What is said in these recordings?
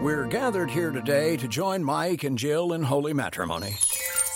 We're gathered here today to join Mike and Jill in holy matrimony.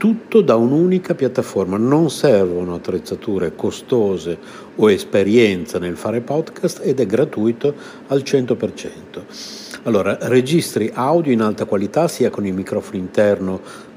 tutto da un'unica piattaforma. Non servono attrezzature costose o esperienza nel fare podcast ed è gratuito al 100%. Allora, registri audio in alta qualità sia con il microfono interno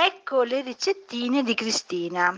Ecco le ricettine di Cristina.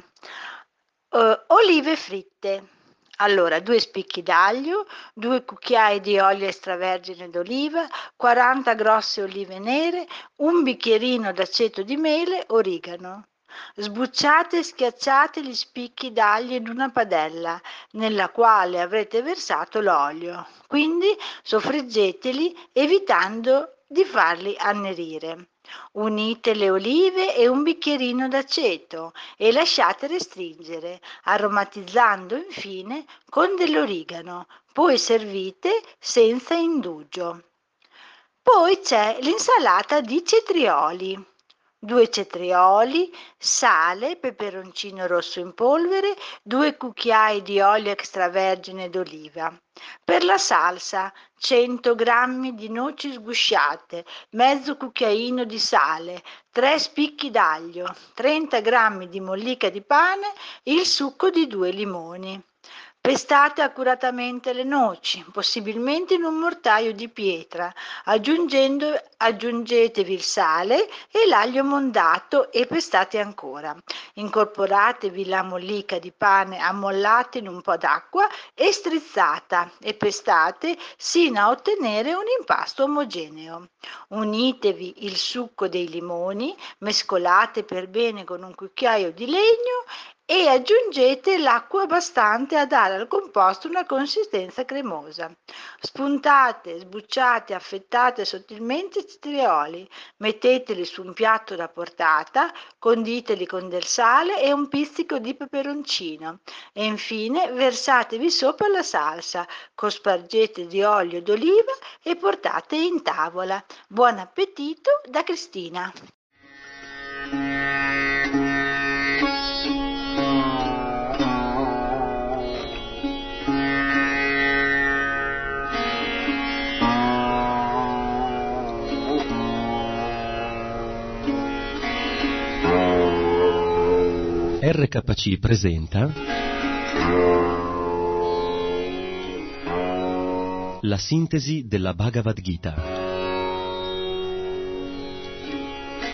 Uh, olive fritte. Allora, due spicchi d'aglio, due cucchiai di olio extravergine d'oliva, 40 grosse olive nere, un bicchierino d'aceto di mele, origano. Sbucciate e schiacciate gli spicchi d'aglio in una padella nella quale avrete versato l'olio. Quindi soffriggeteli evitando di farli annerire. Unite le olive e un bicchierino d'aceto e lasciate restringere, aromatizzando infine con dell'origano. Poi servite senza indugio. Poi c'è l'insalata di cetrioli 2 cetrioli, sale, peperoncino rosso in polvere, 2 cucchiai di olio extravergine d'oliva. Per la salsa 100 g di noci sgusciate, mezzo cucchiaino di sale, 3 spicchi d'aglio, 30 g di mollica di pane, il succo di 2 limoni. Pestate accuratamente le noci, possibilmente in un mortaio di pietra, aggiungetevi il sale e l'aglio mondato e pestate ancora. Incorporatevi la mollica di pane ammollata in un po' d'acqua e strizzata e pestate sino a ottenere un impasto omogeneo. Unitevi il succo dei limoni, mescolate per bene con un cucchiaio di legno e aggiungete l'acqua bastante a dare al composto una consistenza cremosa. Spuntate, sbucciate, affettate sottilmente i cetrioli, metteteli su un piatto da portata, conditeli con del sale e un pizzico di peperoncino e infine versatevi sopra la salsa, cospargete di olio d'oliva e portate in tavola. Buon appetito da Cristina! RKC presenta La sintesi della Bhagavad Gita.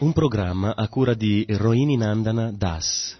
Un programma a cura di Rohini Nandana Das.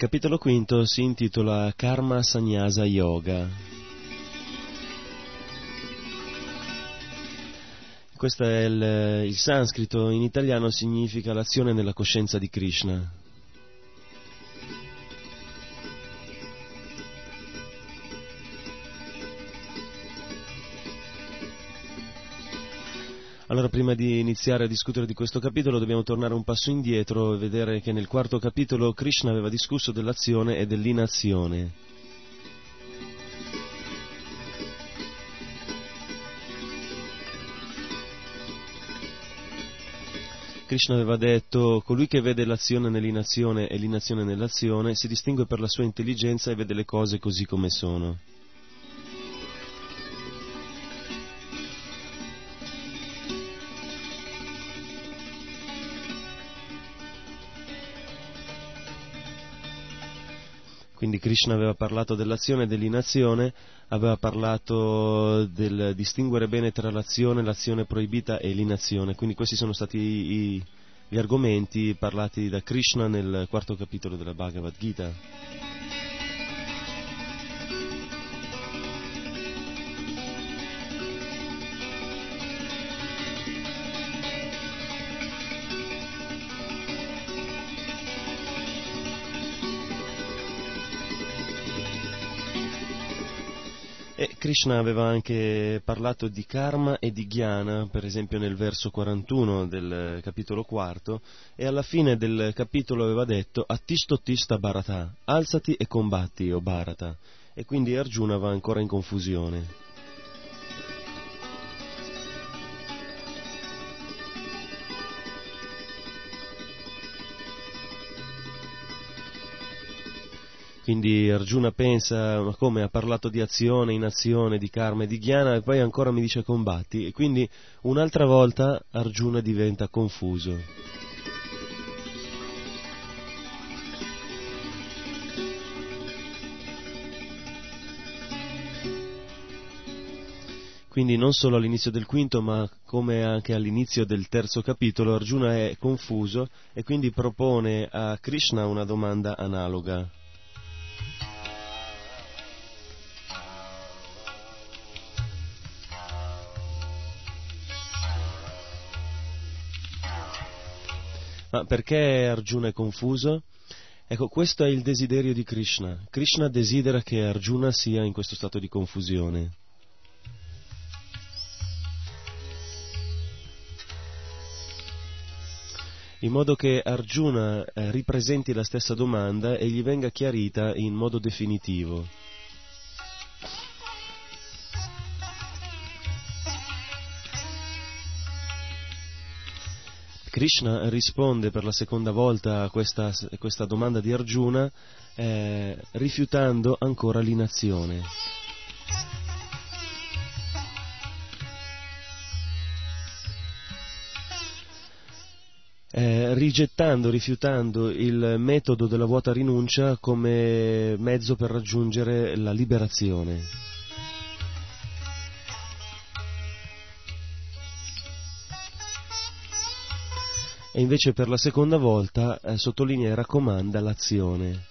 Il capitolo quinto si intitola Karma Sannyasa Yoga. Questo è il, il sanscrito, in italiano significa l'azione nella coscienza di Krishna. Prima di iniziare a discutere di questo capitolo, dobbiamo tornare un passo indietro e vedere che nel quarto capitolo Krishna aveva discusso dell'azione e dell'inazione. Krishna aveva detto, colui che vede l'azione nell'inazione e l'inazione nell'azione si distingue per la sua intelligenza e vede le cose così come sono. Quindi Krishna aveva parlato dell'azione e dell'inazione, aveva parlato del distinguere bene tra l'azione, l'azione proibita e l'inazione. Quindi questi sono stati i, gli argomenti parlati da Krishna nel quarto capitolo della Bhagavad Gita. Krishna aveva anche parlato di karma e di jnana, per esempio nel verso 41 del capitolo quarto, e alla fine del capitolo aveva detto Attisto tista Bharata, alzati e combatti, o Bharata. E quindi Arjuna va ancora in confusione. Quindi Arjuna pensa, ma come ha parlato di azione, inazione, di karma e di jnana e poi ancora mi dice combatti. E quindi un'altra volta Arjuna diventa confuso. Quindi non solo all'inizio del quinto, ma come anche all'inizio del terzo capitolo, Arjuna è confuso e quindi propone a Krishna una domanda analoga. Ma perché Arjuna è confuso? Ecco, questo è il desiderio di Krishna. Krishna desidera che Arjuna sia in questo stato di confusione. in modo che Arjuna eh, ripresenti la stessa domanda e gli venga chiarita in modo definitivo. Krishna risponde per la seconda volta a questa, questa domanda di Arjuna eh, rifiutando ancora l'inazione. Eh, rigettando, rifiutando il metodo della vuota rinuncia come mezzo per raggiungere la liberazione. E invece per la seconda volta eh, sottolinea e raccomanda l'azione.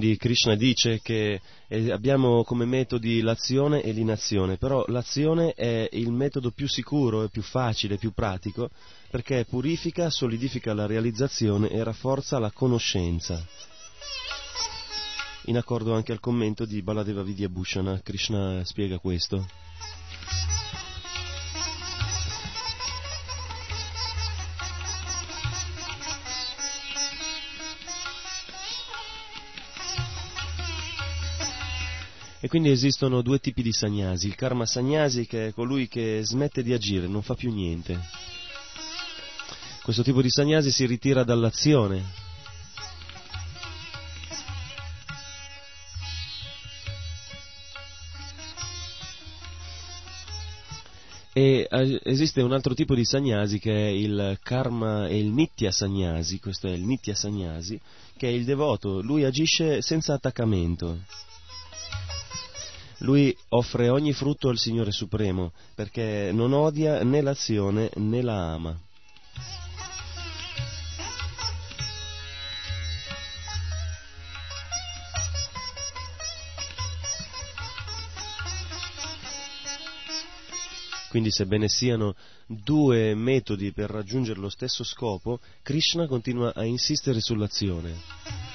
Quindi Krishna dice che eh, abbiamo come metodi l'azione e l'inazione, però l'azione è il metodo più sicuro, più facile, più pratico, perché purifica, solidifica la realizzazione e rafforza la conoscenza. In accordo anche al commento di Baladeva Vidyabhushana, Krishna spiega questo. Quindi esistono due tipi di sagnasi, il karma sagnasi che è colui che smette di agire, non fa più niente. Questo tipo di sagnasi si ritira dall'azione. E eh, esiste un altro tipo di sagnasi che è il karma e il nitya sagnasi, questo è il nitya sagnasi, che è il devoto, lui agisce senza attaccamento lui offre ogni frutto al Signore Supremo, perché non odia né l'azione né la ama. Quindi sebbene siano due metodi per raggiungere lo stesso scopo, Krishna continua a insistere sull'azione.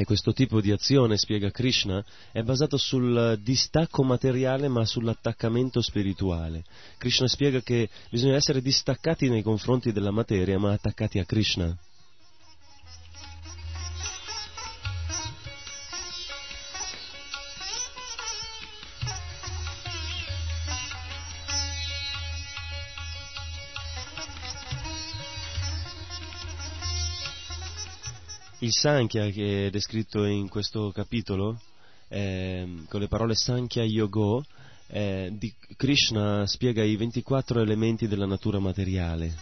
E questo tipo di azione, spiega Krishna, è basato sul distacco materiale ma sull'attaccamento spirituale. Krishna spiega che bisogna essere distaccati nei confronti della materia ma attaccati a Krishna. Il Sankhya che è descritto in questo capitolo, eh, con le parole Sankhya Yogo, eh, Krishna spiega i 24 elementi della natura materiale.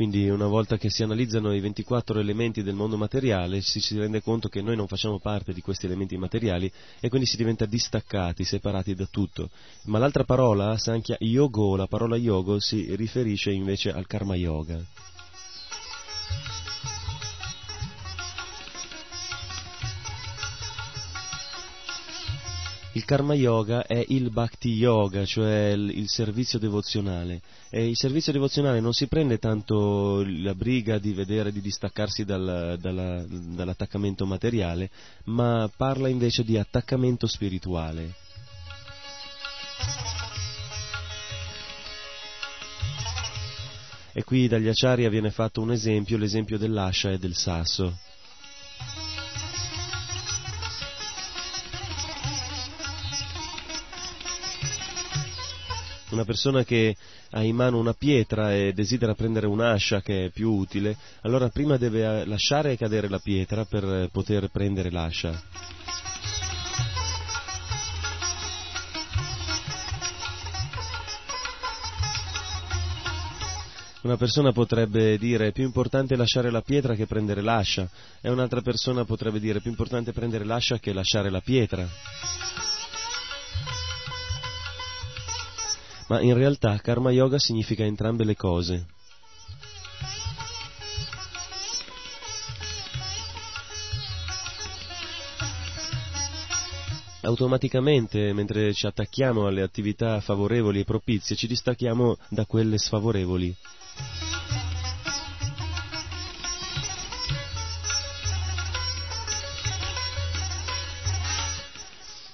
Quindi una volta che si analizzano i 24 elementi del mondo materiale si, si rende conto che noi non facciamo parte di questi elementi materiali e quindi si diventa distaccati, separati da tutto. Ma l'altra parola, Sankhya Yogo, la parola yogo, si riferisce invece al karma yoga. Il karma yoga è il bhakti yoga, cioè il, servizio devozionale. E il servizio devozionale non si prende tanto la briga di vedere di distaccarsi dal, dalla, dall'attaccamento materiale, ma parla invece di attaccamento spirituale. E qui dagli Acharya viene fatto un esempio, l'esempio dell'ascia e del sasso. Una persona che ha in mano una pietra e desidera prendere un'ascia che è più utile, allora prima deve lasciare cadere la pietra per poter prendere l'ascia. Una persona potrebbe dire è più importante lasciare la pietra che prendere l'ascia e un'altra persona potrebbe dire è più importante prendere l'ascia che lasciare la pietra. Ma in realtà karma yoga significa entrambe le cose. automaticamente, mentre ci attacchiamo alle attività favorevoli e propizie, ci distacchiamo da quelle sfavorevoli.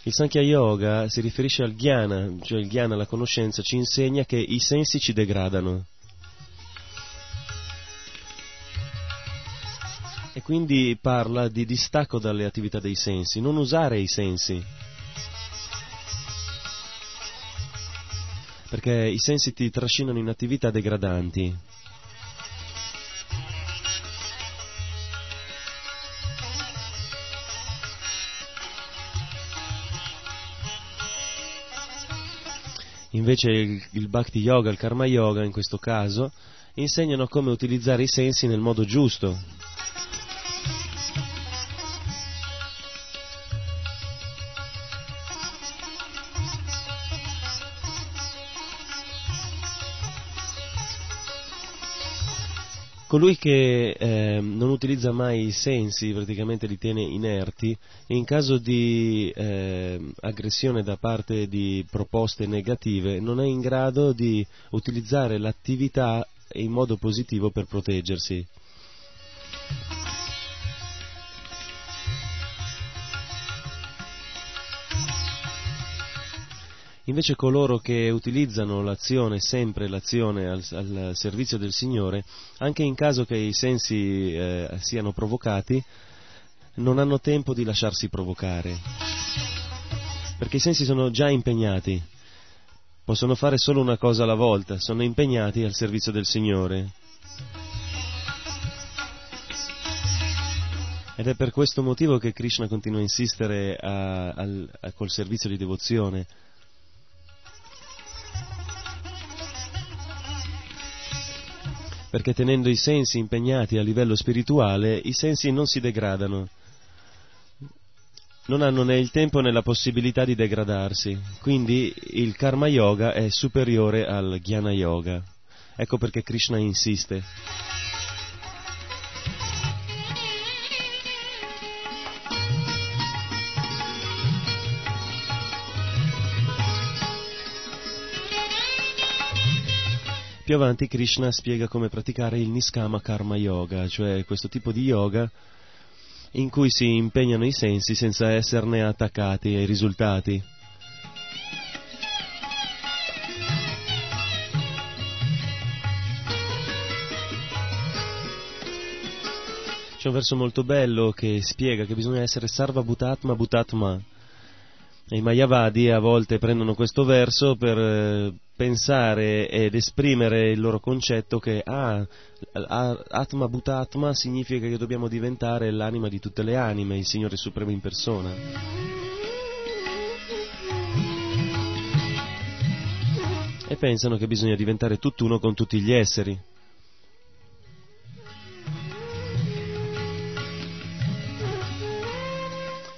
Il Sankhya Yoga si riferisce al Jnana, cioè il Jnana, la conoscenza, ci insegna che i sensi ci degradano. E quindi parla di distacco dalle attività dei sensi, non usare i sensi. Perché i sensi ti trascinano in attività degradanti. Invece il, il Bhakti Yoga, il Karma Yoga in questo caso, insegnano come utilizzare i sensi nel modo giusto. Colui che eh, non utilizza mai i sensi, praticamente li tiene inerti, in caso di eh, aggressione da parte di proposte negative non è in grado di utilizzare l'attività in modo positivo per proteggersi. Invece coloro che utilizzano l'azione, sempre l'azione al, al servizio del Signore, anche in caso che i sensi eh, siano provocati, non hanno tempo di lasciarsi provocare. Perché i sensi sono già impegnati, possono fare solo una cosa alla volta, sono impegnati al servizio del Signore. Ed è per questo motivo che Krishna continua a insistere a, a, a, col servizio di devozione perché tenendo i sensi impegnati a livello spirituale, i sensi non si degradano, non hanno né il tempo né la possibilità di degradarsi, quindi il karma yoga è superiore al jnana yoga. Ecco perché Krishna insiste. Più avanti Krishna spiega come praticare il Niskama Karma Yoga, cioè questo tipo di yoga in cui si impegnano i sensi senza esserne attaccati ai risultati. C'è un verso molto bello che spiega che bisogna essere Sarva Bhutatma Bhutatma. I Mayavadi a volte prendono questo verso per eh, pensare ed esprimere il loro concetto che ah, Atma Bhutatma significa che dobbiamo diventare l'anima di tutte le anime, il Signore Supremo in persona. E pensano che bisogna diventare tutt'uno con tutti gli esseri.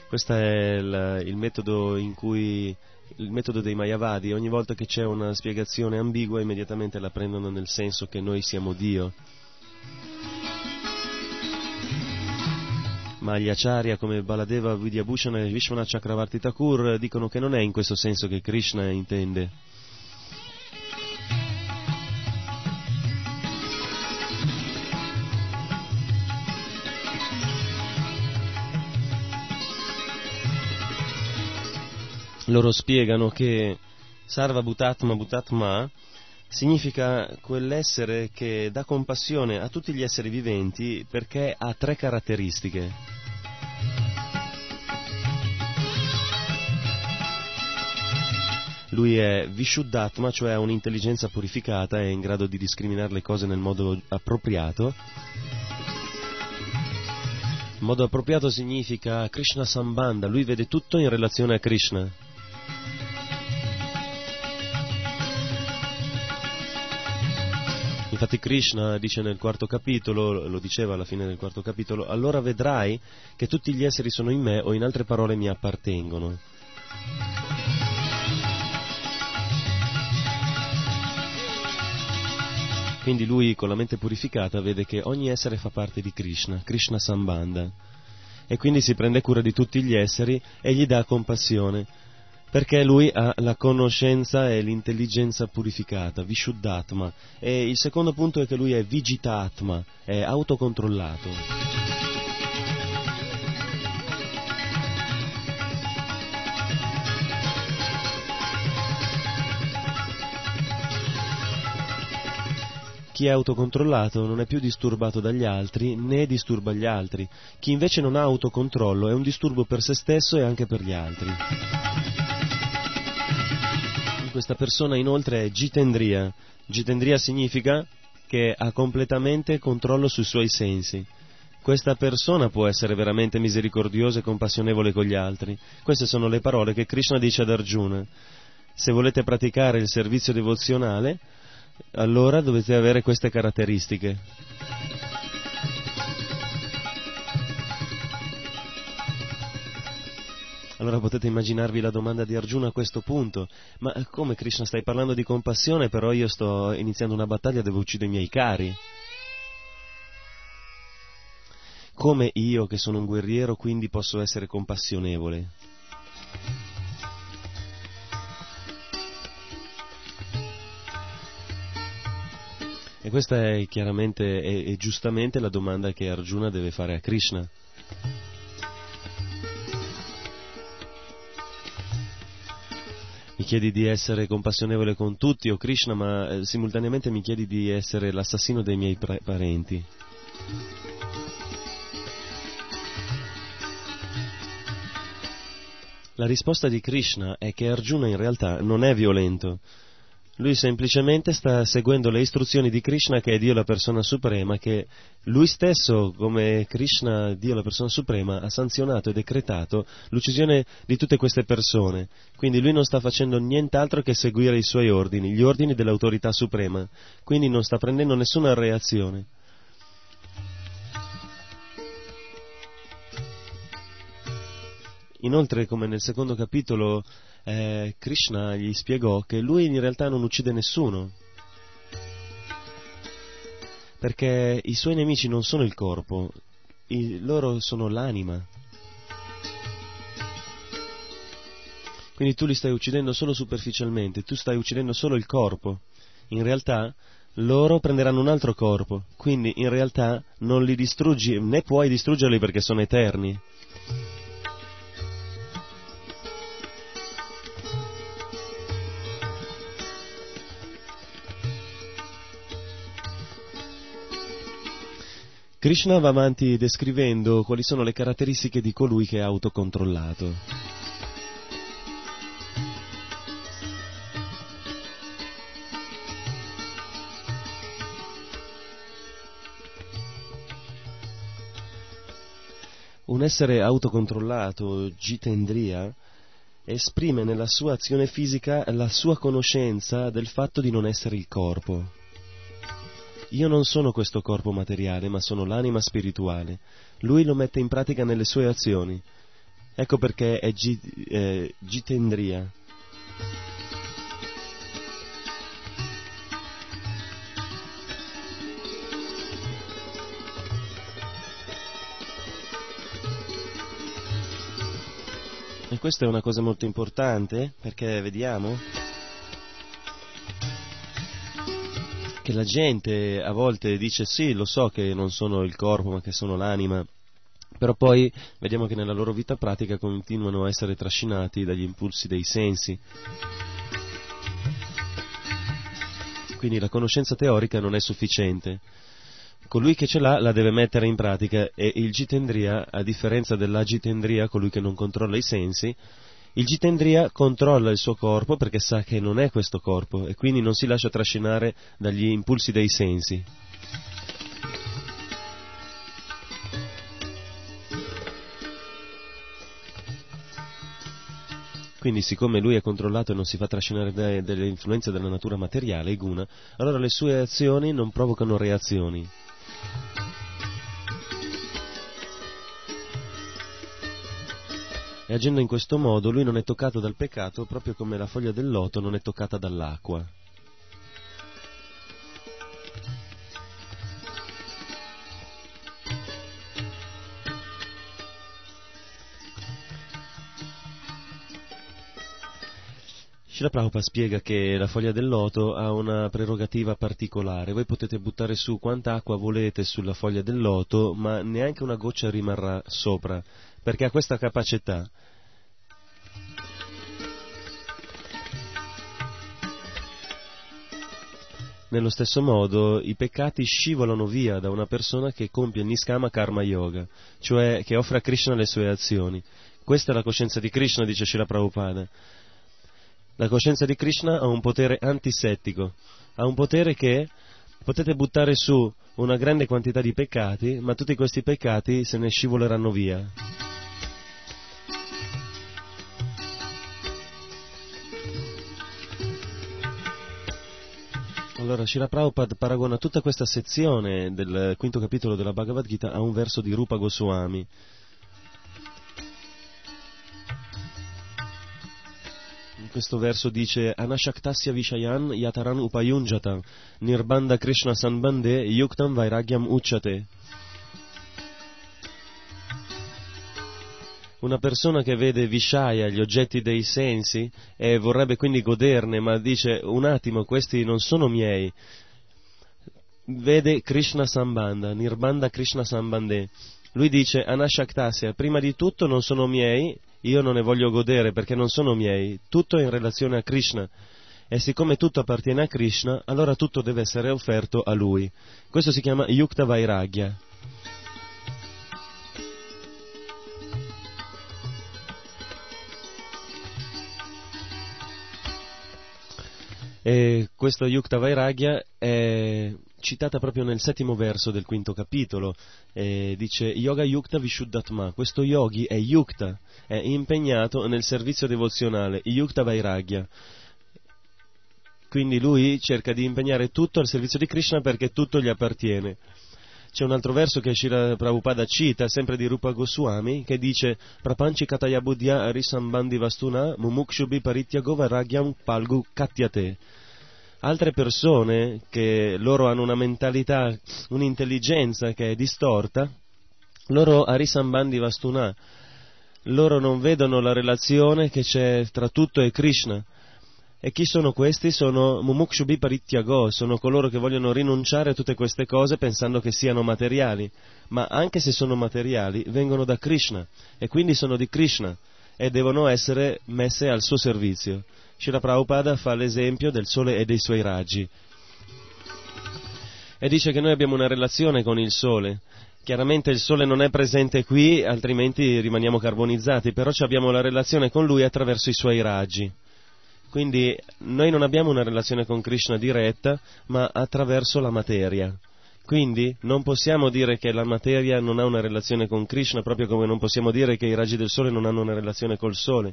Questo è il, il metodo cui il metodo dei Mayavadi, ogni volta che c'è una spiegazione ambigua immediatamente la prendono nel senso che noi siamo Dio. ma gli acharya come Baladeva Vidyabhushana e Vishwanath Chakravarti Thakur dicono che non è in questo senso che Krishna intende. Loro spiegano che Sarva Bhutatma Bhutatma significa quell'essere che dà compassione a tutti gli esseri viventi perché ha tre caratteristiche. Lui è Vishuddhatma, cioè ha un'intelligenza purificata, è in grado di discriminare le cose nel modo appropriato. Modo appropriato significa Krishna Sambandha, lui vede tutto in relazione a Krishna. Infatti Krishna dice nel quarto capitolo, lo diceva alla fine del quarto capitolo, allora vedrai che tutti gli esseri sono in me o in altre parole mi appartengono. Quindi lui con la mente purificata vede che ogni essere fa parte di Krishna, Krishna Sambandha, e quindi si prende cura di tutti gli esseri e gli dà compassione perché lui ha la conoscenza e l'intelligenza purificata, Vishuddhatma. E il secondo punto è che lui è Vigitatma, è autocontrollato. Chi è autocontrollato non è più disturbato dagli altri né disturba gli altri. Chi invece non ha autocontrollo è un disturbo per se stesso e anche per gli altri. Questa persona inoltre è Jitendriya. Jitendriya significa che ha completamente controllo sui suoi sensi. Questa persona può essere veramente misericordiosa e compassionevole con gli altri. Queste sono le parole che Krishna dice ad Arjuna. Se volete praticare il servizio devozionale, allora dovete avere queste caratteristiche. Allora potete immaginarvi la domanda di Arjuna a questo punto, ma come Krishna stai parlando di compassione, però io sto iniziando una battaglia dove uccido i miei cari? Come io, che sono un guerriero, quindi posso essere compassionevole? E questa è chiaramente e, giustamente la domanda che Arjuna deve fare a Krishna. Chiedi di essere compassionevole con tutti, o Krishna, ma eh, simultaneamente mi chiedi di essere l'assassino dei miei pre- parenti. La risposta di Krishna è che Arjuna in realtà non è violento, lui semplicemente sta seguendo le istruzioni di Krishna che è Dio la persona suprema, che lui stesso, come Krishna, Dio la persona suprema, ha sanzionato e decretato l'uccisione di tutte queste persone. Quindi lui non sta facendo nient'altro che seguire i suoi ordini, gli ordini dell'autorità suprema. Quindi non sta prendendo nessuna reazione. Inoltre, come nel secondo capitolo eh, Krishna gli spiegò che lui in realtà non uccide nessuno, perché i suoi nemici non sono il corpo, i, loro sono l'anima. Quindi tu li stai uccidendo solo superficialmente, tu stai uccidendo solo il corpo. In realtà loro prenderanno un altro corpo, quindi in realtà non li distruggi, né puoi distruggerli perché sono eterni. Krishna va avanti descrivendo quali sono le caratteristiche di colui che è autocontrollato. Un essere autocontrollato, Jitendriya, esprime nella sua azione fisica la sua conoscenza del fatto di non essere il corpo. Io non sono questo corpo materiale, ma sono l'anima spirituale. Lui lo mette in pratica nelle sue azioni. Ecco perché è eh, Jitendriya. E questa è una cosa molto importante perché vediamo che la gente a volte dice sì, lo so che non sono il corpo ma che sono l'anima, però poi vediamo che nella loro vita pratica continuano a essere trascinati dagli impulsi dei sensi. Quindi la conoscenza teorica non è sufficiente. Colui che ce l'ha la deve mettere in pratica e il Jitendriya, a differenza della Jitendriya, colui che non controlla i sensi, il Jitendriya controlla il suo corpo perché sa che non è questo corpo e quindi non si lascia trascinare dagli impulsi dei sensi. Quindi, siccome lui è controllato e non si fa trascinare dalle influenze della natura materiale, Guna, allora le sue azioni non provocano reazioni. E agendo in questo modo lui non è toccato dal peccato proprio come la foglia del loto non è toccata dall'acqua. Srila Prabhupada spiega che la foglia del loto ha una prerogativa particolare. Voi potete buttare su quanta acqua volete sulla foglia del loto, ma neanche una goccia rimarrà sopra, perché ha questa capacità. Nello stesso modo, i peccati scivolano via da una persona che compie Niskama Karma Yoga, cioè che offre a Krishna le sue azioni. Questa è la coscienza di Krishna, dice Srila Prabhupada. La coscienza di Krishna ha un potere antisettico, ha un potere che potete buttare su una grande quantità di peccati, ma tutti questi peccati se ne scivoleranno via. Allora, Shira Prabhupada paragona tutta questa sezione del quinto capitolo della Bhagavad Gita a un verso di Rupa Goswami. questo verso dice Anashaktasya Vishayan Yataran Upayunjata Nirbanda Krishna Sanbande Yuktam Vairagyam Uchate Una persona che vede Vishaya, gli oggetti dei sensi, e vorrebbe quindi goderne, ma dice un attimo, questi non sono miei, vede Krishna Sambanda, Nirbanda Krishna Sambande. Lui dice Anashaktasya, prima di tutto non sono miei io non ne voglio godere perché non sono miei, tutto è in relazione a Krishna. E siccome tutto appartiene a Krishna, allora tutto deve essere offerto a lui. Questo si chiama Yukta Vairagya. E questo Yukta Vairagya è citata proprio nel settimo verso del quinto capitolo, eh, dice Yoga Yukta Vishuddhatma, questo yogi è Yukta, è impegnato nel servizio devozionale, Yukta Vairagya. Quindi lui cerca di impegnare tutto al servizio di Krishna perché tutto gli appartiene. C'è un altro verso che Shira Prabhupada cita, sempre di Rupa Goswami, che dice Prapanchi Kataya Arisambandi Vastuna Mumukshubi Parityago Vairagyam Palgu Katyate altre persone che loro hanno una mentalità, un'intelligenza che è distorta, loro arisambandi vastuna, loro non vedono la relazione che c'è tra tutto e Krishna. E chi sono questi? Sono Mumukshubi Parityago, sono coloro che vogliono rinunciare a tutte queste cose pensando che siano materiali, ma anche se sono materiali vengono da Krishna e quindi sono di Krishna e devono essere messe al suo servizio. Srila Prabhupada fa l'esempio del sole e dei suoi raggi e dice che noi abbiamo una relazione con il sole. Chiaramente il sole non è presente qui, altrimenti rimaniamo carbonizzati, però abbiamo la relazione con lui attraverso i suoi raggi. Quindi noi non abbiamo una relazione con Krishna diretta, ma attraverso la materia. Quindi non possiamo dire che la materia non ha una relazione con Krishna, proprio come non possiamo dire che i raggi del sole non hanno una relazione col sole.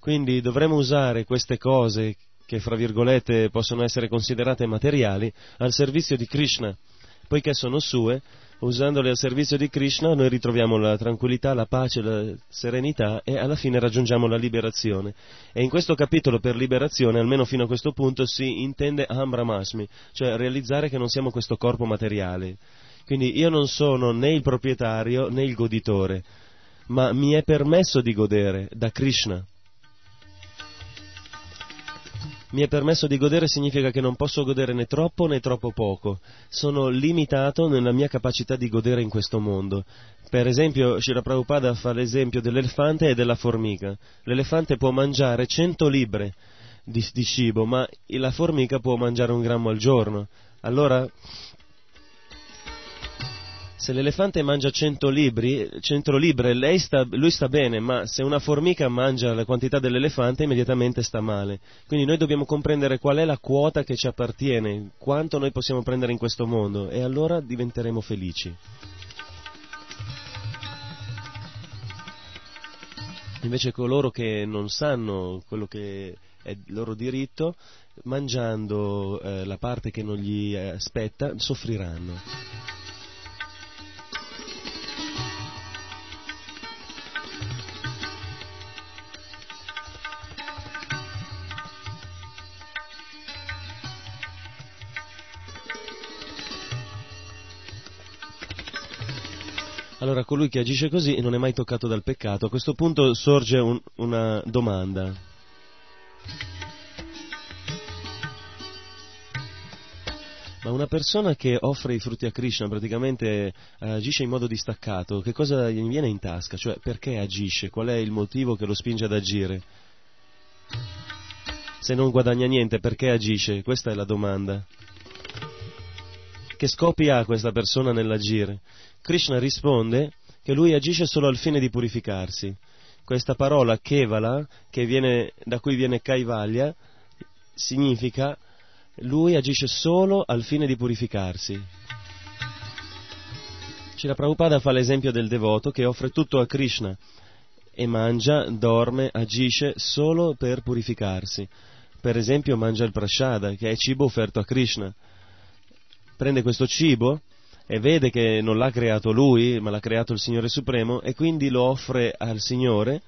Quindi dovremmo usare queste cose che fra virgolette possono essere considerate materiali al servizio di Krishna, poiché sono sue, usandole al servizio di Krishna noi ritroviamo la tranquillità, la pace, la serenità e alla fine raggiungiamo la liberazione. E in questo capitolo per liberazione, almeno fino a questo punto, si intende Aham Brahmasmi, cioè realizzare che non siamo questo corpo materiale. Quindi io non sono né il proprietario né il goditore, ma mi è permesso di godere da Krishna. Mi è permesso di godere significa che non posso godere né troppo né troppo poco. Sono limitato nella mia capacità di godere in questo mondo. Per esempio, Shira Prabhupada fa l'esempio dell'elefante e della formica. L'elefante può mangiare 100 libre di, di cibo, ma la formica può mangiare un grammo al giorno. Allora, se l'elefante mangia 100 libri, 100 libre, sta, lui sta bene, ma se una formica mangia la quantità dell'elefante, immediatamente sta male. Quindi noi dobbiamo comprendere qual è la quota che ci appartiene, quanto noi possiamo prendere in questo mondo, e allora diventeremo felici. Invece coloro che non sanno quello che è il loro diritto, mangiando eh, la parte che non gli aspetta, soffriranno. Allora, colui che agisce così non è mai toccato dal peccato. A questo punto sorge un, una domanda. Ma una persona che offre i frutti a Krishna praticamente agisce in modo distaccato, che cosa gli viene in tasca? Cioè, perché agisce? Qual è il motivo che lo spinge ad agire? Se non guadagna niente, perché agisce? Questa è la domanda. Che scopi ha questa persona nell'agire? Krishna risponde che lui agisce solo al fine di purificarsi. Questa parola Kevala, viene, da cui viene Kaivalya, significa lui agisce solo al fine di purificarsi. Cila Prabhupada fa l'esempio del devoto che offre tutto a Krishna e mangia, dorme, agisce solo per purificarsi. Per esempio mangia il prashada, che è cibo offerto a Krishna prende questo cibo e vede che non l'ha creato lui, ma l'ha creato il Signore Supremo, e quindi lo offre al Signore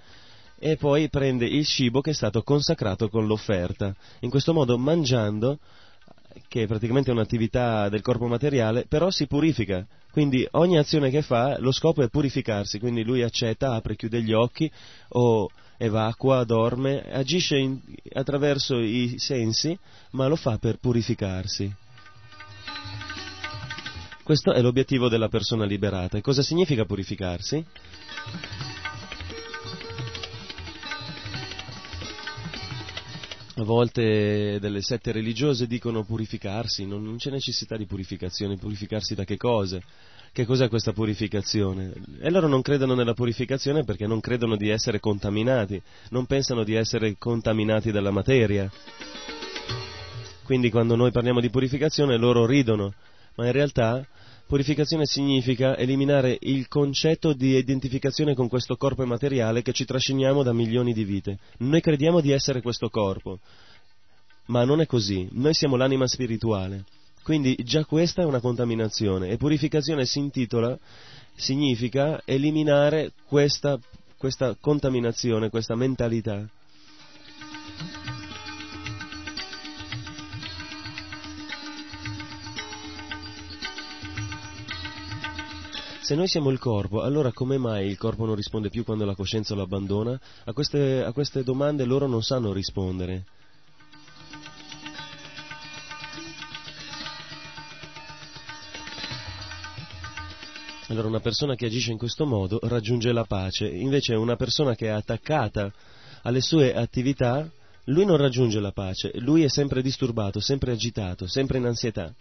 e poi prende il cibo che è stato consacrato con l'offerta. In questo modo, mangiando, che è praticamente un'attività del corpo materiale, però si purifica. Quindi ogni azione che fa, lo scopo è purificarsi, quindi lui accetta, apre, chiude gli occhi o evacua, dorme, agisce in, attraverso i sensi, ma lo fa per purificarsi. Questo è l'obiettivo della persona liberata. E cosa significa purificarsi? A volte delle sette religiose dicono purificarsi, non, non c'è necessità di purificazione, purificarsi da che cose? Che cos'è questa purificazione? E loro non credono nella purificazione perché non credono di essere contaminati, non pensano di essere contaminati dalla materia. Quindi quando noi parliamo di purificazione loro ridono, ma in realtà purificazione significa eliminare il concetto di identificazione con questo corpo materiale che ci trasciniamo da milioni di vite. Noi crediamo di essere questo corpo, ma non è così, noi siamo l'anima spirituale. Quindi già questa è una contaminazione e purificazione si intitola, significa eliminare questa, questa contaminazione, questa mentalità. Se noi siamo il corpo, allora come mai il corpo non risponde più quando la coscienza lo abbandona? A queste, a queste domande loro non sanno rispondere. Allora una persona che agisce in questo modo raggiunge la pace, invece una persona che è attaccata alle sue attività, lui non raggiunge la pace, lui è sempre disturbato, sempre agitato, sempre in ansietà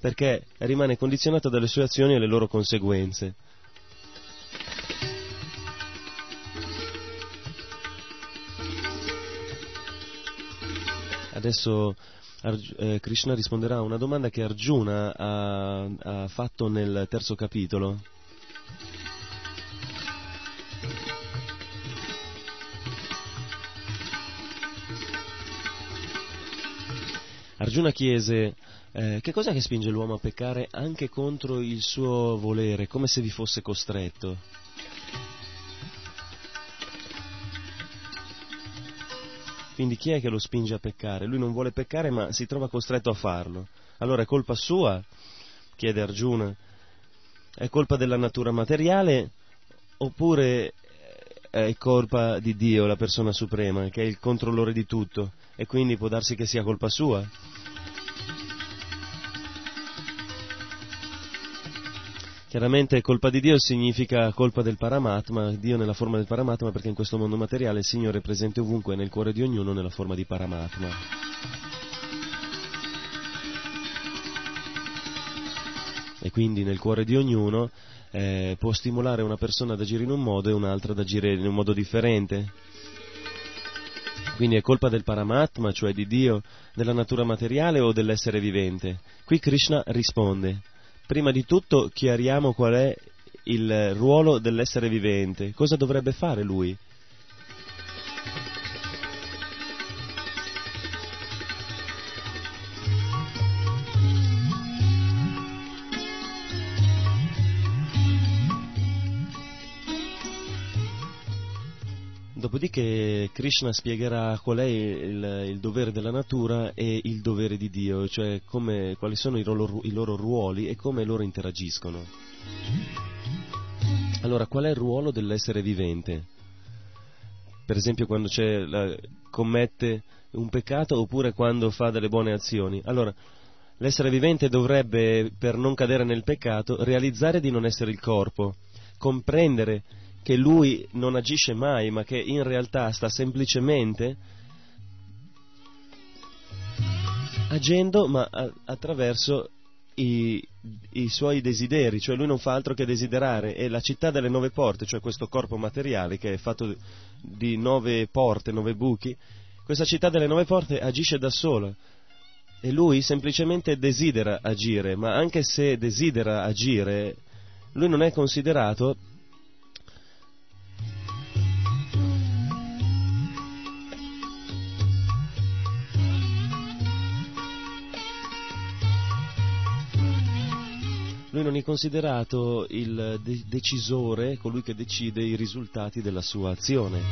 perché rimane condizionato dalle sue azioni e le loro conseguenze. Adesso eh, Krishna risponderà a una domanda che Arjuna ha, ha fatto nel terzo capitolo. Arjuna chiese eh, che cos'è che spinge l'uomo a peccare anche contro il suo volere, come se vi fosse costretto? Quindi chi è che lo spinge a peccare? Lui non vuole peccare ma si trova costretto a farlo. Allora è colpa sua? chiede Arjuna. È colpa della natura materiale oppure è colpa di Dio, la persona suprema, che è il controllore di tutto, e quindi può darsi che sia colpa sua. Chiaramente colpa di Dio significa colpa del Paramatma, Dio nella forma del Paramatma perché in questo mondo materiale il Signore è presente ovunque nel cuore di ognuno nella forma di Paramatma. E quindi nel cuore di ognuno eh, può stimolare una persona ad agire in un modo e un'altra ad agire in un modo differente. Quindi è colpa del Paramatma, cioè di Dio, della natura materiale o dell'essere vivente? Qui Krishna risponde prima di tutto chiariamo qual è il ruolo dell'essere vivente, cosa dovrebbe fare lui. Dopodiché Krishna spiegherà qual è il, il, dovere della natura e il dovere di Dio, cioè come, quali sono i loro, i loro ruoli e come loro interagiscono. Allora, qual è il ruolo dell'essere vivente? Per esempio quando la, commette un peccato oppure quando fa delle buone azioni. Allora, l'essere vivente dovrebbe, per non cadere nel peccato, realizzare di non essere il corpo, comprendere che lui non agisce mai, ma che in realtà sta semplicemente agendo ma attraverso i, i, suoi desideri, cioè lui non fa altro che desiderare. E la città delle nove porte, cioè questo corpo materiale che è fatto di nove porte, nove buchi, questa città delle nove porte agisce da sola. E lui semplicemente desidera agire, ma anche se desidera agire, lui non è considerato lui non è considerato il de- decisore, colui che decide i risultati della sua azione.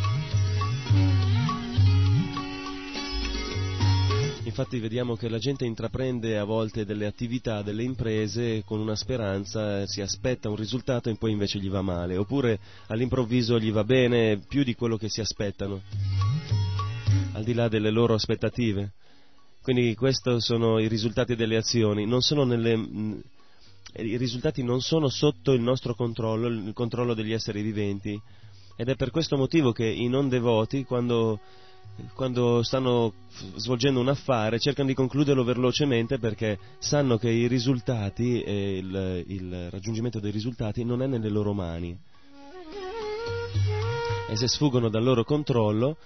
Infatti vediamo che la gente intraprende a volte delle attività, delle imprese con una speranza, si aspetta un risultato e poi invece gli va male, oppure all'improvviso gli va bene più di quello che si aspettano, al di là delle loro aspettative. Quindi questi sono i risultati delle azioni, non sono nelle, i risultati non sono sotto il nostro controllo, il controllo degli esseri viventi. Ed è per questo motivo che i non devoti, quando, quando stanno svolgendo un affare, cercano di concluderlo velocemente perché sanno che i risultati e il, il raggiungimento dei risultati non è nelle loro mani. E se sfuggono dal loro controllo,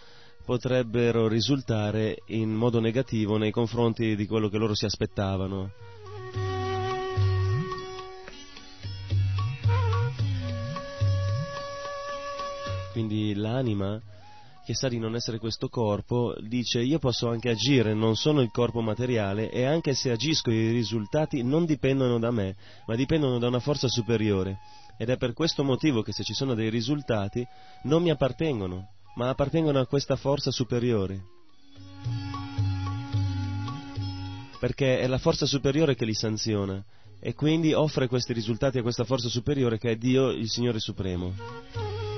potrebbero risultare in modo negativo nei confronti di quello che loro si aspettavano. Quindi l'anima che sa di non essere questo corpo dice io posso anche agire, non sono il corpo materiale e anche se agisco i risultati non dipendono da me, ma dipendono da una forza superiore. Ed è per questo motivo che se ci sono dei risultati non mi appartengono, ma appartengono a questa forza superiore. Perché è la forza superiore che li sanziona e quindi offre questi risultati a questa forza superiore che è Dio, il Signore Supremo.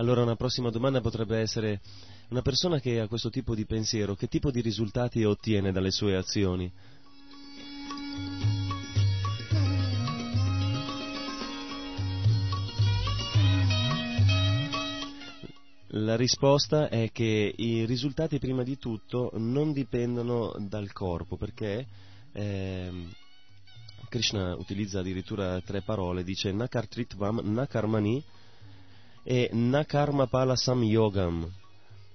Allora una prossima domanda potrebbe essere una persona che ha questo tipo di pensiero, che tipo di risultati ottiene dalle sue azioni? La risposta è che i risultati prima di tutto non dipendono dal corpo, perché eh, Krishna utilizza addirittura tre parole, dice Nakartritvam Nakarmani e Nakarma Pala Samyogam.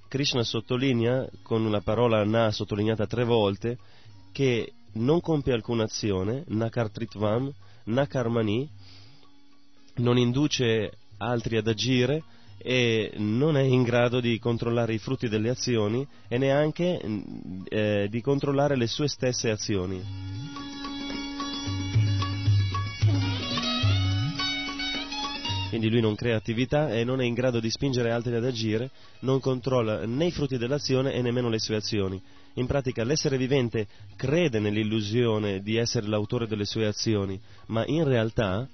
Krishna sottolinea, con la parola Na sottolineata tre volte, che non compie alcuna azione, Nakartritvam, Nakarmani, non induce altri ad agire e non è in grado di controllare i frutti delle azioni e neanche eh, di controllare le sue stesse azioni. Quindi lui non crea attività e non è in grado di spingere altri ad agire, non controlla né i frutti dell'azione e nemmeno le sue azioni. In pratica l'essere vivente crede nell'illusione di essere l'autore delle sue azioni, ma in realtà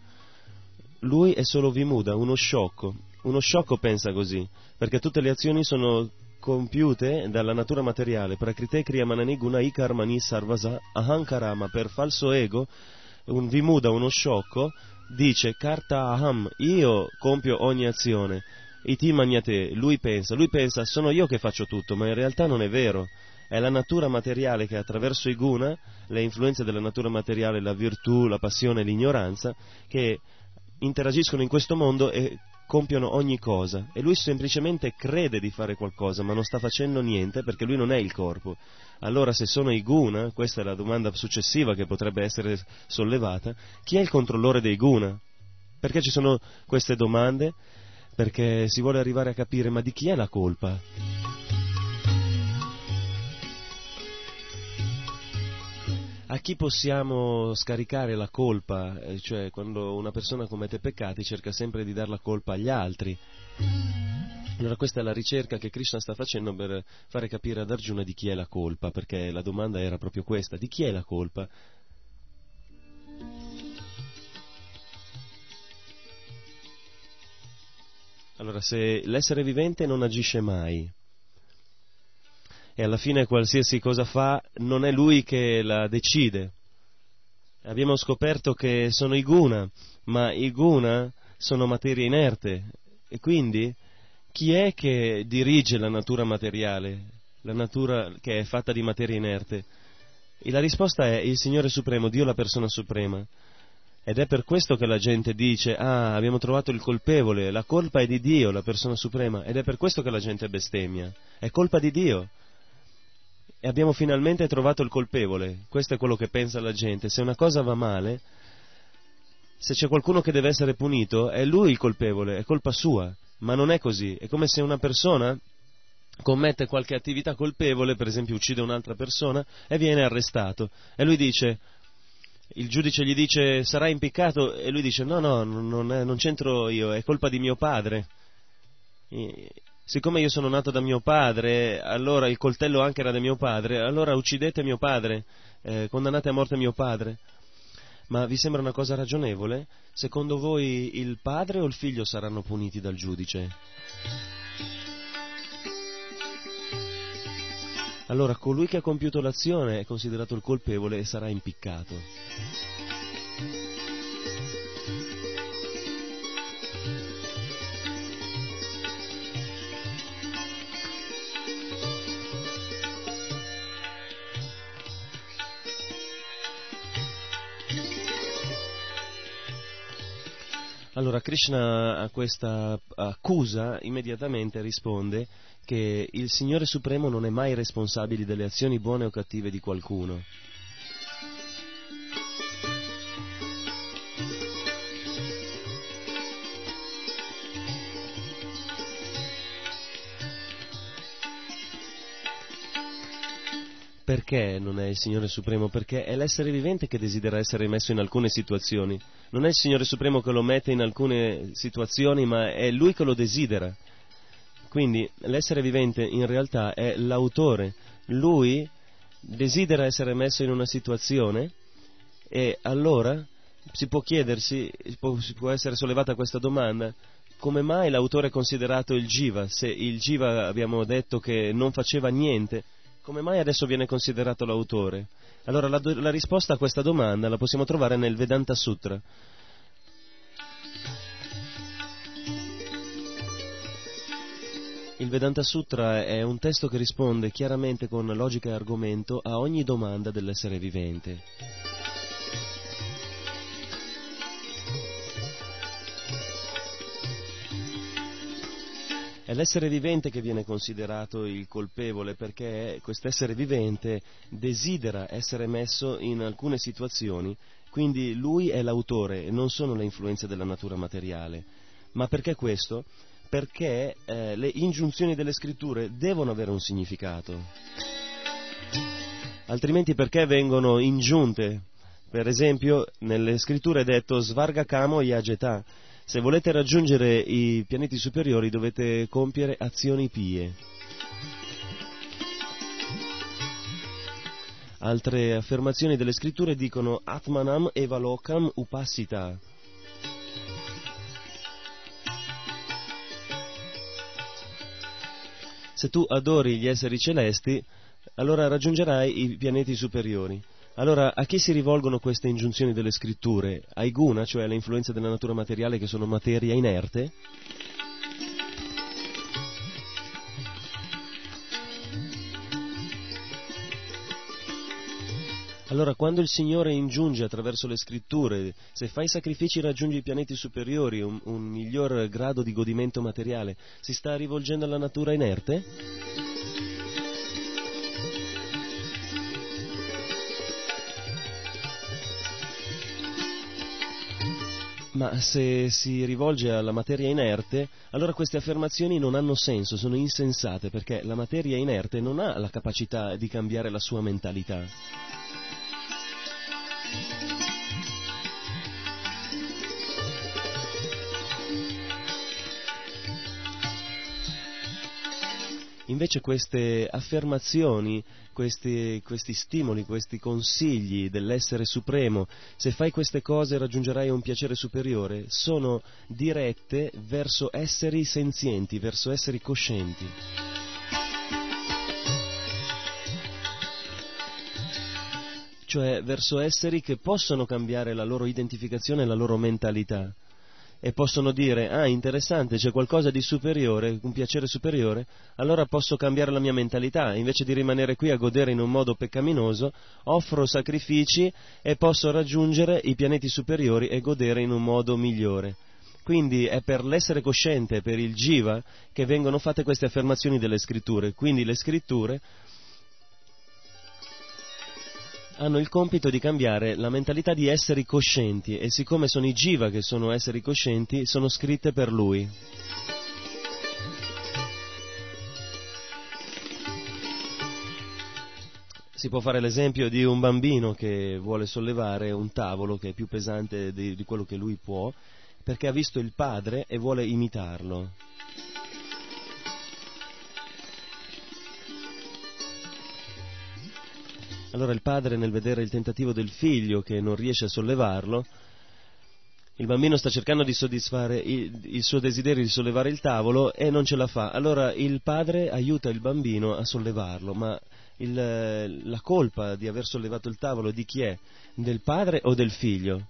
lui è solo Vimuda, uno sciocco. Uno sciocco pensa così, perché tutte le azioni sono compiute dalla natura materiale, prakrite kriyamanani gunai karmani sarvasa ahankarama, per falso ego, un Vimuda, uno sciocco, dice karta aham, io compio ogni azione, iti magnate, lui pensa, lui pensa sono io che faccio tutto, ma in realtà non è vero. È la natura materiale che attraverso i guna, le influenze della natura materiale, la virtù, la passione, l'ignoranza, che interagiscono in questo mondo e compiono ogni cosa e lui semplicemente crede di fare qualcosa ma non sta facendo niente perché lui non è il corpo. Allora se sono i guna, questa è la domanda successiva che potrebbe essere sollevata, chi è il controllore dei guna? Perché ci sono queste domande? Perché si vuole arrivare a capire ma di chi è la colpa? A chi possiamo scaricare la colpa? Eh, cioè, quando una persona commette peccati cerca sempre di dare la colpa agli altri. Allora questa è la ricerca che Krishna sta facendo per fare capire ad Arjuna di chi è la colpa, perché la domanda era proprio questa, di chi è la colpa? Allora, se l'essere vivente non agisce mai, e alla fine qualsiasi cosa fa non è lui che la decide. Abbiamo scoperto che sono i guna, ma i guna sono materia inerte e quindi chi è che dirige la natura materiale, la natura che è fatta di materia inerte? E la risposta è il Signore Supremo, Dio la persona suprema. Ed è per questo che la gente dice, ah, abbiamo trovato il colpevole, la colpa è di Dio, la persona suprema, ed è per questo che la gente bestemmia. È colpa di Dio e abbiamo finalmente trovato il colpevole. Questo è quello che pensa la gente. Se una cosa va male, se c'è qualcuno che deve essere punito, è lui il colpevole, è colpa sua. Ma non è così. È come se una persona commette qualche attività colpevole, per esempio uccide un'altra persona, e viene arrestato. E lui dice, il giudice gli dice sarà impiccato e lui dice no, no, non, è, non c'entro io, è colpa di mio padre siccome io sono nato da mio padre, allora il coltello anche era di mio padre, allora uccidete mio padre, eh, condannate a morte mio padre. Ma vi sembra una cosa ragionevole? Secondo voi il padre o il figlio saranno puniti dal giudice? Allora colui che ha compiuto l'azione è considerato il colpevole e sarà impiccato. Allora Krishna a questa accusa immediatamente risponde che il Signore Supremo non è mai responsabile delle azioni buone o cattive di qualcuno. Perché non è il Signore Supremo? Perché è l'essere vivente che desidera essere messo in alcune situazioni. Non è il Signore Supremo che lo mette in alcune situazioni, ma è Lui che lo desidera. Quindi l'essere vivente in realtà è l'autore. Lui desidera essere messo in una situazione e allora si può chiedersi, si può, può essere sollevata questa domanda, come mai l'autore è considerato il Jiva? Se il Jiva abbiamo detto che non faceva niente, come mai adesso viene considerato l'autore? Allora la, la risposta a questa domanda la possiamo trovare nel Vedanta Sutra. Il Vedanta Sutra è un testo che risponde chiaramente con logica e argomento a ogni domanda dell'essere vivente. È l'essere vivente che viene considerato il colpevole perché quest'essere vivente desidera essere messo in alcune situazioni, quindi lui è l'autore e non sono le influenze della natura materiale. Ma perché questo? Perché eh, le ingiunzioni delle scritture devono avere un significato. Altrimenti perché vengono ingiunte? Per esempio, nelle scritture è detto Svarga Kamo Yajeta, Se volete raggiungere i pianeti superiori dovete compiere azioni pie. Altre affermazioni delle scritture dicono Atmanam evalokam upasita. Se tu adori gli esseri celesti, allora raggiungerai i pianeti superiori. Allora, a chi si rivolgono queste ingiunzioni delle scritture? Ai guna, cioè alle influenze della natura materiale che sono materia inerte? Allora, quando il Signore ingiunge attraverso le scritture, se fai sacrifici raggiungi i pianeti superiori, un, un miglior grado di godimento materiale, si sta rivolgendo alla natura inerte? Ma se si rivolge alla materia inerte, allora queste affermazioni non hanno senso, sono insensate, perché la materia inerte non ha la capacità di cambiare la sua mentalità. Invece queste affermazioni, questi, questi, stimoli, questi consigli dell'essere supremo, se fai queste cose raggiungerai un piacere superiore, sono dirette verso esseri senzienti, verso esseri coscienti. Cioè verso esseri che possono cambiare la loro identificazione e la loro mentalità e possono dire ah interessante c'è qualcosa di superiore, un piacere superiore, allora posso cambiare la mia mentalità, invece di rimanere qui a godere in un modo peccaminoso, offro sacrifici e posso raggiungere i pianeti superiori e godere in un modo migliore. Quindi è per l'essere cosciente, per il jiva, che vengono fatte queste affermazioni delle scritture. Quindi le scritture hanno il compito di cambiare la mentalità di esseri coscienti e siccome sono i jiva che sono esseri coscienti, sono scritte per lui. Si può fare l'esempio di un bambino che vuole sollevare un tavolo che è più pesante di, di quello che lui può perché ha visto il padre e vuole imitarlo. Allora il padre nel vedere il tentativo del figlio che non riesce a sollevarlo, il bambino sta cercando di soddisfare il, il, suo desiderio di sollevare il tavolo e non ce la fa. Allora il padre aiuta il bambino a sollevarlo, ma il, la colpa di aver sollevato il tavolo di chi è? Del padre o del figlio?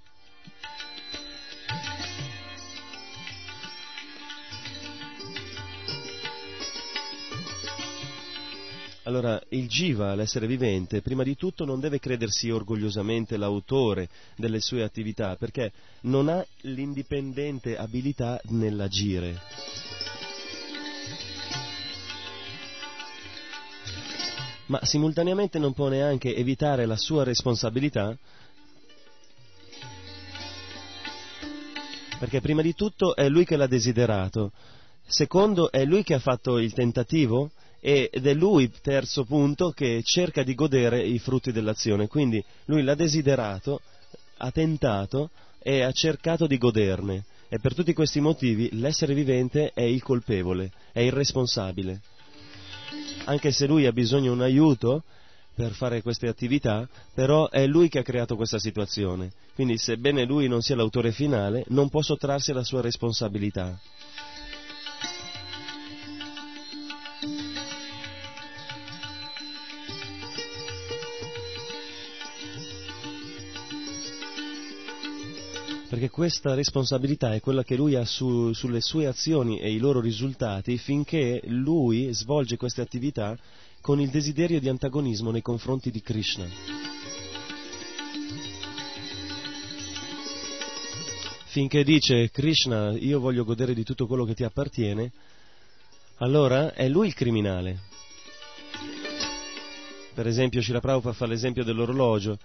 Allora, il jiva, l'essere vivente, prima di tutto non deve credersi orgogliosamente l'autore delle sue attività, perché non ha l'indipendente abilità nell'agire. Ma simultaneamente non può neanche evitare la sua responsabilità perché prima di tutto è lui che l'ha desiderato, secondo è lui che ha fatto il tentativo ed è lui, terzo punto, che cerca di godere i frutti dell'azione. Quindi lui l'ha desiderato, ha tentato e ha cercato di goderne. E per tutti questi motivi l'essere vivente è il colpevole, è il responsabile. Anche se lui ha bisogno di un aiuto per fare queste attività, però è lui che ha creato questa situazione. Quindi sebbene lui non sia l'autore finale, non può sottrarsi alla sua responsabilità. Perché questa responsabilità è quella che lui ha su, sulle sue azioni e i loro risultati finché lui svolge queste attività con il desiderio di antagonismo nei confronti di Krishna. Finché dice Krishna io voglio godere di tutto quello che ti appartiene, allora è lui il criminale. Per esempio Shila Prabhupada fa l'esempio dell'orologio.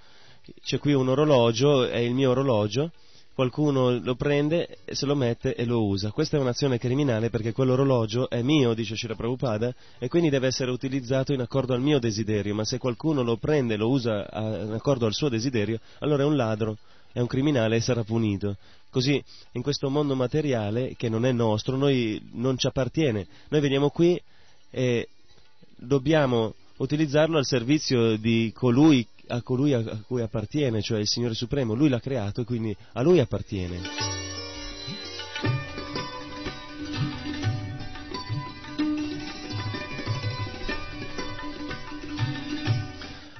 C'è qui un orologio, è il mio orologio, qualcuno lo prende, se lo mette e lo usa. Questa è un'azione criminale perché quell'orologio è mio, dice Shira Prabhupada, e quindi deve essere utilizzato in accordo al mio desiderio, ma se qualcuno lo prende e lo usa in accordo al suo desiderio, allora è un ladro è un criminale e sarà punito. Così in questo mondo materiale che non è nostro, noi non ci appartiene, noi veniamo qui e dobbiamo utilizzarlo al servizio di colui a colui a cui appartiene, cioè il Signore Supremo. Lui l'ha creato e quindi a lui appartiene.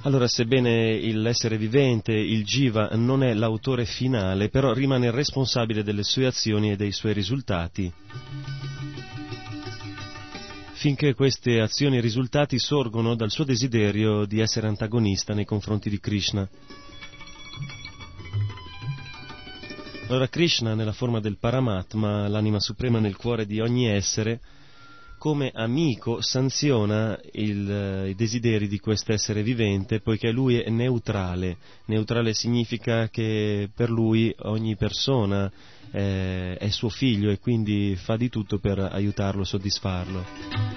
Allora, sebbene l'essere vivente, il Jiva, non è l'autore finale, però rimane responsabile delle sue azioni e dei suoi risultati, finché queste azioni e risultati sorgono dal suo desiderio di essere antagonista nei confronti di Krishna. Allora Krishna, nella forma del Paramatma, l'anima suprema nel cuore di ogni essere, come amico sanziona il, eh, i desideri di quest'essere vivente poiché lui è neutrale. Neutrale significa che per lui ogni persona eh, è suo figlio e quindi fa di tutto per aiutarlo, soddisfarlo.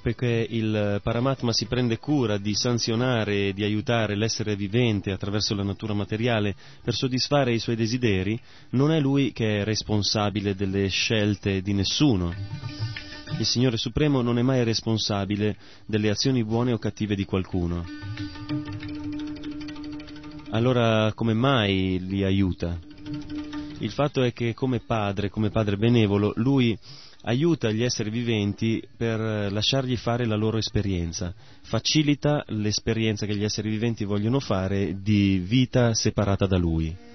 perché il Paramatma si prende cura di sanzionare e di aiutare l'essere vivente attraverso la natura materiale per soddisfare i suoi desideri, non è lui che è responsabile delle scelte di nessuno. Il Signore Supremo non è mai responsabile delle azioni buone o cattive di qualcuno. Allora come mai li aiuta? Il fatto è che come padre, come padre benevolo, lui aiuta gli esseri viventi per lasciargli fare la loro esperienza, facilita l'esperienza che gli esseri viventi vogliono fare di vita separata da lui.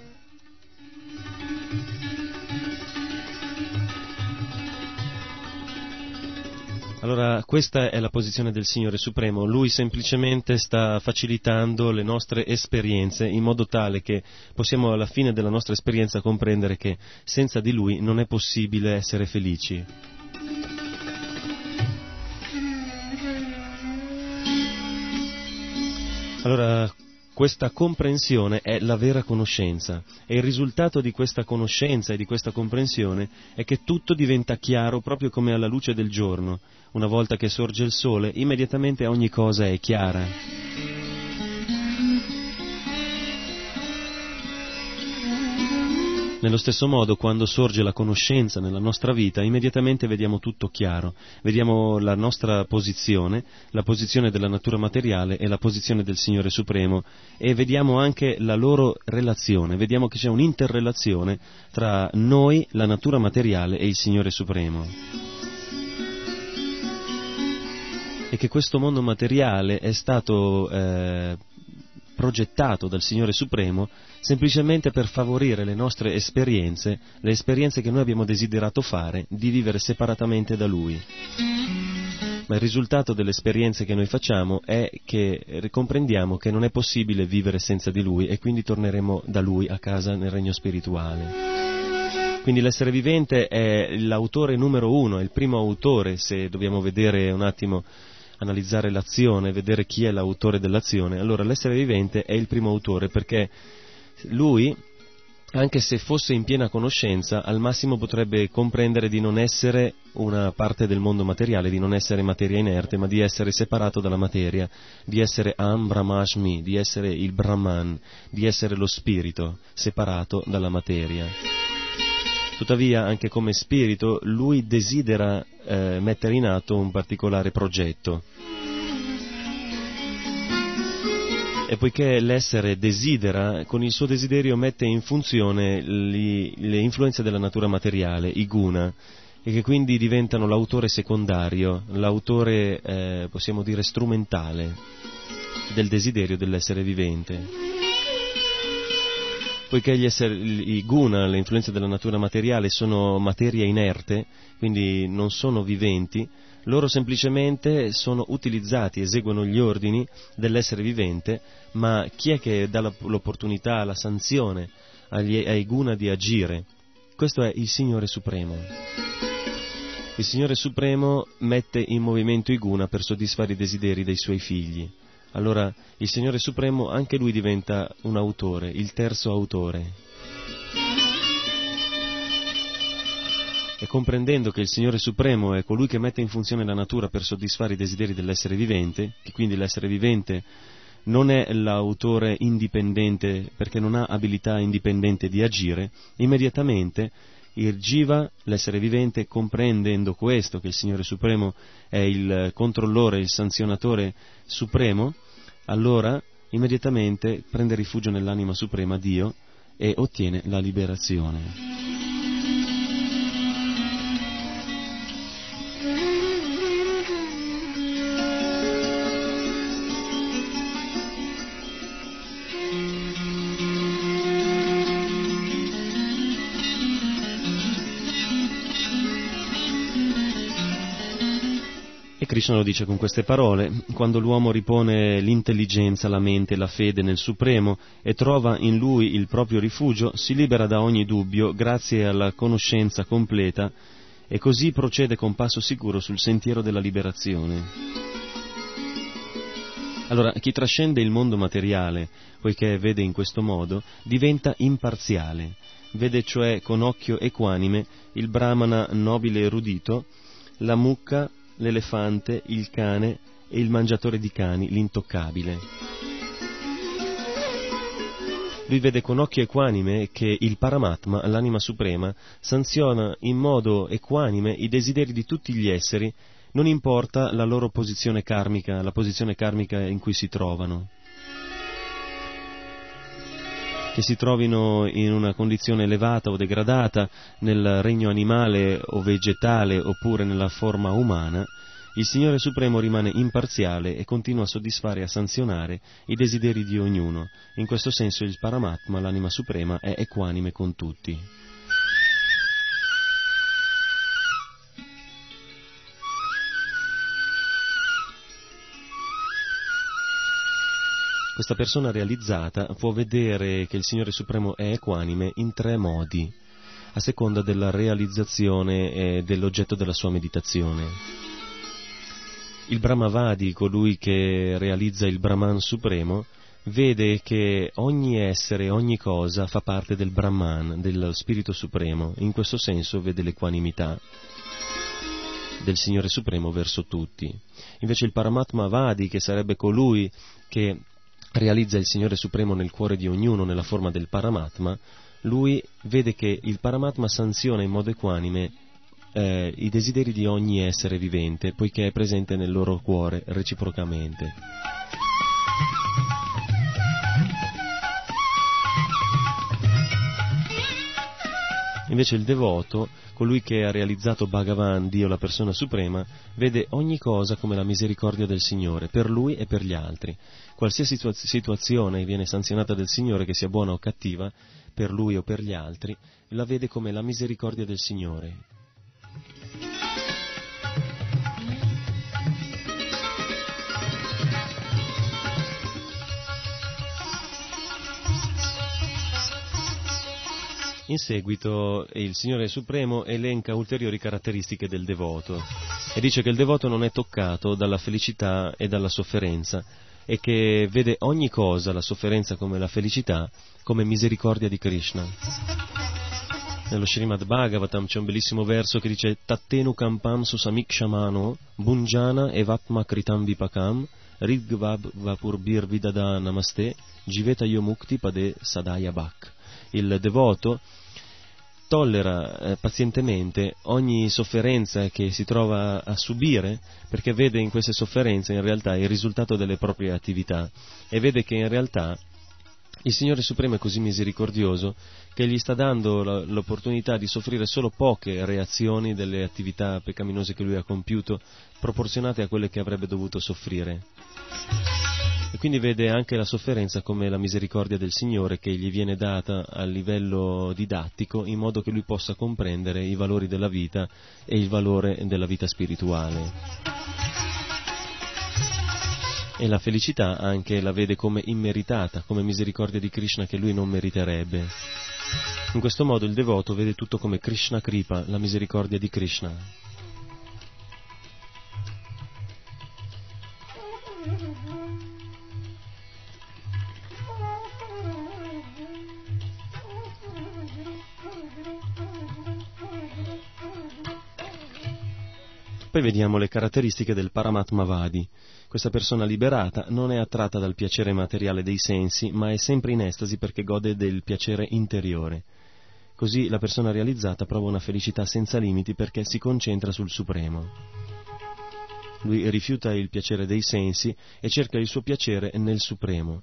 Allora, questa è la posizione del Signore Supremo. Lui semplicemente sta facilitando le nostre esperienze in modo tale che possiamo alla fine della nostra esperienza comprendere che senza di Lui non è possibile essere felici. Allora, questa comprensione è la vera conoscenza e il risultato di questa conoscenza e di questa comprensione è che tutto diventa chiaro proprio come alla luce del giorno. Una volta che sorge il sole, immediatamente ogni cosa è chiara. Nello stesso modo, quando sorge la conoscenza nella nostra vita, immediatamente vediamo tutto chiaro, vediamo la nostra posizione, la posizione della natura materiale e la posizione del Signore Supremo. E vediamo anche la loro relazione, vediamo che c'è un'interrelazione tra noi, la natura materiale e il Signore Supremo. E che questo mondo materiale è stato eh, progettato dal Signore Supremo semplicemente per favorire le nostre esperienze, le esperienze che noi abbiamo desiderato fare, di vivere separatamente da Lui. Ma il risultato delle esperienze che noi facciamo è che comprendiamo che non è possibile vivere senza di Lui e quindi torneremo da Lui a casa nel regno spirituale. Quindi l'essere vivente è l'autore numero uno, è il primo autore, se dobbiamo vedere un attimo analizzare l'azione, vedere chi è l'autore dell'azione, allora l'essere vivente è il primo autore perché lui, anche se fosse in piena conoscenza, al massimo potrebbe comprendere di non essere una parte del mondo materiale, di non essere materia inerte, ma di essere separato dalla materia, di essere Am Brahmashmi, di essere il Brahman, di essere lo spirito separato dalla materia. Tuttavia, anche come spirito, lui desidera eh, mettere in atto un particolare progetto. E poiché l'essere desidera, con il suo desiderio mette in funzione li, le influenze della natura materiale, i guna, e che quindi diventano l'autore secondario, l'autore, eh, possiamo dire, strumentale del desiderio dell'essere vivente poiché esseri, i guna, le influenze della natura materiale, sono materia inerte, quindi non sono viventi, loro semplicemente sono utilizzati, eseguono gli ordini dell'essere vivente, ma chi è che dà l'opportunità, la sanzione agli, ai guna di agire? Questo è il Signore Supremo. Il Signore Supremo mette in movimento i guna per soddisfare i desideri dei suoi figli allora il Signore Supremo anche lui diventa un autore, il terzo autore. e comprendendo che il Signore Supremo è colui che mette in funzione la natura per soddisfare i desideri dell'essere vivente, che quindi l'essere vivente non è l'autore indipendente perché non ha abilità indipendente di agire, immediatamente il Jiva, l'essere vivente, comprendendo questo, che il Signore Supremo è il controllore, il sanzionatore supremo, allora immediatamente prende rifugio nell'anima suprema, Dio, e ottiene la liberazione. Krishna lo dice con queste parole, quando l'uomo ripone l'intelligenza, la mente, la fede nel Supremo e trova in lui il proprio rifugio, si libera da ogni dubbio grazie alla conoscenza completa e così procede con passo sicuro sul sentiero della liberazione. Allora, chi trascende il mondo materiale, poiché vede in questo modo, diventa imparziale, vede cioè con occhio equanime il brahmana nobile e erudito, la mucca l'elefante, il cane e il mangiatore di cani, l'intoccabile. Lui vede con occhio equanime che il Paramatma, l'anima suprema, sanziona in modo equanime i desideri di tutti gli esseri, non importa la loro posizione karmica, la posizione karmica in cui si trovano che si trovino in una condizione elevata o degradata nel regno animale o vegetale oppure nella forma umana, il Signore Supremo rimane imparziale e continua a soddisfare e a sanzionare i desideri di ognuno. In questo senso il Paramatma, l'anima suprema, è equanime con tutti. Questa persona realizzata può vedere che il Signore Supremo è equanime in tre modi, a seconda della realizzazione e dell'oggetto della sua meditazione. Il Brahmavadi, colui che realizza il Brahman Supremo, vede che ogni essere, ogni cosa fa parte del Brahman, dello Spirito Supremo, in questo senso vede l'equanimità del Signore Supremo verso tutti. Invece il Paramatma Vadi, che sarebbe colui che realizza il Signore Supremo nel cuore di ognuno nella forma del Paramatma, lui vede che il Paramatma sanziona in modo equanime eh, i desideri di ogni essere vivente, poiché è presente nel loro cuore reciprocamente. Invece il devoto, colui che ha realizzato Bhagavan, Dio la persona suprema, vede ogni cosa come la misericordia del Signore, per lui e per gli altri. Qualsiasi situazione viene sanzionata del Signore, che sia buona o cattiva, per lui o per gli altri, la vede come la misericordia del Signore, In seguito il Signore Supremo elenca ulteriori caratteristiche del devoto e dice che il devoto non è toccato dalla felicità e dalla sofferenza e che vede ogni cosa, la sofferenza come la felicità, come misericordia di Krishna. Nello Srimad Bhagavatam c'è un bellissimo verso che dice Tattenu kampam susamikshamano bunjana evatma kritam vipakam rigvab vapurbir vidada namaste jiveta yomukti pade sadaya bhak il devoto tollera eh, pazientemente ogni sofferenza che si trova a subire perché vede in queste sofferenze in realtà il risultato delle proprie attività e vede che in realtà il Signore Supremo è così misericordioso che gli sta dando l'opportunità di soffrire solo poche reazioni delle attività peccaminose che lui ha compiuto proporzionate a quelle che avrebbe dovuto soffrire quindi vede anche la sofferenza come la misericordia del Signore che gli viene data a livello didattico in modo che lui possa comprendere i valori della vita e il valore della vita spirituale. E la felicità anche la vede come immeritata, come misericordia di Krishna che lui non meriterebbe. In questo modo il devoto vede tutto come Krishna Kripa, la misericordia di Krishna. Poi vediamo le caratteristiche del Paramatmavadi. Questa persona liberata non è attratta dal piacere materiale dei sensi, ma è sempre in estasi perché gode del piacere interiore. Così la persona realizzata prova una felicità senza limiti perché si concentra sul Supremo. Lui rifiuta il piacere dei sensi e cerca il suo piacere nel Supremo.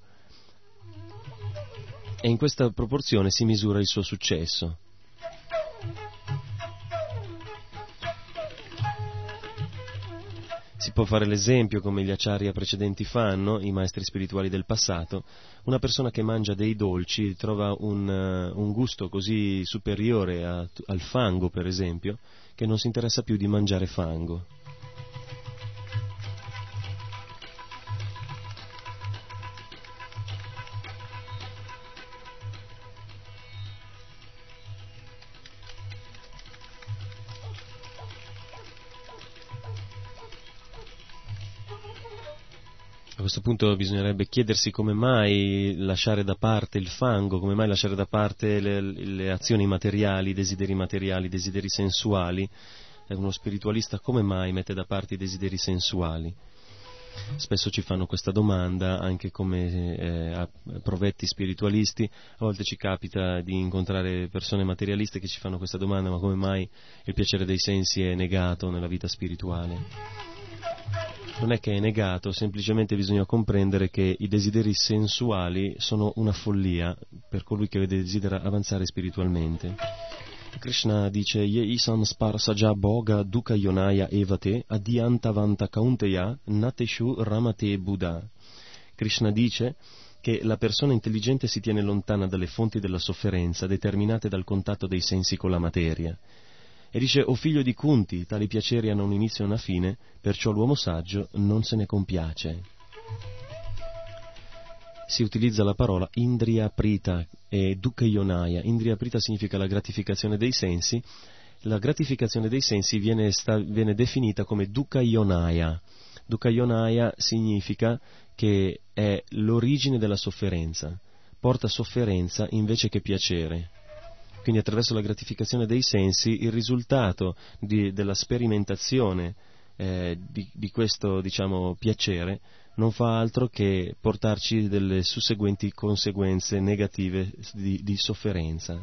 E in questa proporzione si misura il suo successo. Si può fare l'esempio, come gli acciaria precedenti fanno, i maestri spirituali del passato, una persona che mangia dei dolci trova un, uh, un gusto così superiore a, al fango, per esempio, che non si interessa più di mangiare fango. A questo punto bisognerebbe chiedersi come mai lasciare da parte il fango, come mai lasciare da parte le, le azioni materiali, i desideri materiali, i desideri sensuali. Uno spiritualista come mai mette da parte i desideri sensuali? Spesso ci fanno questa domanda anche come eh, provetti spiritualisti, a volte ci capita di incontrare persone materialiste che ci fanno questa domanda, ma come mai il piacere dei sensi è negato nella vita spirituale? Non è che è negato, semplicemente bisogna comprendere che i desideri sensuali sono una follia per colui che desidera avanzare spiritualmente. Krishna dice Ye isam sparsaja boga duka yonaya evate adiantavanta kaunteya nateshu ramate buddha. Krishna dice che la persona intelligente si tiene lontana dalle fonti della sofferenza determinate dal contatto dei sensi con la materia e dice, o figlio di Kunti, tali piaceri hanno un inizio e una fine, perciò l'uomo saggio non se ne compiace. Si utilizza la parola Indriya Prita e Dukayonaya. Indriya Prita significa la gratificazione dei sensi. La gratificazione dei sensi viene, sta, viene definita come Dukayonaya. Dukayonaya significa che è l'origine della sofferenza, porta sofferenza invece che piacere quindi attraverso la gratificazione dei sensi, il risultato di, della sperimentazione eh, di, di, questo diciamo, piacere non fa altro che portarci delle susseguenti conseguenze negative di, di sofferenza.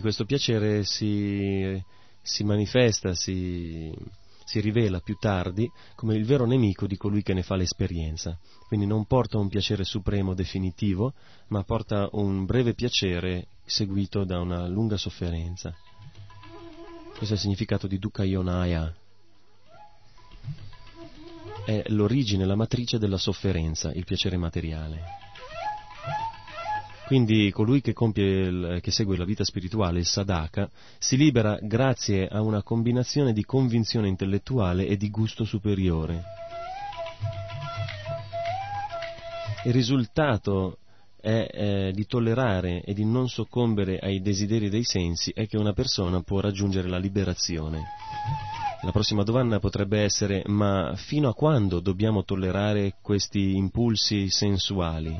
Quindi questo piacere si, si manifesta, si, si rivela più tardi come il vero nemico di colui che ne fa l'esperienza. Quindi non porta un piacere supremo definitivo, ma porta un breve piacere seguito da una lunga sofferenza. Questo è il significato di Dukkha Yonaya. È l'origine, la matrice della sofferenza, il piacere materiale. Quindi colui che, il, che, segue la vita spirituale, il sadhaka, si libera grazie a una combinazione di convinzione intellettuale e di gusto superiore. Il risultato è, eh, di tollerare e di non soccombere ai desideri dei sensi è che una persona può raggiungere la liberazione. La prossima domanda potrebbe essere ma fino a quando dobbiamo tollerare questi impulsi sensuali?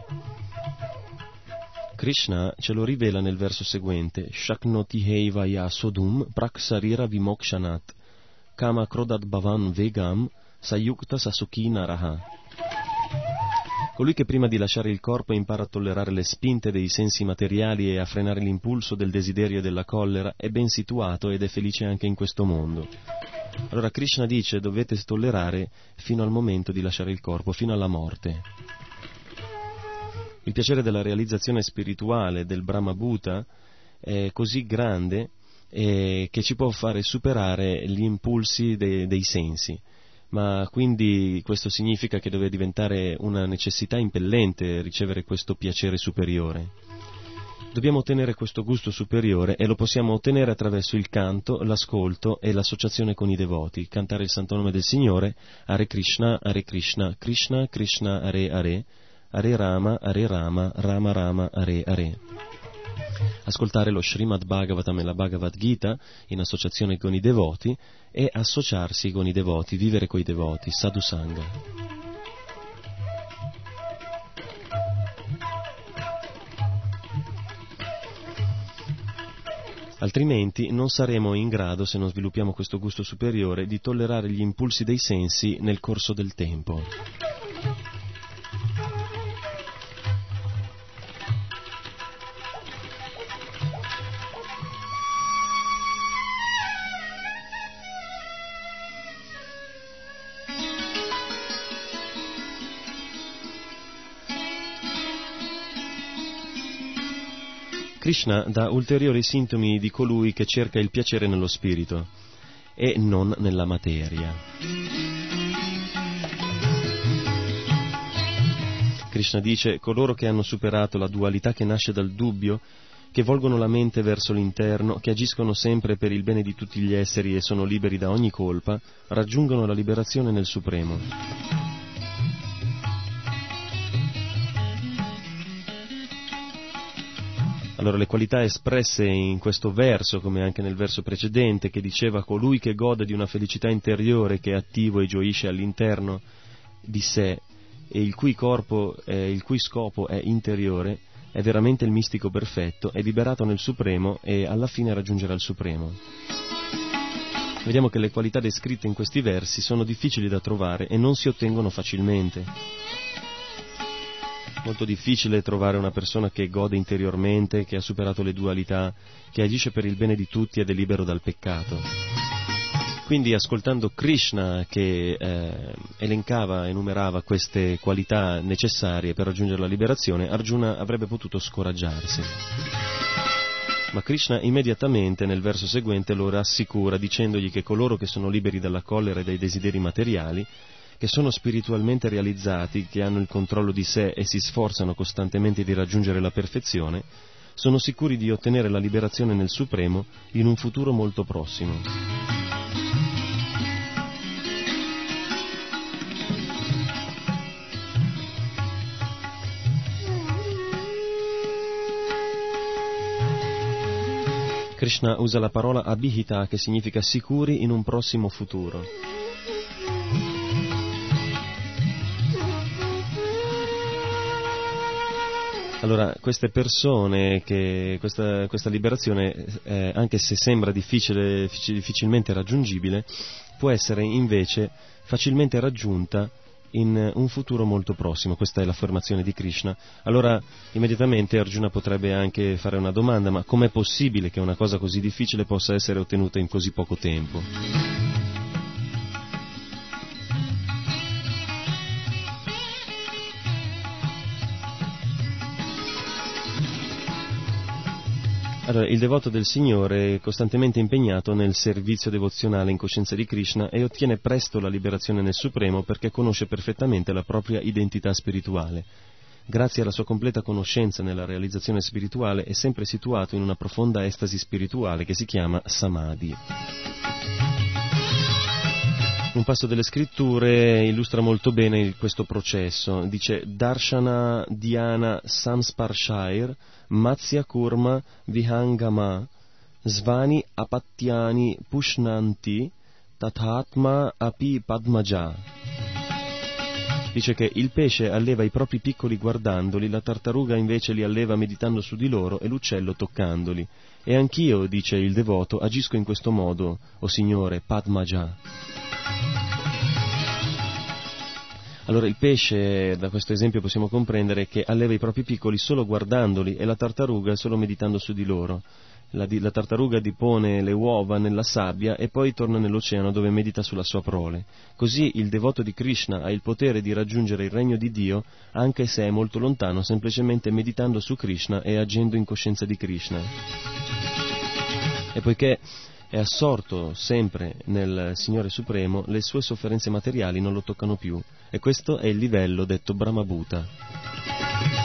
Krishna ce lo rivela nel verso seguente, Shaknoti Heivaya Sodum Praksarira Vimokshanat Kama Krodat Bhavan Vegam Sayukta Sasuki Naraha. Colui che prima di lasciare il corpo impara a tollerare le spinte dei sensi materiali e a frenare l'impulso del desiderio e della collera è ben situato ed è felice anche in questo mondo. Allora Krishna dice dovete tollerare fino al momento di lasciare il corpo, fino alla morte. Il piacere della realizzazione spirituale del Brahma Bhuta è così grande eh, che ci può fare superare gli impulsi de- dei sensi. Ma quindi questo significa che deve diventare una necessità impellente ricevere questo piacere superiore. Dobbiamo ottenere questo gusto superiore e lo possiamo ottenere attraverso il canto, l'ascolto e l'associazione con i devoti. Cantare il santo nome del Signore, Hare Krishna, Hare Krishna, Krishna Krishna, Hare Hare, Hare Rama, Hare Rama, Rama Rama, Hare Hare. Ascoltare lo Srimad Bhagavatam e la Bhagavad Gita in associazione con i devoti e associarsi con i devoti, vivere con i devoti, sadhu sangha. altrimenti non saremo in grado, se non sviluppiamo questo gusto superiore, di tollerare gli impulsi dei sensi nel corso del tempo. Krishna dà ulteriori sintomi di colui che cerca il piacere nello spirito e non nella materia. Krishna dice, coloro che hanno superato la dualità che nasce dal dubbio, che volgono la mente verso l'interno, che agiscono sempre per il bene di tutti gli esseri e sono liberi da ogni colpa, raggiungono la liberazione nel Supremo. Allora le qualità espresse in questo verso, come anche nel verso precedente, che diceva colui che gode di una felicità interiore, che è attivo e gioisce all'interno di sé e il cui, corpo, eh, il cui scopo è interiore, è veramente il mistico perfetto, è liberato nel Supremo e alla fine raggiungerà il Supremo. Vediamo che le qualità descritte in questi versi sono difficili da trovare e non si ottengono facilmente molto difficile trovare una persona che gode interiormente, che ha superato le dualità, che agisce per il bene di tutti ed è libero dal peccato. Quindi ascoltando Krishna che eh, elencava, enumerava queste qualità necessarie per raggiungere la liberazione, Arjuna avrebbe potuto scoraggiarsi. Ma Krishna immediatamente nel verso seguente lo rassicura dicendogli che coloro che sono liberi dalla collera e dai desideri materiali che sono spiritualmente realizzati, che hanno il controllo di sé e si sforzano costantemente di raggiungere la perfezione, sono sicuri di ottenere la liberazione nel Supremo in un futuro molto prossimo. Krishna usa la parola abhita che significa sicuri in un prossimo futuro. Allora, queste persone, che, questa, questa, liberazione, eh, anche se sembra difficile, difficilmente raggiungibile, può essere invece facilmente raggiunta in un futuro molto prossimo. Questa è l'affermazione di Krishna. Allora, immediatamente Arjuna potrebbe anche fare una domanda, ma com'è possibile che una cosa così difficile possa essere ottenuta in così poco tempo? Allora, il devoto del Signore è costantemente impegnato nel servizio devozionale in coscienza di Krishna e ottiene presto la liberazione nel Supremo perché conosce perfettamente la propria identità spirituale. Grazie alla sua completa conoscenza nella realizzazione spirituale è sempre situato in una profonda estasi spirituale che si chiama Samadhi. Un passo delle scritture illustra molto bene questo processo. Dice Darshana Dhyana Samsparshair Matsya Kurma Vihangama Svani Apattiani Pushnanti Tathatma Api Padmaja. Dice che il pesce alleva i propri piccoli guardandoli, la tartaruga invece li alleva meditando su di loro e l'uccello toccandoli. E anch'io, dice il devoto, agisco in questo modo, o Signore, Padmaja. Allora il pesce, da questo esempio possiamo comprendere che alleva i propri piccoli solo guardandoli e la tartaruga solo meditando su di loro. La, la, tartaruga dipone le uova nella sabbia e poi torna nell'oceano dove medita sulla sua prole. Così il devoto di Krishna ha il potere di raggiungere il regno di Dio anche se è molto lontano, semplicemente meditando su Krishna e agendo in coscienza di Krishna. E poiché è assorto sempre nel Signore Supremo, le sue sofferenze materiali non lo toccano più e questo è il livello detto Brahmabhuta.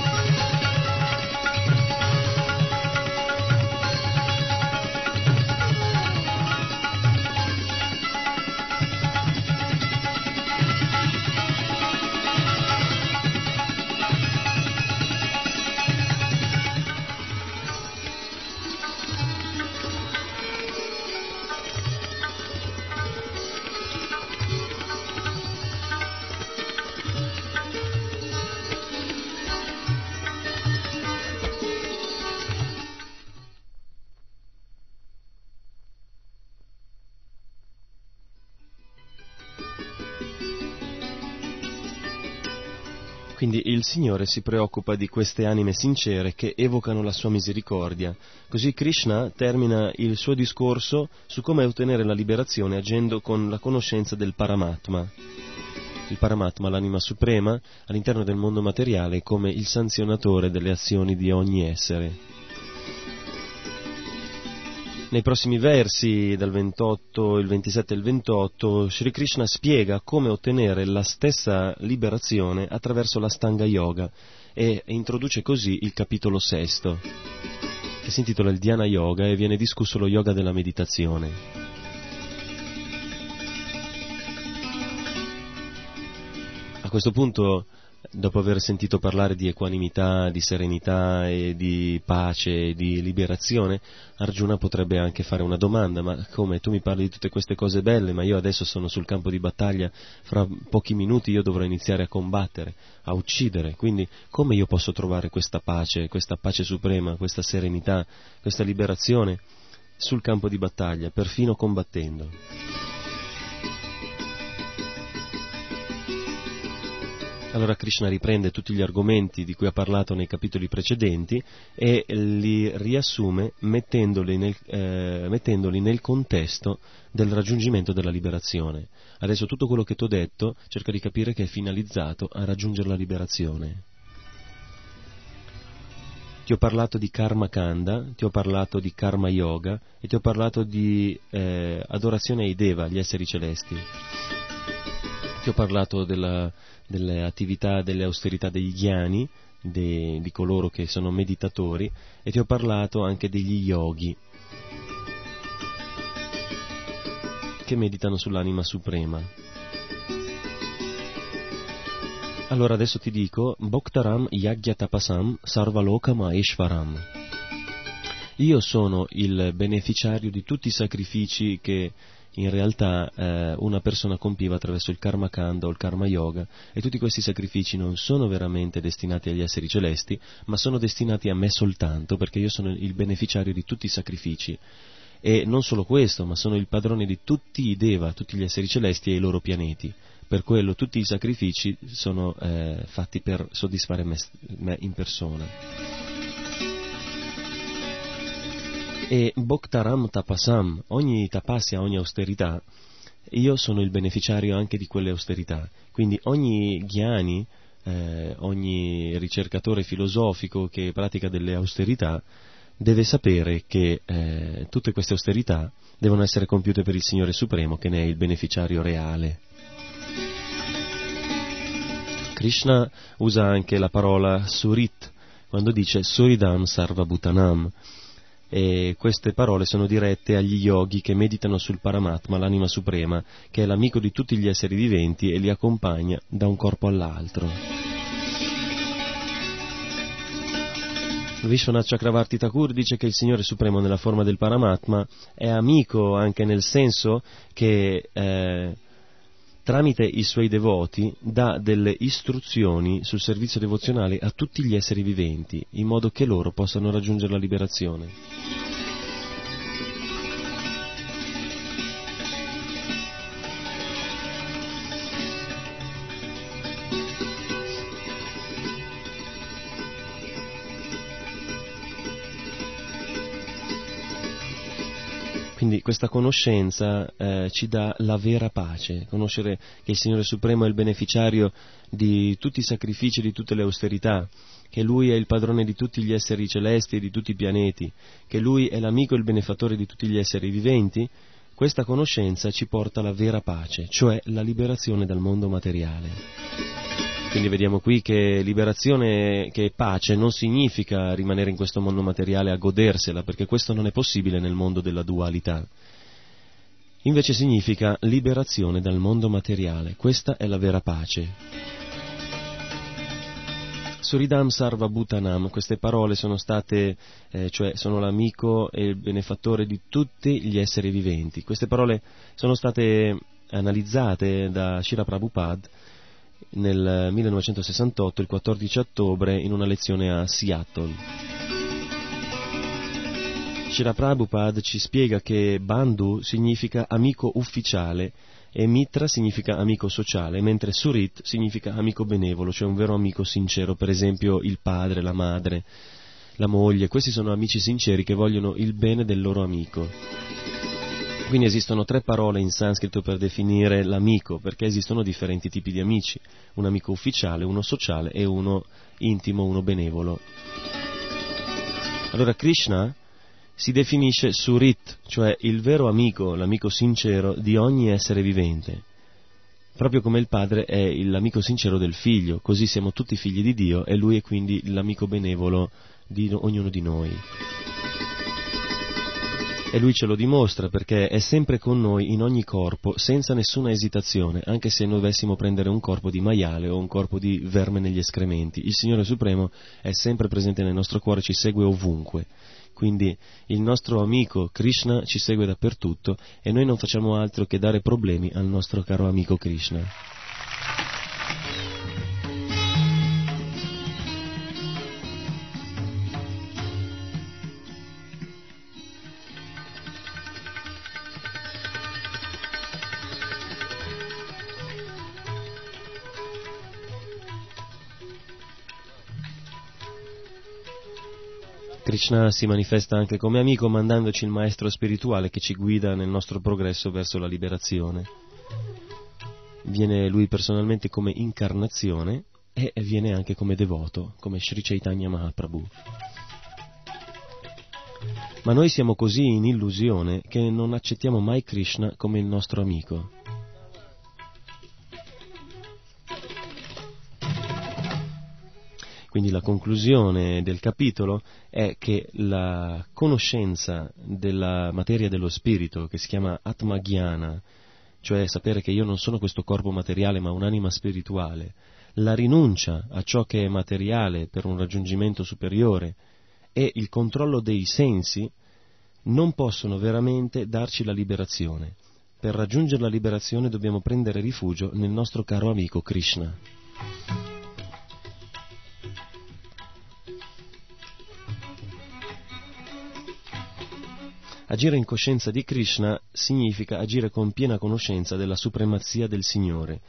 Quindi il Signore si preoccupa di queste anime sincere che evocano la sua misericordia. Così Krishna termina il suo discorso su come ottenere la liberazione agendo con la conoscenza del Paramatma. Il Paramatma, l'anima suprema, all'interno del mondo materiale come il sanzionatore delle azioni di ogni essere. Nei prossimi versi, dal 28, il 27 e il 28, Sri Krishna spiega come ottenere la stessa liberazione attraverso la Stanga Yoga e introduce così il capitolo sesto, che si intitola il Dhyana Yoga e viene discusso lo yoga della meditazione. A questo punto dopo aver sentito parlare di equanimità, di serenità e di pace e di liberazione, Arjuna potrebbe anche fare una domanda, ma come tu mi parli di tutte queste cose belle, ma io adesso sono sul campo di battaglia, fra pochi minuti io dovrò iniziare a combattere, a uccidere, quindi come io posso trovare questa pace, questa pace suprema, questa serenità, questa liberazione sul campo di battaglia, perfino combattendo? Allora Krishna riprende tutti gli argomenti di cui ha parlato nei capitoli precedenti e li riassume mettendoli nel, eh, mettendoli nel contesto del raggiungimento della liberazione. Adesso tutto quello che ti ho detto cerca di capire che è finalizzato a raggiungere la liberazione. Ti ho parlato di karma kanda, ti ho parlato di karma yoga e ti ho parlato di eh, adorazione ai deva, gli esseri celesti. Ti ho parlato della delle attività, delle austerità degli ghiani, de, di coloro che sono meditatori, e ti ho parlato anche degli yogi, che meditano sull'anima suprema. Allora adesso ti dico Bhoktaram Yagyatapasam Sarvaloka Maeshvaram. Io sono il beneficiario di tutti i sacrifici che in realtà eh, una persona compiva attraverso il karma kanda o il karma yoga e tutti questi sacrifici non sono veramente destinati agli esseri celesti, ma sono destinati a me soltanto perché io sono il beneficiario di tutti i sacrifici. E non solo questo, ma sono il padrone di tutti i Deva, tutti gli esseri celesti e i loro pianeti. Per quello tutti i sacrifici sono eh, fatti per soddisfare me, me in persona e Bhoktaram Tapasam, ogni tapasya, ogni austerità, io sono il beneficiario anche di quelle austerità. Quindi ogni ghiani, eh, ogni ricercatore filosofico che pratica delle austerità deve sapere che eh, tutte queste austerità devono essere compiute per il Signore Supremo che ne è il beneficiario reale. Krishna usa anche la parola surit quando dice Suridam Sarva Bhutanam, e queste parole sono dirette agli yogi che meditano sul Paramatma, l'anima suprema, che è l'amico di tutti gli esseri viventi e li accompagna da un corpo all'altro. Vishwanath Chakravarti Thakur dice che il Signore Supremo nella forma del Paramatma è amico anche nel senso che eh, tramite i suoi devoti dà delle istruzioni sul servizio devozionale a tutti gli esseri viventi, in modo che loro possano raggiungere la liberazione. Quindi questa conoscenza eh, ci dà la vera pace, conoscere che il Signore Supremo è il beneficiario di tutti i sacrifici, di tutte le austerità, che Lui è il padrone di tutti gli esseri celesti e di tutti i pianeti, che Lui è l'amico e il benefattore di tutti gli esseri viventi, questa conoscenza ci porta alla vera pace, cioè la liberazione dal mondo materiale. Quindi vediamo qui che liberazione, che pace non significa rimanere in questo mondo materiale a godersela, perché questo non è possibile nel mondo della dualità. Invece significa liberazione dal mondo materiale, questa è la vera pace. Suridam Sarva Bhutanam, queste parole sono state, eh, cioè sono l'amico e il benefattore di tutti gli esseri viventi. Queste parole sono state analizzate da Shira Prabhupada nel 1968, il 14 ottobre, in una lezione a Seattle. Shira Prabhupada ci spiega che Bandhu significa amico ufficiale e Mitra significa amico sociale, mentre Surit significa amico benevolo, cioè un vero amico sincero, per esempio il padre, la madre, la moglie, questi sono amici sinceri che vogliono il bene del loro amico. Quindi esistono tre parole in sanscrito per definire l'amico, perché esistono differenti tipi di amici, un amico ufficiale, uno sociale e uno intimo, uno benevolo. Allora Krishna si definisce Surit, cioè il vero amico, l'amico sincero di ogni essere vivente. Proprio come il padre è l'amico sincero del figlio, così siamo tutti figli di Dio e lui è quindi l'amico benevolo di ognuno di noi. E lui ce lo dimostra perché è sempre con noi in ogni corpo, senza nessuna esitazione, anche se noi dovessimo prendere un corpo di maiale o un corpo di verme negli escrementi. Il Signore Supremo è sempre presente nel nostro cuore, ci segue ovunque. Quindi il nostro amico Krishna ci segue dappertutto e noi non facciamo altro che dare problemi al nostro caro amico Krishna. Krishna si manifesta anche come amico mandandoci il maestro spirituale che ci guida nel nostro progresso verso la liberazione. Viene lui personalmente come incarnazione e viene anche come devoto, come Sri Chaitanya Mahaprabhu. Ma noi siamo così in illusione che non accettiamo mai Krishna come il nostro amico. Quindi la conclusione del capitolo è che la conoscenza della materia dello spirito, che si chiama Atma Atmagyana, cioè sapere che io non sono questo corpo materiale ma un'anima spirituale, la rinuncia a ciò che è materiale per un raggiungimento superiore e il controllo dei sensi non possono veramente darci la liberazione. Per raggiungere la liberazione dobbiamo prendere rifugio nel nostro caro amico Krishna. Agire in coscienza di Krishna significa agire con piena conoscenza della supremazia del Signore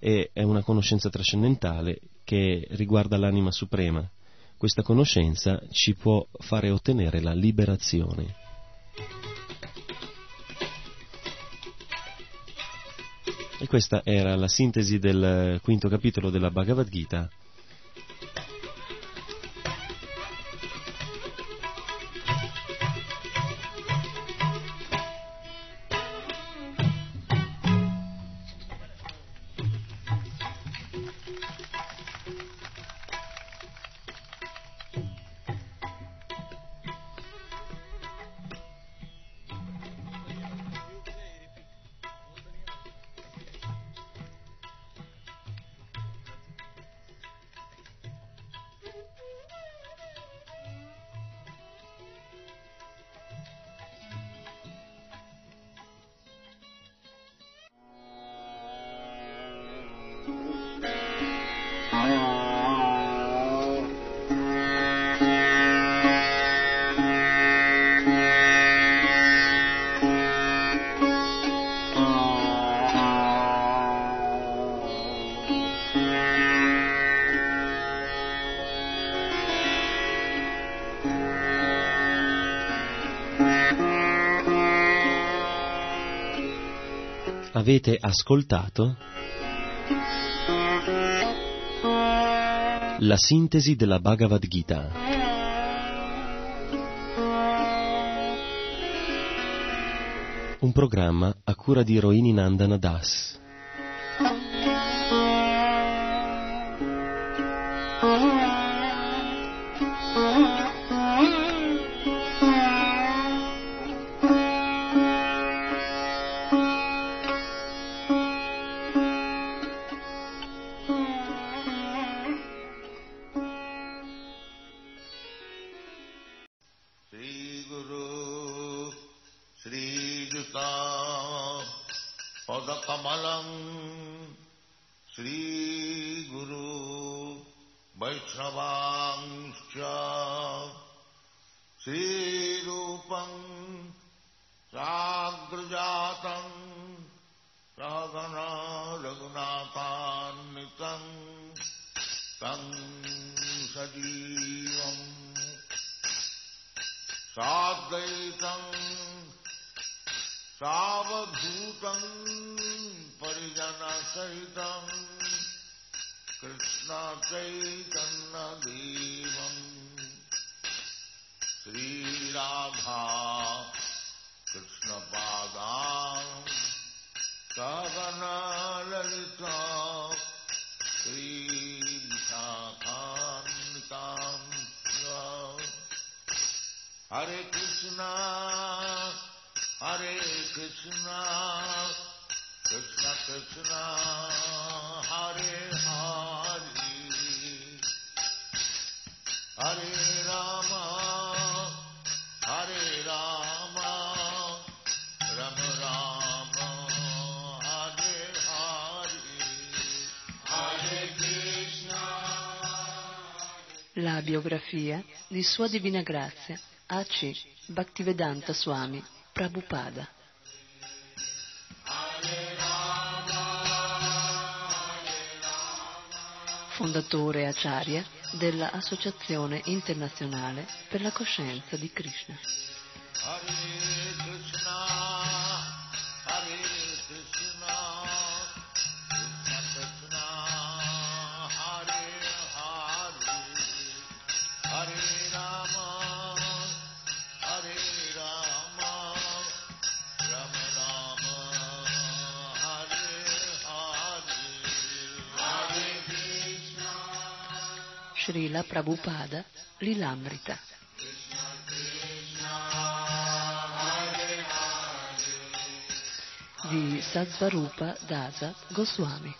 e è una conoscenza trascendentale che riguarda l'anima suprema. Questa conoscenza ci può fare ottenere la liberazione. E questa era la sintesi del quinto capitolo della Bhagavad Gita Avete ascoltato la sintesi della Bhagavad Gita. Un programma a cura di Roini Nandana Das. Di Sua Divina Grazia A.C. Bhaktivedanta Swami Prabhupada. Fondatore Acharya della Associazione Internazionale per la Coscienza di Krishna. Prabhupada Lilamrita. Di Satsvarupa Dasa Goswami.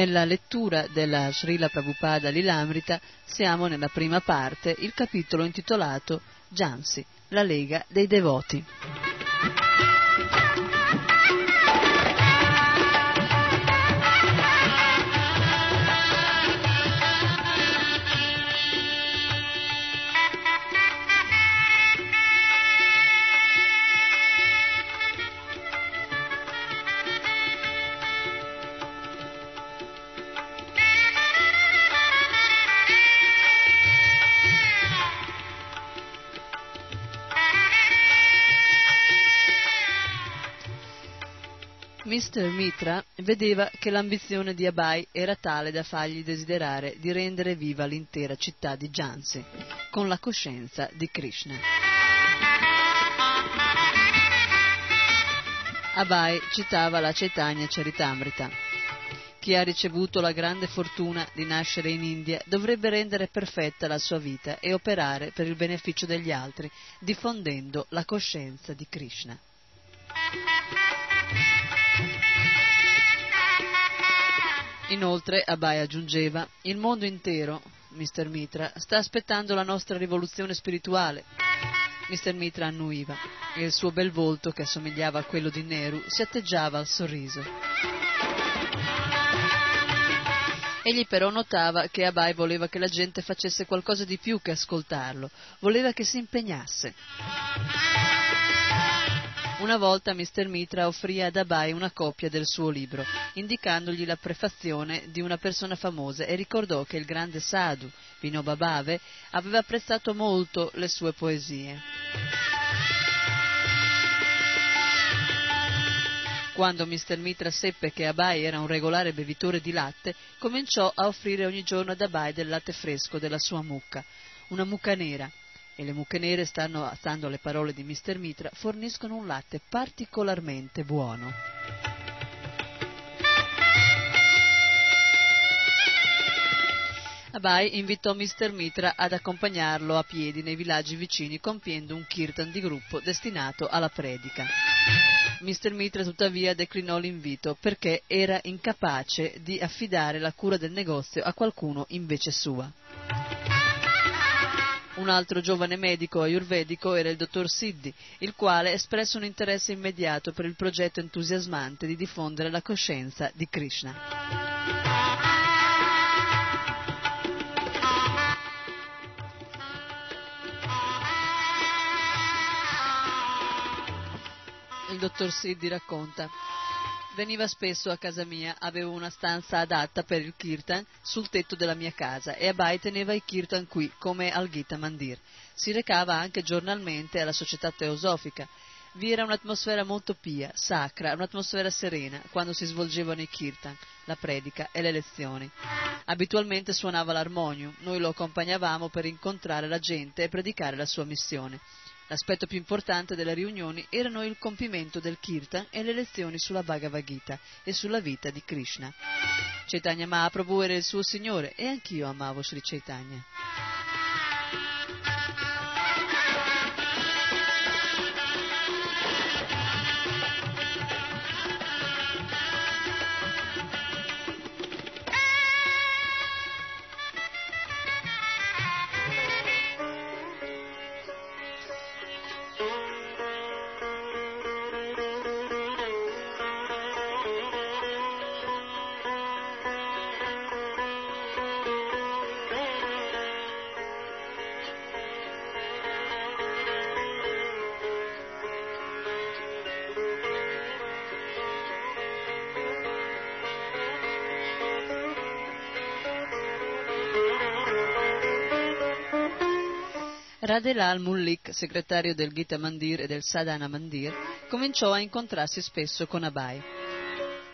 Nella lettura della Srila Prabhupada Lilamrita siamo nella prima parte, il capitolo intitolato Jansi, la Lega dei Devoti. Mitra vedeva che l'ambizione di Abai era tale da fargli desiderare di rendere viva l'intera città di Jansi, con la coscienza di Krishna. Abai citava la Chaitanya Charitamrita. Chi ha ricevuto la grande fortuna di nascere in India dovrebbe rendere perfetta la sua vita e operare per il beneficio degli altri, diffondendo la coscienza di Krishna. Inoltre, Abai aggiungeva, il mondo intero, Mr. Mitra, sta aspettando la nostra rivoluzione spirituale. Mr. Mitra annuiva e il suo bel volto, che assomigliava a quello di Nehru, si atteggiava al sorriso. Egli però notava che Abai voleva che la gente facesse qualcosa di più che ascoltarlo, voleva che si impegnasse. Una volta Mr. Mitra offrì ad Abai una copia del suo libro, indicandogli la prefazione di una persona famosa e ricordò che il grande Sadhu, Vinoba Bhave, aveva apprezzato molto le sue poesie. Quando Mr. Mitra seppe che Abai era un regolare bevitore di latte, cominciò a offrire ogni giorno ad Abai del latte fresco della sua mucca, una mucca nera, e le mucche nere, stanno, stando alle parole di Mr. Mitra, forniscono un latte particolarmente buono. Abai invitò Mr. Mitra ad accompagnarlo a piedi nei villaggi vicini compiendo un kirtan di gruppo destinato alla predica. Mr. Mitra tuttavia declinò l'invito perché era incapace di affidare la cura del negozio a qualcuno invece sua. Un altro giovane medico ayurvedico era il dottor Siddhi, il quale espresse un interesse immediato per il progetto entusiasmante di diffondere la coscienza di Krishna. Il dottor Siddhi racconta. Veniva spesso a casa mia, avevo una stanza adatta per il kirtan sul tetto della mia casa e Abai teneva i kirtan qui, come al Gita Mandir. Si recava anche giornalmente alla società teosofica. Vi era un'atmosfera molto pia, sacra, un'atmosfera serena quando si svolgevano i kirtan, la predica e le lezioni. Abitualmente suonava l'armonium, noi lo accompagnavamo per incontrare la gente e predicare la sua missione. L'aspetto più importante delle riunioni erano il compimento del kirtan e le lezioni sulla Bhagavad Gita e sulla vita di Krishna. Chaitanya Mahaprabhu era il suo signore e anch'io amavo Sri Chaitanya. Radhelal Mullik, segretario del Gita Mandir e del Sadhana Mandir, cominciò a incontrarsi spesso con Abai.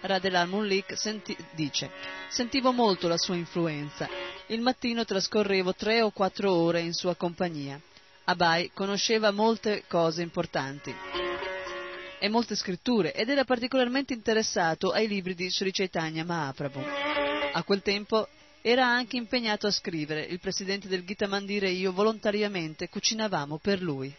Radhelal Mullik senti- dice: Sentivo molto la sua influenza. Il mattino trascorrevo tre o quattro ore in sua compagnia. Abai conosceva molte cose importanti e molte scritture ed era particolarmente interessato ai libri di Sri Chaitanya Mahaprabhu. A quel tempo era anche impegnato a scrivere. Il presidente del Gita Mandir e io volontariamente cucinavamo per lui.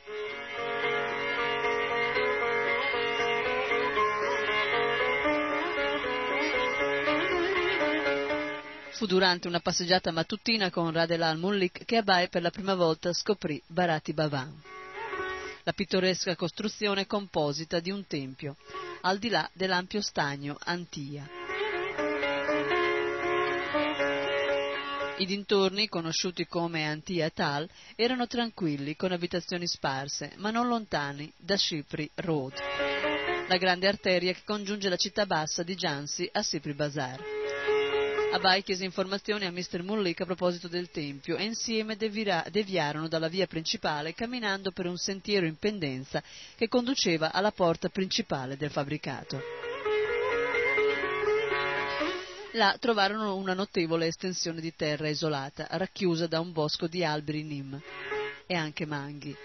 Fu durante una passeggiata mattutina con Radhelal Mullik che Abai per la prima volta scoprì Bharati Bhavan, la pittoresca costruzione composita di un tempio, al di là dell'ampio stagno Antia. I dintorni, conosciuti come Antia Tal, erano tranquilli, con abitazioni sparse, ma non lontani da Shipri Road, la grande arteria che congiunge la città bassa di Jansi a Sipri Bazar. Abai chiese informazioni a Mr. Mullik a proposito del tempio e insieme devira- deviarono dalla via principale camminando per un sentiero in pendenza che conduceva alla porta principale del fabbricato. Là trovarono una notevole estensione di terra isolata, racchiusa da un bosco di alberi nim e anche manghi.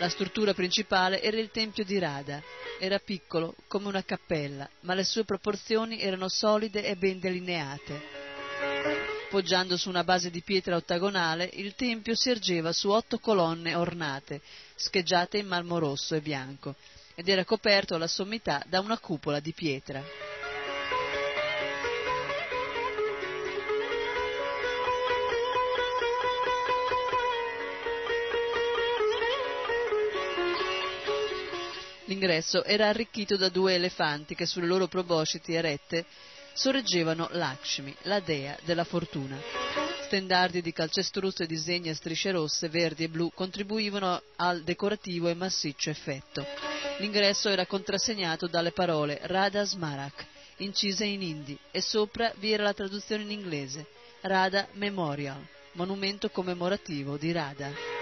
La struttura principale era il tempio di Radha. Era piccolo, come una cappella, ma le sue proporzioni erano solide e ben delineate. Poggiando su una base di pietra ottagonale, il tempio si ergeva su otto colonne ornate, scheggiate in marmo rosso e bianco, ed era coperto alla sommità da una cupola di pietra. L'ingresso era arricchito da due elefanti che sulle loro probosciti erette sorreggevano Lakshmi, la dea della fortuna. Stendardi di calcestruzzo e disegni a strisce rosse, verdi e blu contribuivano al decorativo e massiccio effetto. L'ingresso era contrassegnato dalle parole Radha Smarak, incise in hindi, e sopra vi era la traduzione in inglese, Radha Memorial, monumento commemorativo di Radha.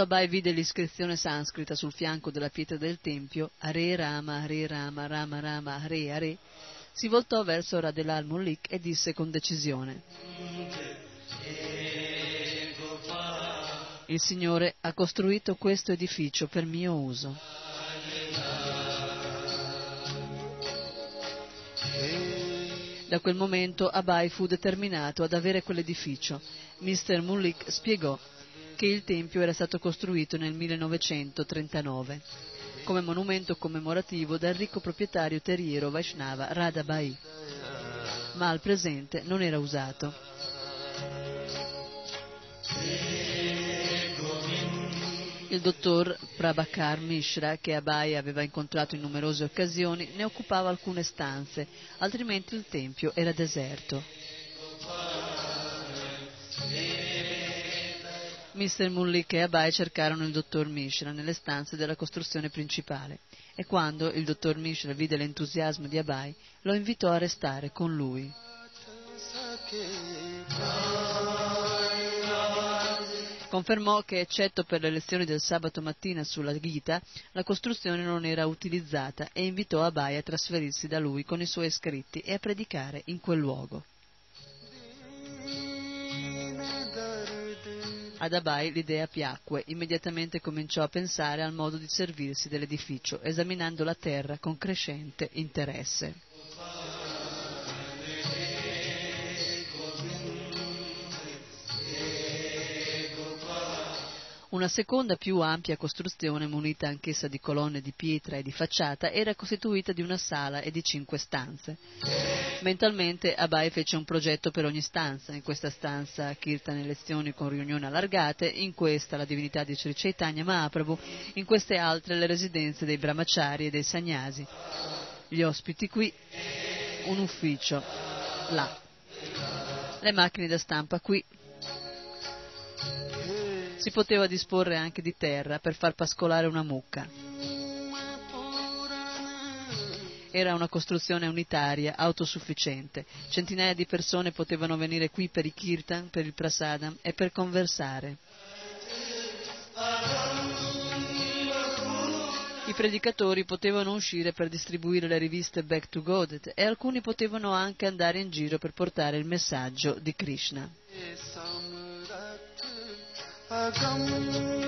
Abai vide l'iscrizione sanscrita sul fianco della pietra del tempio, Hare Rama, Hare Rama, Rama Rama, Hare Hare, si voltò verso Radelal Mullik e disse con decisione: Il Signore ha costruito questo edificio per mio uso. Da quel momento Abai fu determinato ad avere quell'edificio. Mr. Mullik spiegò che il tempio era stato costruito nel 1939 come monumento commemorativo dal ricco proprietario terriero Vaishnava Radhabai, ma al presente non era usato. Il dottor Prabhakar Mishra, che Abai aveva incontrato in numerose occasioni, ne occupava alcune stanze, altrimenti il tempio era deserto. Mr. Mullik e Abai cercarono il dottor Mishra nelle stanze della costruzione principale e quando il dottor Mishra vide l'entusiasmo di Abai, lo invitò a restare con lui. Confermò che, eccetto per le lezioni del sabato mattina sulla Gita, la costruzione non era utilizzata e invitò Abai a trasferirsi da lui con i suoi scritti e a predicare in quel luogo. Ad Abai l'idea piacque, immediatamente cominciò a pensare al modo di servirsi dell'edificio, esaminando la terra con crescente interesse. Una seconda più ampia costruzione, munita anch'essa di colonne di pietra e di facciata, era costituita di una sala e di cinque stanze. Mentalmente Abai fece un progetto per ogni stanza, in questa stanza Kirtan e lezioni con riunioni allargate, in questa la divinità di Sri Chaitanya Mahaprabhu, in queste altre le residenze dei brahmachari e dei sagnasi. Gli ospiti qui, un ufficio là, le macchine da stampa qui, si poteva disporre anche di terra per far pascolare una mucca. Era una costruzione unitaria, autosufficiente. Centinaia di persone potevano venire qui per i kirtan, per il prasadam e per conversare. I predicatori potevano uscire per distribuire le riviste Back to Godet e alcuni potevano anche andare in giro per portare il messaggio di Krishna. Agam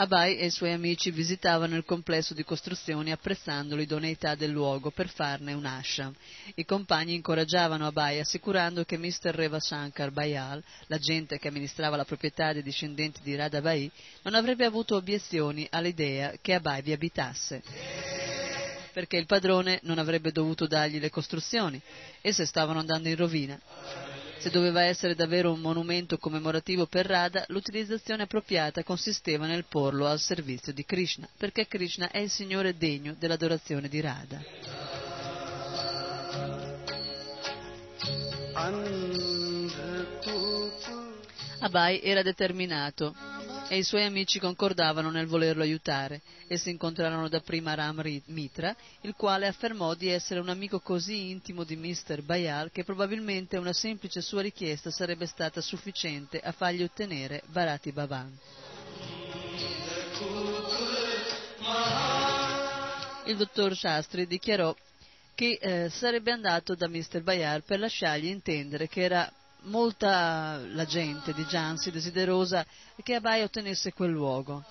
Abai e i suoi amici visitavano il complesso di costruzioni apprezzando l'idoneità del luogo per farne un ashram. I compagni incoraggiavano Abai assicurando che Mr. Reva Shankar Bayal, l'agente che amministrava la proprietà dei discendenti di Radha Bai, non avrebbe avuto obiezioni all'idea che Abai vi abitasse perché il padrone non avrebbe dovuto dargli le costruzioni, esse stavano andando in rovina. Se doveva essere davvero un monumento commemorativo per Radha, l'utilizzazione appropriata consisteva nel porlo al servizio di Krishna, perché Krishna è il Signore degno dell'adorazione di Radha. Abai era determinato e i suoi amici concordavano nel volerlo aiutare. Essi incontrarono dapprima Ram Mitra, il quale affermò di essere un amico così intimo di Mr. Bayal che probabilmente una semplice sua richiesta sarebbe stata sufficiente a fargli ottenere Bharati Bhavan. Il dottor Shastri dichiarò che eh, sarebbe andato da Mr. Bayal per lasciargli intendere che era molta la gente di Jansi desiderosa che Abai ottenesse quel luogo.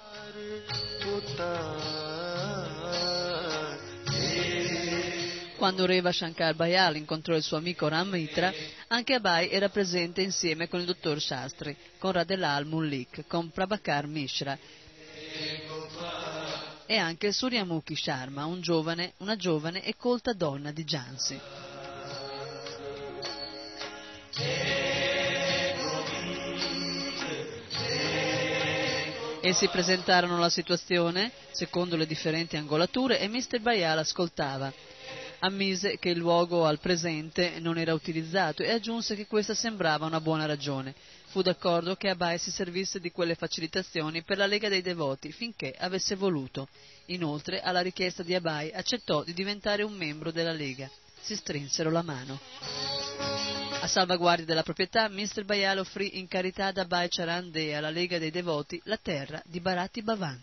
Quando Reva Shankar Bayal incontrò il suo amico Ram Mitra, anche Abai era presente insieme con il dottor Shastri, con Radelal Mullik, con Prabhakar Mishra e anche Suryamukhi Sharma, un giovane, una giovane e colta donna di Jansi. Essi presentarono la situazione secondo le differenti angolature e Mr. Bayal ascoltava. Ammise che il luogo al presente non era utilizzato e aggiunse che questa sembrava una buona ragione. Fu d'accordo che Abai si servisse di quelle facilitazioni per la Lega dei Devoti finché avesse voluto. Inoltre, alla richiesta di Abai, accettò di diventare un membro della Lega. Si strinsero la mano. A salvaguardia della proprietà, Mr. Bayal offrì in carità ad Abai Charan e alla Lega dei Devoti la terra di Bharati Bhavan.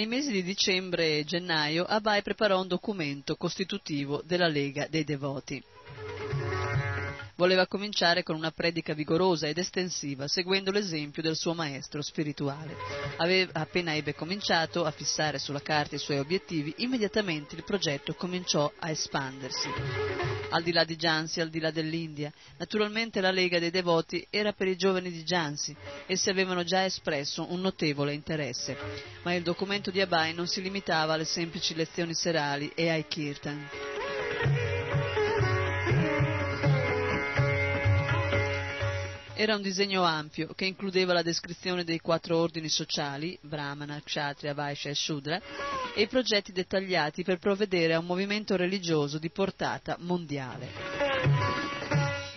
Nei mesi di dicembre e gennaio Abai preparò un documento costitutivo della Lega dei Devoti. Voleva cominciare con una predica vigorosa ed estensiva, seguendo l'esempio del suo maestro spirituale. Aveva, appena ebbe cominciato a fissare sulla carta i suoi obiettivi, immediatamente il progetto cominciò a espandersi. Al di là di Jansi, al di là dell'India, naturalmente la Lega dei Devoti era per i giovani di Jansi, essi avevano già espresso un notevole interesse, ma il documento di Abai non si limitava alle semplici lezioni serali e ai kirtan. Era un disegno ampio che includeva la descrizione dei quattro ordini sociali, Brahmana, Kshatriya, Vaishya e Shudra, e i progetti dettagliati per provvedere a un movimento religioso di portata mondiale.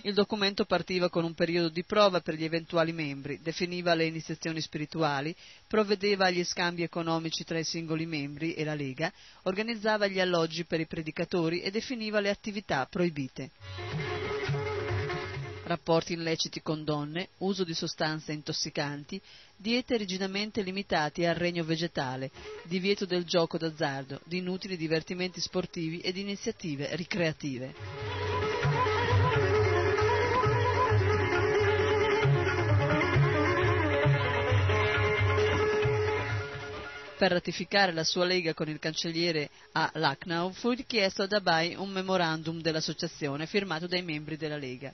Il documento partiva con un periodo di prova per gli eventuali membri, definiva le iniziazioni spirituali, provvedeva agli scambi economici tra i singoli membri e la Lega, organizzava gli alloggi per i predicatori e definiva le attività proibite rapporti illeciti con donne, uso di sostanze intossicanti, diete rigidamente limitati al regno vegetale, divieto del gioco d'azzardo, di inutili divertimenti sportivi ed iniziative ricreative. Per ratificare la sua lega con il cancelliere a Lucknow fu richiesto ad Abai un memorandum dell'associazione firmato dai membri della lega.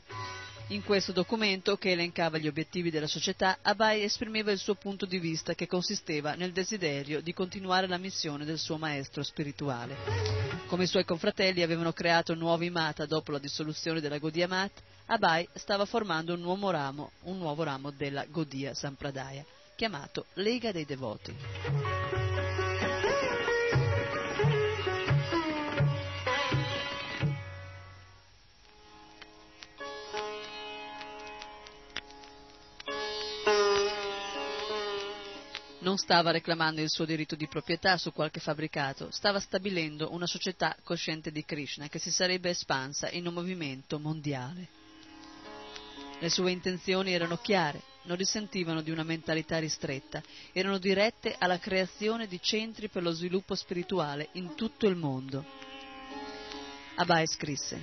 In questo documento, che elencava gli obiettivi della società, Abai esprimeva il suo punto di vista che consisteva nel desiderio di continuare la missione del suo maestro spirituale. Come i suoi confratelli avevano creato nuovi mata dopo la dissoluzione della Godia Mat, Abai stava formando un nuovo ramo, un nuovo ramo della Godia Sampradaya, chiamato Lega dei Devoti. Non stava reclamando il suo diritto di proprietà su qualche fabbricato, stava stabilendo una società cosciente di Krishna che si sarebbe espansa in un movimento mondiale. Le sue intenzioni erano chiare, non risentivano di una mentalità ristretta, erano dirette alla creazione di centri per lo sviluppo spirituale in tutto il mondo. Abai scrisse.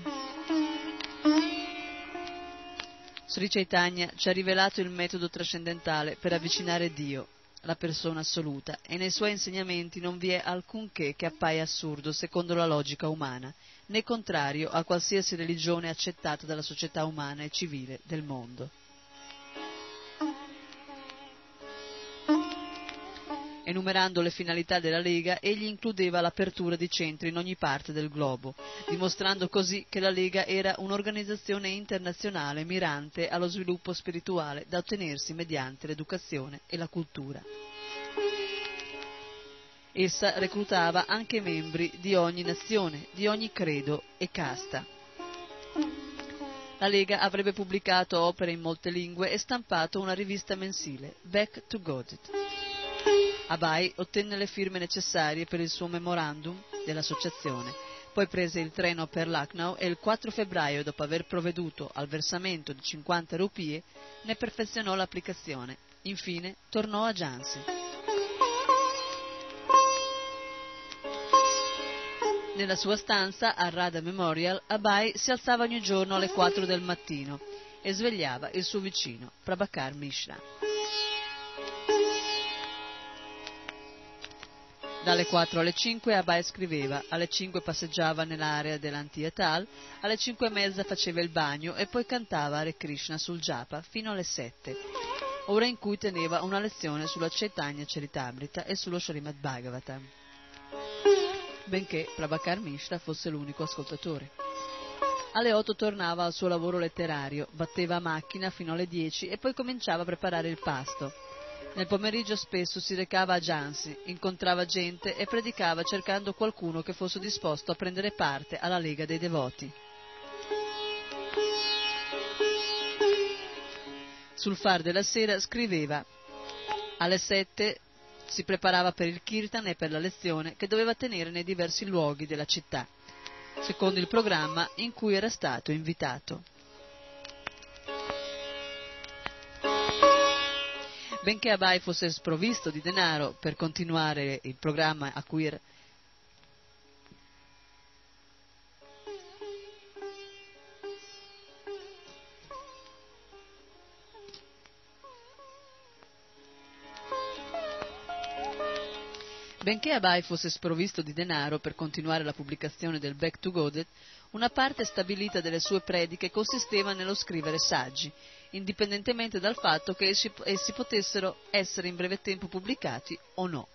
Sri Chaitanya ci ha rivelato il metodo trascendentale per avvicinare Dio, la persona assoluta, e nei suoi insegnamenti non vi è alcunché che appaia assurdo secondo la logica umana, né contrario a qualsiasi religione accettata dalla società umana e civile del mondo. Enumerando le finalità della Lega, egli includeva l'apertura di centri in ogni parte del globo, dimostrando così che la Lega era un'organizzazione internazionale mirante allo sviluppo spirituale da ottenersi mediante l'educazione e la cultura. Essa reclutava anche membri di ogni nazione, di ogni credo e casta. La Lega avrebbe pubblicato opere in molte lingue e stampato una rivista mensile, Back to Godit. Abai ottenne le firme necessarie per il suo memorandum dell'associazione, poi prese il treno per Lucknow e il 4 febbraio, dopo aver provveduto al versamento di 50 rupie, ne perfezionò l'applicazione. Infine tornò a Jansi. Nella sua stanza a Radha Memorial, Abai si alzava ogni giorno alle 4 del mattino e svegliava il suo vicino, Prabhakar Mishra. Dalle 4 alle 5 Abai scriveva, alle 5 passeggiava nell'area dell'Antietal, alle 5 e mezza faceva il bagno e poi cantava Hare Krishna sul japa fino alle 7, ora in cui teneva una lezione sulla Chaitanya Charitamrita e sullo Srimad Bhagavatam, benché Prabhakar Mishra fosse l'unico ascoltatore. Alle 8 tornava al suo lavoro letterario, batteva a macchina fino alle 10 e poi cominciava a preparare il pasto. Nel pomeriggio spesso si recava a Jansi, incontrava gente e predicava cercando qualcuno che fosse disposto a prendere parte alla Lega dei Devoti. Sul far della sera scriveva alle sette si preparava per il kirtan e per la lezione che doveva tenere nei diversi luoghi della città, secondo il programma in cui era stato invitato. Benché Abai fosse sprovvisto di denaro per continuare il programma a Benché Abai fosse sprovvisto di denaro per continuare la pubblicazione del Back to Godet, una parte stabilita delle sue prediche consisteva nello scrivere saggi, indipendentemente dal fatto che essi, essi potessero essere in breve tempo pubblicati o no.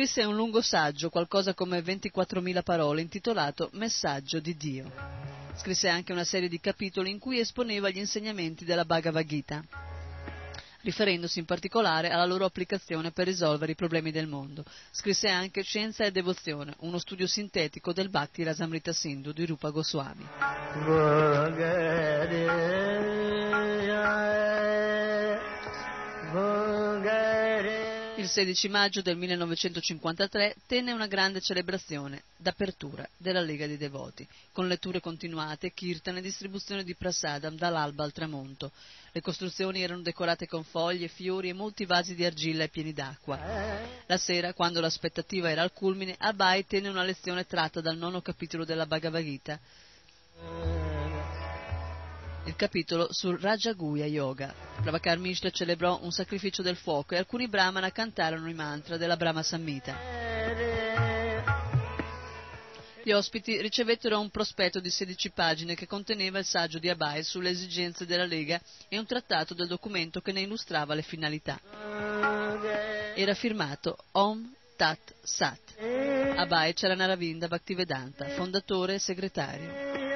Scrisse un lungo saggio, qualcosa come 24.000 parole, intitolato Messaggio di Dio. Scrisse anche una serie di capitoli in cui esponeva gli insegnamenti della Bhagavad Gita, riferendosi in particolare alla loro applicazione per risolvere i problemi del mondo. Scrisse anche Scienza e Devozione, uno studio sintetico del Bhakti Rasamrita Sindhu di Rupa Goswami. Il 16 maggio del 1953 tenne una grande celebrazione d'apertura della Lega dei Devoti, con letture continuate, kirtan e distribuzione di prasadam dall'alba al tramonto. Le costruzioni erano decorate con foglie, fiori e molti vasi di argilla e pieni d'acqua. La sera, quando l'aspettativa era al culmine, Abai tenne una lezione tratta dal nono capitolo della Bhagavad Gita, il capitolo sul Rajaguya Yoga. Prabhakar Mishra celebrò un sacrificio del fuoco e alcuni brahmana cantarono i mantra della Brahma Samhita. Gli ospiti ricevettero un prospetto di 16 pagine che conteneva il saggio di Abai sulle esigenze della Lega e un trattato del documento che ne illustrava le finalità. Era firmato Om Tat Sat. Abai Charanaravinda Bhaktivedanta, fondatore e segretario.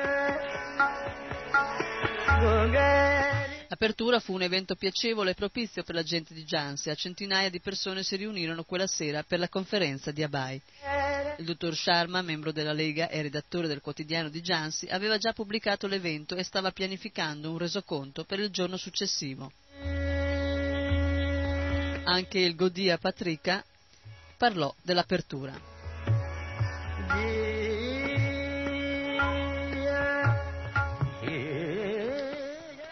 L'apertura fu un evento piacevole e propizio per la gente di Jansia. Centinaia di persone si riunirono quella sera per la conferenza di Abai. Il dottor Sharma, membro della Lega e redattore del quotidiano di Jansi, aveva già pubblicato l'evento e stava pianificando un resoconto per il giorno successivo. Anche il Godia Patrika parlò dell'apertura.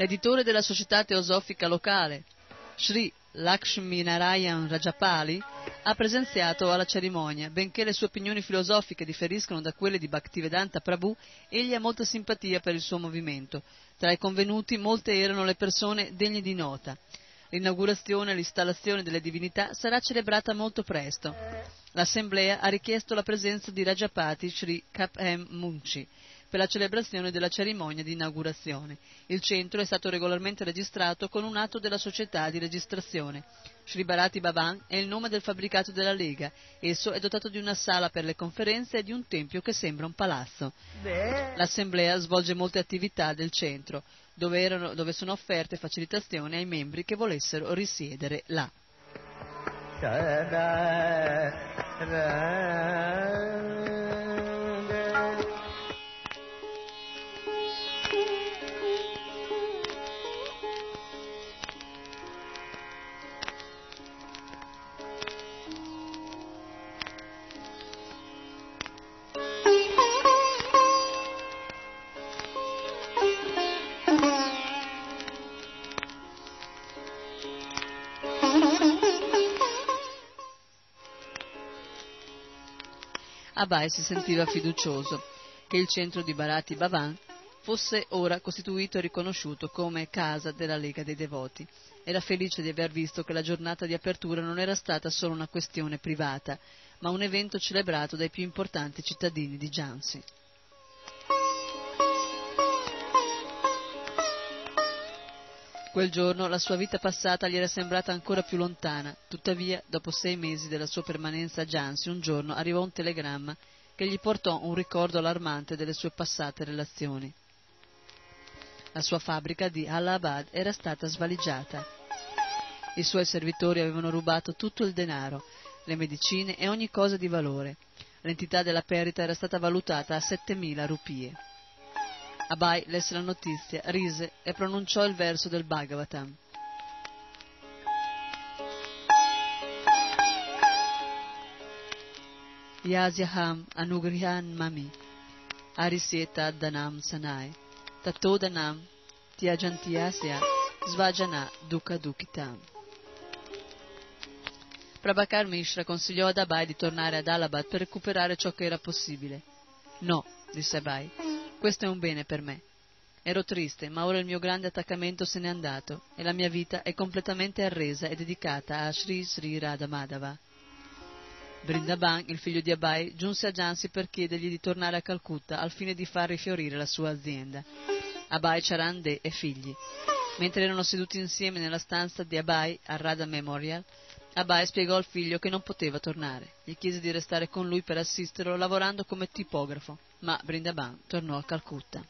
L'editore della società teosofica locale, Sri Lakshminarayan Rajapali, ha presenziato alla cerimonia. Benché le sue opinioni filosofiche differiscono da quelle di Bhaktivedanta Prabhu, egli ha molta simpatia per il suo movimento. Tra i convenuti molte erano le persone degne di nota. L'inaugurazione e l'installazione delle divinità sarà celebrata molto presto. L'assemblea ha richiesto la presenza di Rajapati Sri Kapem Munchi per la celebrazione della cerimonia di inaugurazione. Il centro è stato regolarmente registrato con un atto della società di registrazione. Sri Bharati Bhavan è il nome del fabbricato della Lega. Esso è dotato di una sala per le conferenze e di un tempio che sembra un palazzo. L'assemblea svolge molte attività del centro, dove, erano- dove sono offerte facilitazioni ai membri che volessero risiedere là. Abai si sentiva fiducioso che il centro di Bharati Bhavan fosse ora costituito e riconosciuto come casa della Lega dei Devoti. Era felice di aver visto che la giornata di apertura non era stata solo una questione privata, ma un evento celebrato dai più importanti cittadini di Jansi. Quel giorno la sua vita passata gli era sembrata ancora più lontana, tuttavia, dopo sei mesi della sua permanenza a Jansi, un giorno arrivò un telegramma che gli portò un ricordo allarmante delle sue passate relazioni. La sua fabbrica di Allahabad era stata svaligiata. I suoi servitori avevano rubato tutto il denaro, le medicine e ogni cosa di valore. L'entità della perdita era stata valutata a 7.000 rupie. Abai lesse la notizia, rise e pronunciò il verso del Bhagavatam. Yasyaham anugrihan mami arisieta danam sanai tatodanam tyajantiyasya svajana dukkha dukhitam. Prabhakar Mishra consigliò ad Abai di tornare ad Allahabad per recuperare ciò che era possibile. No, disse Abai, questo è un bene per me. Ero triste, ma ora il mio grande attaccamento se n'è andato e la mia vita è completamente arresa e dedicata a Sri Sri Radha Madhava. Brindaban, il figlio di Abai, giunse a Jansi per chiedergli di tornare a Calcutta al fine di far rifiorire la sua azienda. Abai, Charande e figli. Mentre erano seduti insieme nella stanza di Abai al Radha Memorial, Abai spiegò al figlio che non poteva tornare. Gli chiese di restare con lui per assisterlo lavorando come tipografo, ma Brindaban tornò a Calcutta.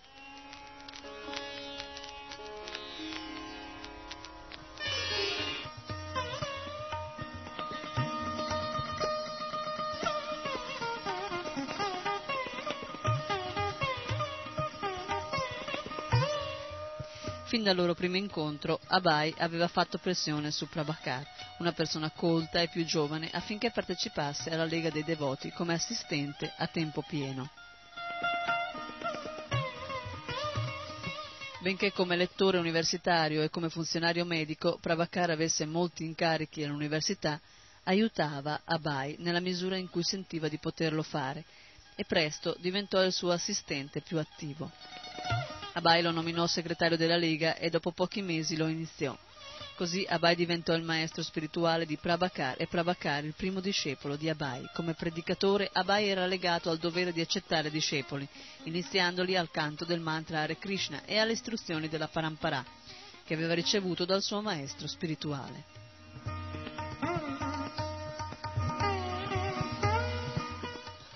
Fin dal loro primo incontro, Abai aveva fatto pressione su Prabhakar, una persona colta e più giovane, affinché partecipasse alla Lega dei Devoti come assistente a tempo pieno. Benché come lettore universitario e come funzionario medico Prabhakar avesse molti incarichi all'università, aiutava Abai nella misura in cui sentiva di poterlo fare e presto diventò il suo assistente più attivo. Abai lo nominò segretario della Lega e dopo pochi mesi lo iniziò. Così Abai diventò il maestro spirituale di Prabhakar e Prabhakar il primo discepolo di Abai. Come predicatore Abai era legato al dovere di accettare discepoli, iniziandoli al canto del mantra Hare Krishna e alle istruzioni della Parampara, che aveva ricevuto dal suo maestro spirituale.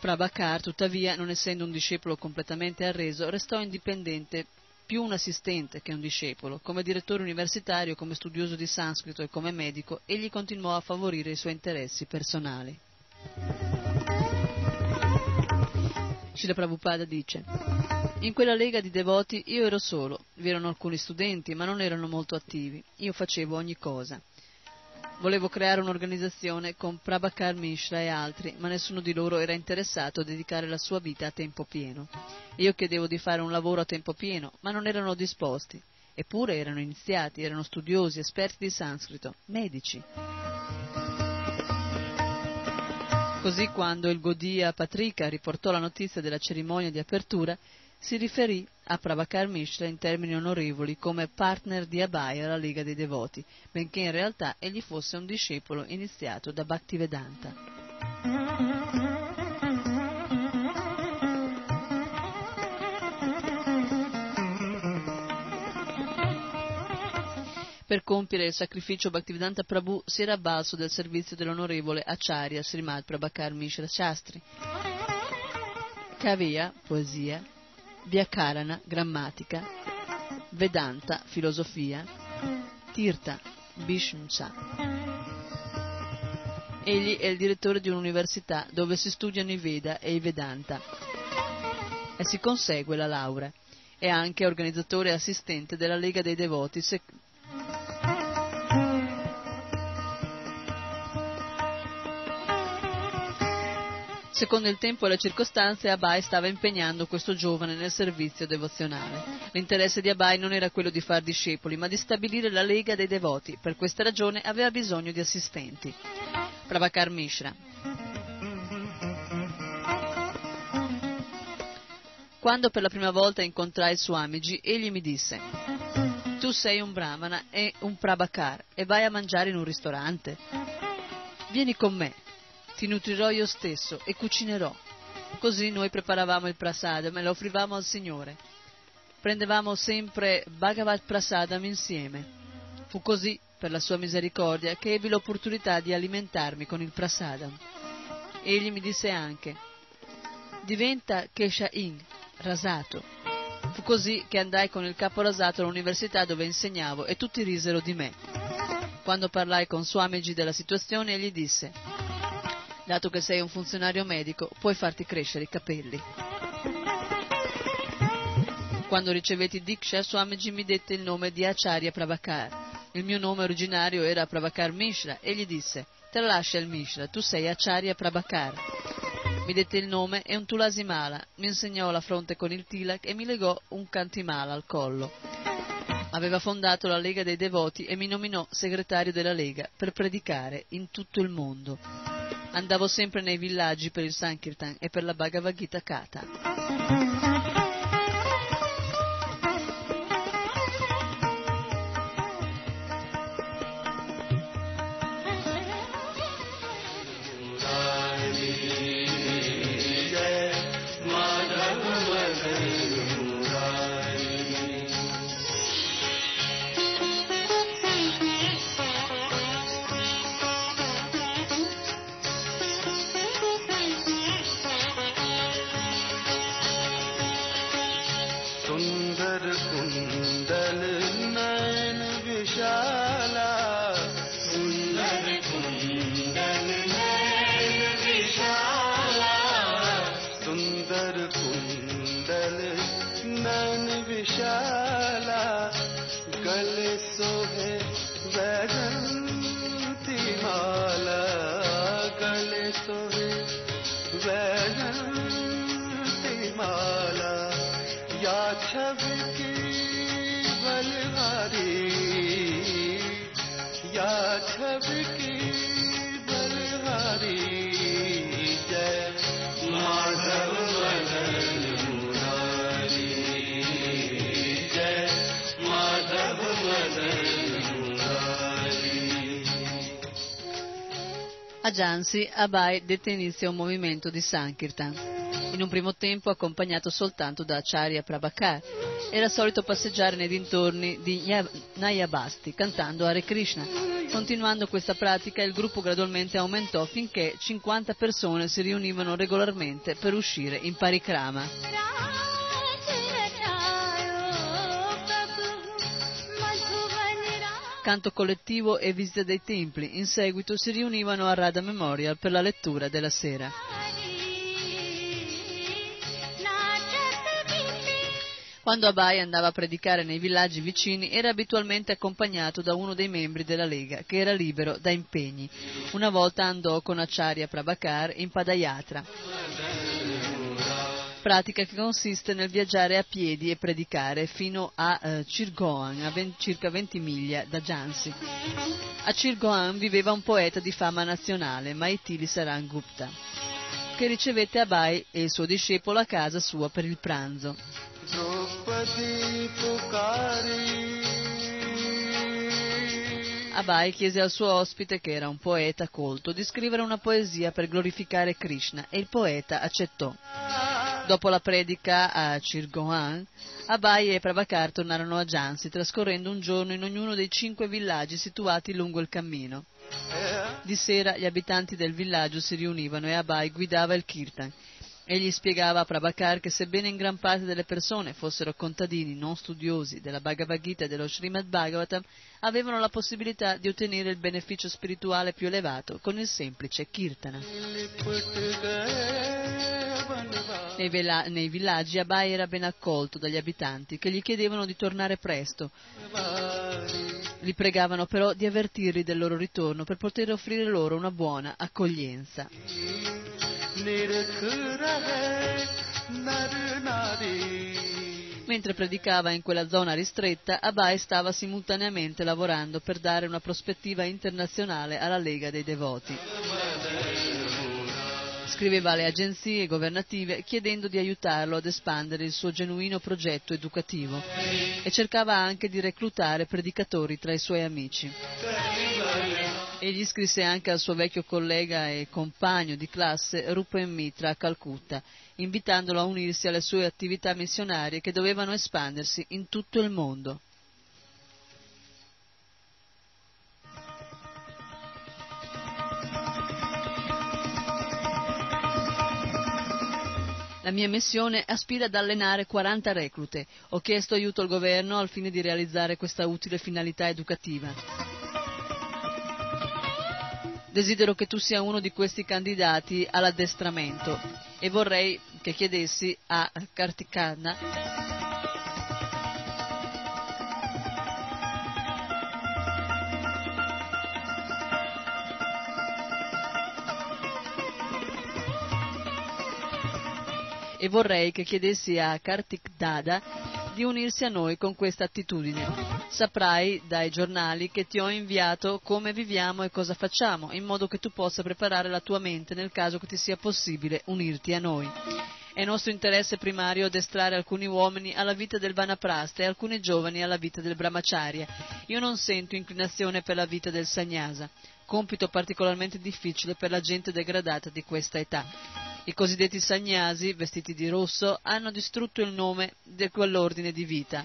Prabhakar, tuttavia, non essendo un discepolo completamente arreso, restò indipendente, più un assistente che un discepolo. Come direttore universitario, come studioso di sanscrito e come medico, egli continuò a favorire i suoi interessi personali. Srila Prabhupada dice in quella lega di devoti io ero solo, vi erano alcuni studenti, ma non erano molto attivi. Io facevo ogni cosa. Volevo creare un'organizzazione con Prabhakar Mishra e altri, ma nessuno di loro era interessato a dedicare la sua vita a tempo pieno. Io chiedevo di fare un lavoro a tempo pieno, ma non erano disposti. Eppure erano iniziati, erano studiosi, esperti di sanscrito, medici. Così quando il Godia Patrika riportò la notizia della cerimonia di apertura, si riferì a Prabhakar Mishra in termini onorevoli come partner di Abai alla Lega dei Devoti, benché in realtà egli fosse un discepolo iniziato da Bhaktivedanta. Per compiere il sacrificio Bhaktivedanta Prabhu si era avvalso del servizio dell'onorevole Acharya Srimad Prabhakar Mishra Shastri. Kaviya, poesia, Vyakarana, grammatica, Vedanta, filosofia, Tirtha, Bhishmcha. Egli è il direttore di un'università dove si studiano i Veda e i Vedanta e si consegue la laurea. È anche organizzatore e assistente della Lega dei Devoti Secondo il tempo e le circostanze, Abai stava impegnando questo giovane nel servizio devozionale. L'interesse di Abai non era quello di far discepoli, ma di stabilire la lega dei devoti. Per questa ragione aveva bisogno di assistenti. Prabhakar Mishra. Quando per la prima volta incontrai Swamiji, egli mi disse: Tu sei un brahmana e un prabhakar e vai a mangiare in un ristorante? Vieni con me, ti nutrirò io stesso e cucinerò. Così noi preparavamo il prasadam e lo offrivamo al Signore. Prendevamo sempre Bhagavat Prasadam insieme. Fu così, per la sua misericordia, che ebbi l'opportunità di alimentarmi con il prasadam. Egli mi disse anche, diventa Kesha Ing, rasato. Fu così che andai con il capo rasato all'università dove insegnavo e tutti risero di me. Quando parlai con Swamiji della situazione, egli disse, dato che sei un funzionario medico, puoi farti crescere i capelli. Quando ricevetti Diksha, Swamiji mi dette il nome di Acharya Prabhakar. Il mio nome originario era Prabhakar Mishra e gli disse, tralascia il Mishra, tu sei Acharya Prabhakar. Mi dette il nome e un tulasimala, mi insegnò la fronte con il tilak e mi legò un cantimala al collo. Aveva fondato la Lega dei Devoti e mi nominò segretario della Lega per predicare in tutto il mondo. Andavo sempre nei villaggi per il Sankirtan e per la Bhagavad Gita Kata. A Jansi, Abai dette inizio a un movimento di Sankirtan. In un primo tempo accompagnato soltanto da Acharya Prabhakar, era solito passeggiare nei dintorni di Nayabasti cantando Hare Krishna. Continuando questa pratica il gruppo gradualmente aumentò finché 50 persone si riunivano regolarmente per uscire in parikrama. Canto collettivo e visita dei templi. In seguito si riunivano a Radha Memorial per la lettura della sera. Quando Abai andava a predicare nei villaggi vicini era abitualmente accompagnato da uno dei membri della Lega, che era libero da impegni. Una volta andò con Acharya Prabhakar in Padayatra. Pratica che consiste nel viaggiare a piedi e predicare fino a eh, Chirgoan, a ven- circa 20 miglia da Jansi. A Chirgoan viveva un poeta di fama nazionale, Maitili Saran Gupta, che ricevette Abai e il suo discepolo a casa sua per il pranzo. Abai chiese al suo ospite, che era un poeta colto, di scrivere una poesia per glorificare Krishna e il poeta accettò. Dopo la predica a Chirgohan, Abai e Prabhakar tornarono a Jansi, trascorrendo un giorno in ognuno dei cinque villaggi situati lungo il cammino. Di sera gli abitanti del villaggio si riunivano e Abai guidava il kirtan Egli spiegava a Prabhakar che sebbene in gran parte delle persone fossero contadini non studiosi della Bhagavad Gita e dello Srimad Bhagavatam, avevano la possibilità di ottenere il beneficio spirituale più elevato con il semplice kirtana. Nei, vela- nei villaggi Abai era ben accolto dagli abitanti che gli chiedevano di tornare presto. Li pregavano però di avvertirli del loro ritorno per poter offrire loro una buona accoglienza. Mentre predicava in quella zona ristretta, Abai stava simultaneamente lavorando per dare una prospettiva internazionale alla Lega dei Devoti. Scriveva alle agenzie governative chiedendo di aiutarlo ad espandere il suo genuino progetto educativo e cercava anche di reclutare predicatori tra i suoi amici. Egli scrisse anche al suo vecchio collega e compagno di classe Rupen Mitra a Calcutta, invitandolo a unirsi alle sue attività missionarie che dovevano espandersi in tutto il mondo. La mia missione aspira ad allenare 40 reclute. Ho chiesto aiuto al governo al fine di realizzare questa utile finalità educativa. Desidero che tu sia uno di questi candidati all'addestramento. E vorrei che chiedessi a Kartikana e vorrei che chiedessi a Kartik Dada di unirsi a noi con questa attitudine. Saprai dai giornali che ti ho inviato come viviamo e cosa facciamo, in modo che tu possa preparare la tua mente nel caso che ti sia possibile unirti a noi. È nostro interesse primario addestrare alcuni uomini alla vita del Vanaprasta e alcuni giovani alla vita del Brahmacharya. Io non sento inclinazione per la vita del Sannyasa, compito particolarmente difficile per la gente degradata di questa età. I cosiddetti sagnasi, vestiti di rosso, hanno distrutto il nome di quell'ordine di vita.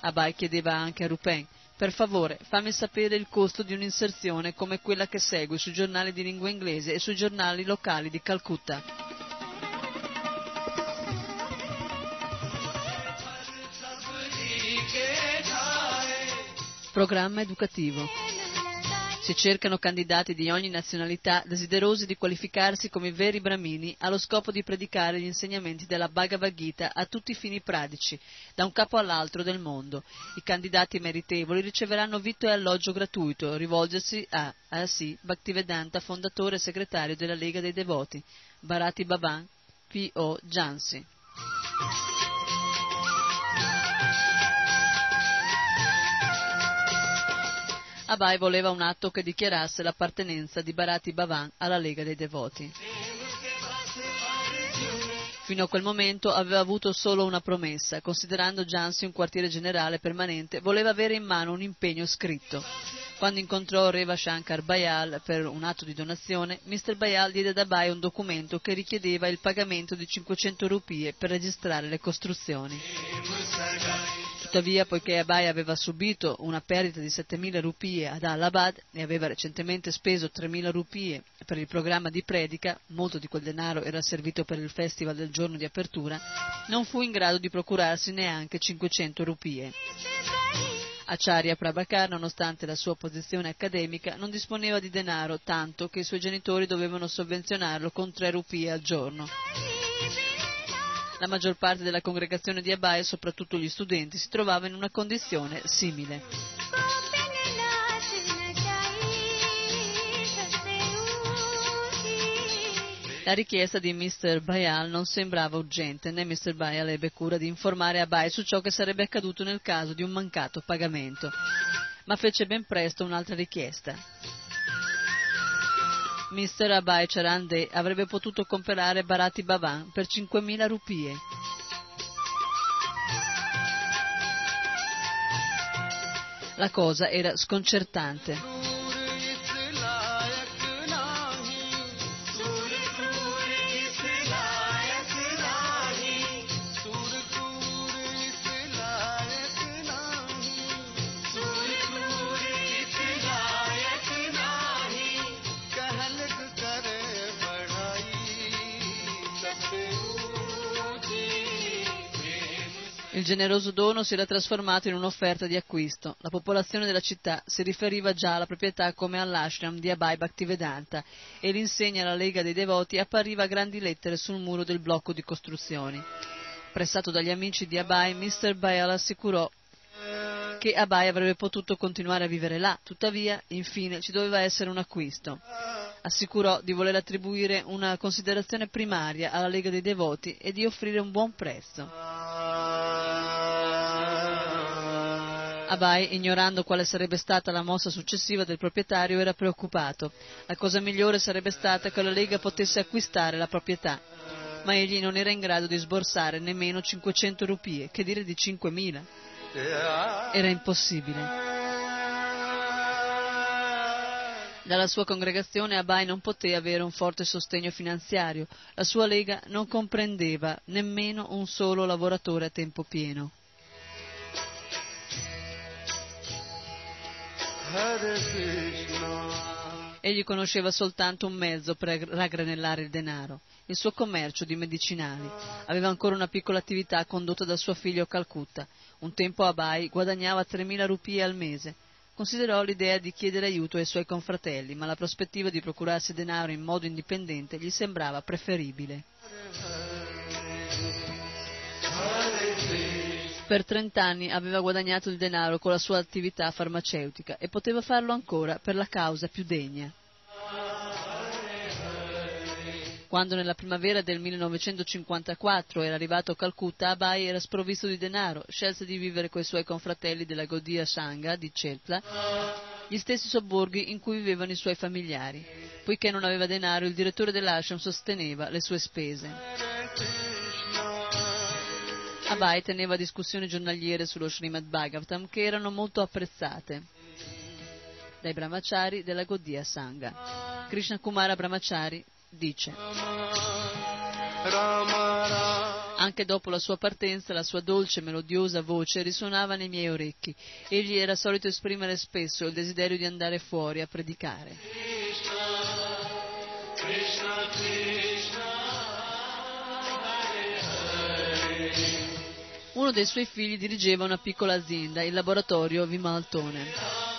Abai chiedeva anche a Rupen, per favore, fammi sapere il costo di un'inserzione come quella che segue sui giornali di lingua inglese e sui giornali locali di Calcutta. Programma educativo. Si cercano candidati di ogni nazionalità desiderosi di qualificarsi come veri bramini allo scopo di predicare gli insegnamenti della Bhagavad Gita a tutti i fini pratici, da un capo all'altro del mondo. I candidati meritevoli riceveranno vitto e alloggio gratuito, rivolgersi a A.S. Bhaktivedanta, fondatore e segretario della Lega dei Devoti, Bharati Baban, P.O. Jansi. Abai voleva un atto che dichiarasse l'appartenenza di Bharati Bhavan alla Lega dei Devoti. Fino a quel momento aveva avuto solo una promessa, considerando Jansi un quartiere generale permanente, voleva avere in mano un impegno scritto. Quando incontrò Reva Shankar Bayal per un atto di donazione, Mr. Bayal diede ad Abai un documento che richiedeva il pagamento di 500 rupie per registrare le costruzioni. Tuttavia, poiché Abai aveva subito una perdita di 7.000 rupie ad Allahabad e aveva recentemente speso 3.000 rupie per il programma di predica, molto di quel denaro era servito per il festival del giorno di apertura, non fu in grado di procurarsi neanche 500 rupie. Acharya Prabhakar, nonostante la sua posizione accademica, non disponeva di denaro tanto che i suoi genitori dovevano sovvenzionarlo con 3 rupie al giorno. La maggior parte della congregazione di Abai, soprattutto gli studenti, si trovava in una condizione simile. La richiesta di Mr. Bayal non sembrava urgente, né Mr. Bayal ebbe cura di informare Abai su ciò che sarebbe accaduto nel caso di un mancato pagamento, ma fece ben presto un'altra richiesta. Mr. Abai Charande avrebbe potuto comprare Barati Baban per 5.000 rupie. La cosa era sconcertante. Il generoso dono si era trasformato in un'offerta di acquisto. La popolazione della città si riferiva già alla proprietà come all'ashram di Abai Bhaktivedanta e l'insegna alla Lega dei Devoti appariva a grandi lettere sul muro del blocco di costruzioni. Pressato dagli amici di Abai, Mr. Bael assicurò che Abai avrebbe potuto continuare a vivere là, tuttavia, infine, ci doveva essere un acquisto. Assicurò di voler attribuire una considerazione primaria alla Lega dei Devoti e di offrire un buon prezzo. Abai, ignorando quale sarebbe stata la mossa successiva del proprietario, era preoccupato. La cosa migliore sarebbe stata che la Lega potesse acquistare la proprietà, ma egli non era in grado di sborsare nemmeno 500 rupie, che dire di 5.000. Era impossibile. Dalla sua congregazione Abai non poté avere un forte sostegno finanziario, la sua lega non comprendeva nemmeno un solo lavoratore a tempo pieno. Egli conosceva soltanto un mezzo per raggranellare il denaro, il suo commercio di medicinali. Aveva ancora una piccola attività condotta da suo figlio a Calcutta. Un tempo Abai guadagnava 3.000 rupie al mese. Considerò l'idea di chiedere aiuto ai suoi confratelli, ma la prospettiva di procurarsi denaro in modo indipendente gli sembrava preferibile. Per trent'anni aveva guadagnato il denaro con la sua attività farmaceutica e poteva farlo ancora per la causa più degna. Quando nella primavera del 1954 era arrivato a Calcutta, Abai era sprovvisto di denaro, scelse di vivere coi suoi confratelli della Godia Sangha di Cetla, gli stessi sobborghi in cui vivevano i suoi familiari. Poiché non aveva denaro, il direttore dell'ashram sosteneva le sue spese. Abai teneva discussioni giornaliere sullo Srimad Bhagavatam che erano molto apprezzate dai brahmachari della Godia Sangha. Krishna Kumara Brahmachari dice anche dopo la sua partenza la sua dolce e melodiosa voce risuonava nei miei orecchi. Egli era solito esprimere spesso il desiderio di andare fuori a predicare. Krishna, Krishna, Krishna. Uno dei suoi figli dirigeva una piccola azienda, il laboratorio Vimaltone,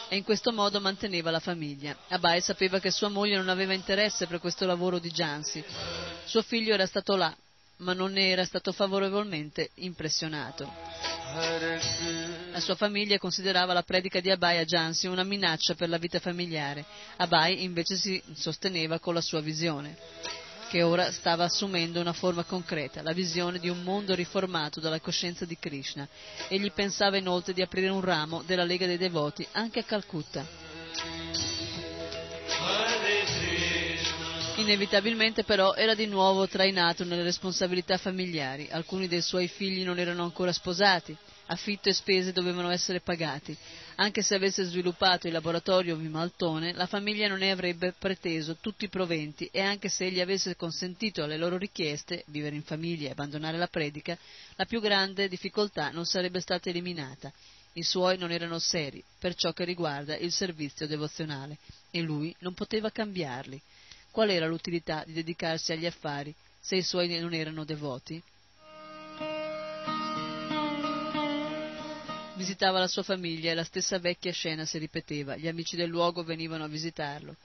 e in questo modo manteneva la famiglia. Abai sapeva che sua moglie non aveva interesse per questo lavoro di Jansi. Suo figlio era stato là, ma non ne era stato favorevolmente impressionato. La sua famiglia considerava la predica di Abai a Jansi una minaccia per la vita familiare. Abai invece si sosteneva con la sua visione che ora stava assumendo una forma concreta, la visione di un mondo riformato dalla coscienza di Krishna. Egli pensava inoltre di aprire un ramo della Lega dei Devoti anche a Calcutta. Inevitabilmente però era di nuovo trainato nelle responsabilità familiari, alcuni dei suoi figli non erano ancora sposati, affitto e spese dovevano essere pagati. Anche se avesse sviluppato il laboratorio Vimaltone, la famiglia non ne avrebbe preteso tutti i proventi e anche se egli avesse consentito alle loro richieste, vivere in famiglia e abbandonare la predica, la più grande difficoltà non sarebbe stata eliminata. I suoi non erano seri per ciò che riguarda il servizio devozionale e lui non poteva cambiarli. Qual era l'utilità di dedicarsi agli affari se i suoi non erano devoti? Visitava la sua famiglia e la stessa vecchia scena si ripeteva. Gli amici del luogo venivano a visitarlo.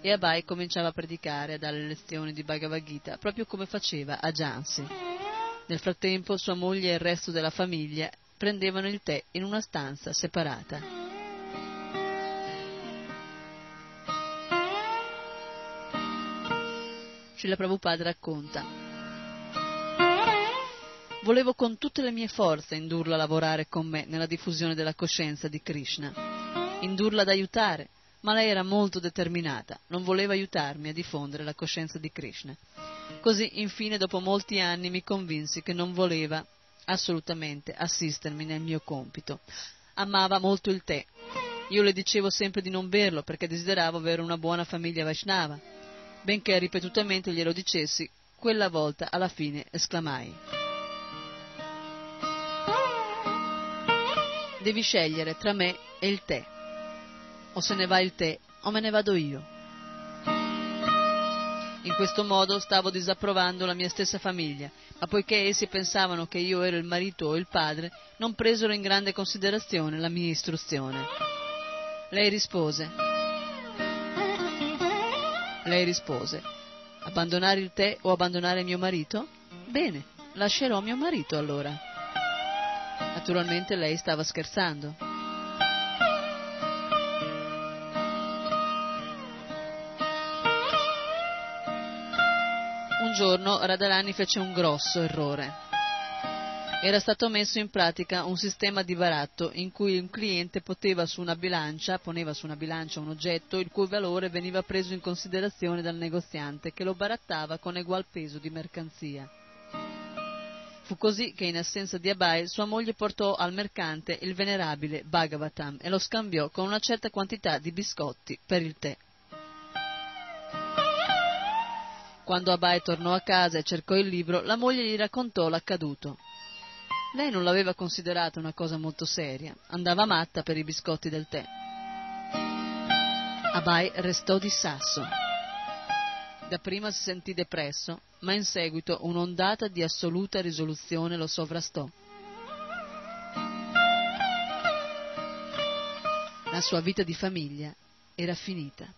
E Abai cominciava a predicare, a dare lezioni di Bhagavad Gita, proprio come faceva a Jansi. Nel frattempo sua moglie e il resto della famiglia prendevano il tè in una stanza separata. Srila Prabhupada racconta. Volevo con tutte le mie forze indurla a lavorare con me nella diffusione della coscienza di Krishna, indurla ad aiutare, ma lei era molto determinata, non voleva aiutarmi a diffondere la coscienza di Krishna. Così, infine, dopo molti anni mi convinsi che non voleva assolutamente assistermi nel mio compito. Amava molto il tè. Io le dicevo sempre di non berlo perché desideravo avere una buona famiglia Vaishnava. Benché ripetutamente glielo dicessi, quella volta alla fine esclamai. Devi scegliere tra me e il tè. O se ne va il tè o me ne vado io. In questo modo stavo disapprovando la mia stessa famiglia, ma poiché essi pensavano che io ero il marito o il padre, non presero in grande considerazione la mia istruzione. Lei rispose, lei rispose, abbandonare il tè o abbandonare mio marito? Bene, lascerò mio marito allora. Naturalmente lei stava scherzando. Un giorno Radharani fece un grosso errore. Era stato messo in pratica un sistema di baratto in cui un cliente poteva su una bilancia, poneva su una bilancia un oggetto il cui valore veniva preso in considerazione dal negoziante che lo barattava con egual peso di mercanzia. Fu così che in assenza di Abai sua moglie portò al mercante il venerabile Bhagavatam e lo scambiò con una certa quantità di biscotti per il tè. Quando Abai tornò a casa e cercò il libro, la moglie gli raccontò l'accaduto. Lei non l'aveva considerata una cosa molto seria, andava matta per i biscotti del tè. Abai restò di sasso. Dapprima si sentì depresso, ma in seguito un'ondata di assoluta risoluzione lo sovrastò. La sua vita di famiglia era finita.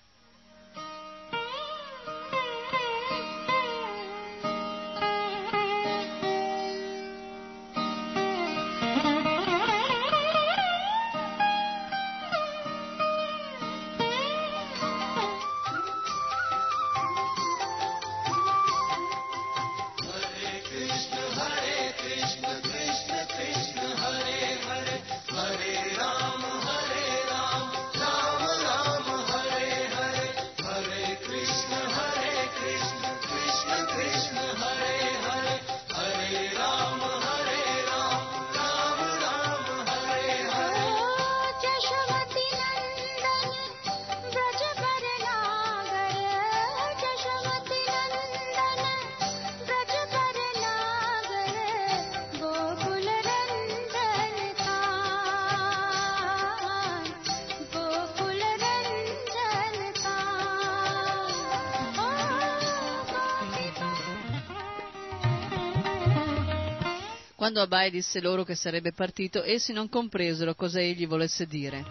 Quando Abai disse loro che sarebbe partito, essi non compresero cosa egli volesse dire.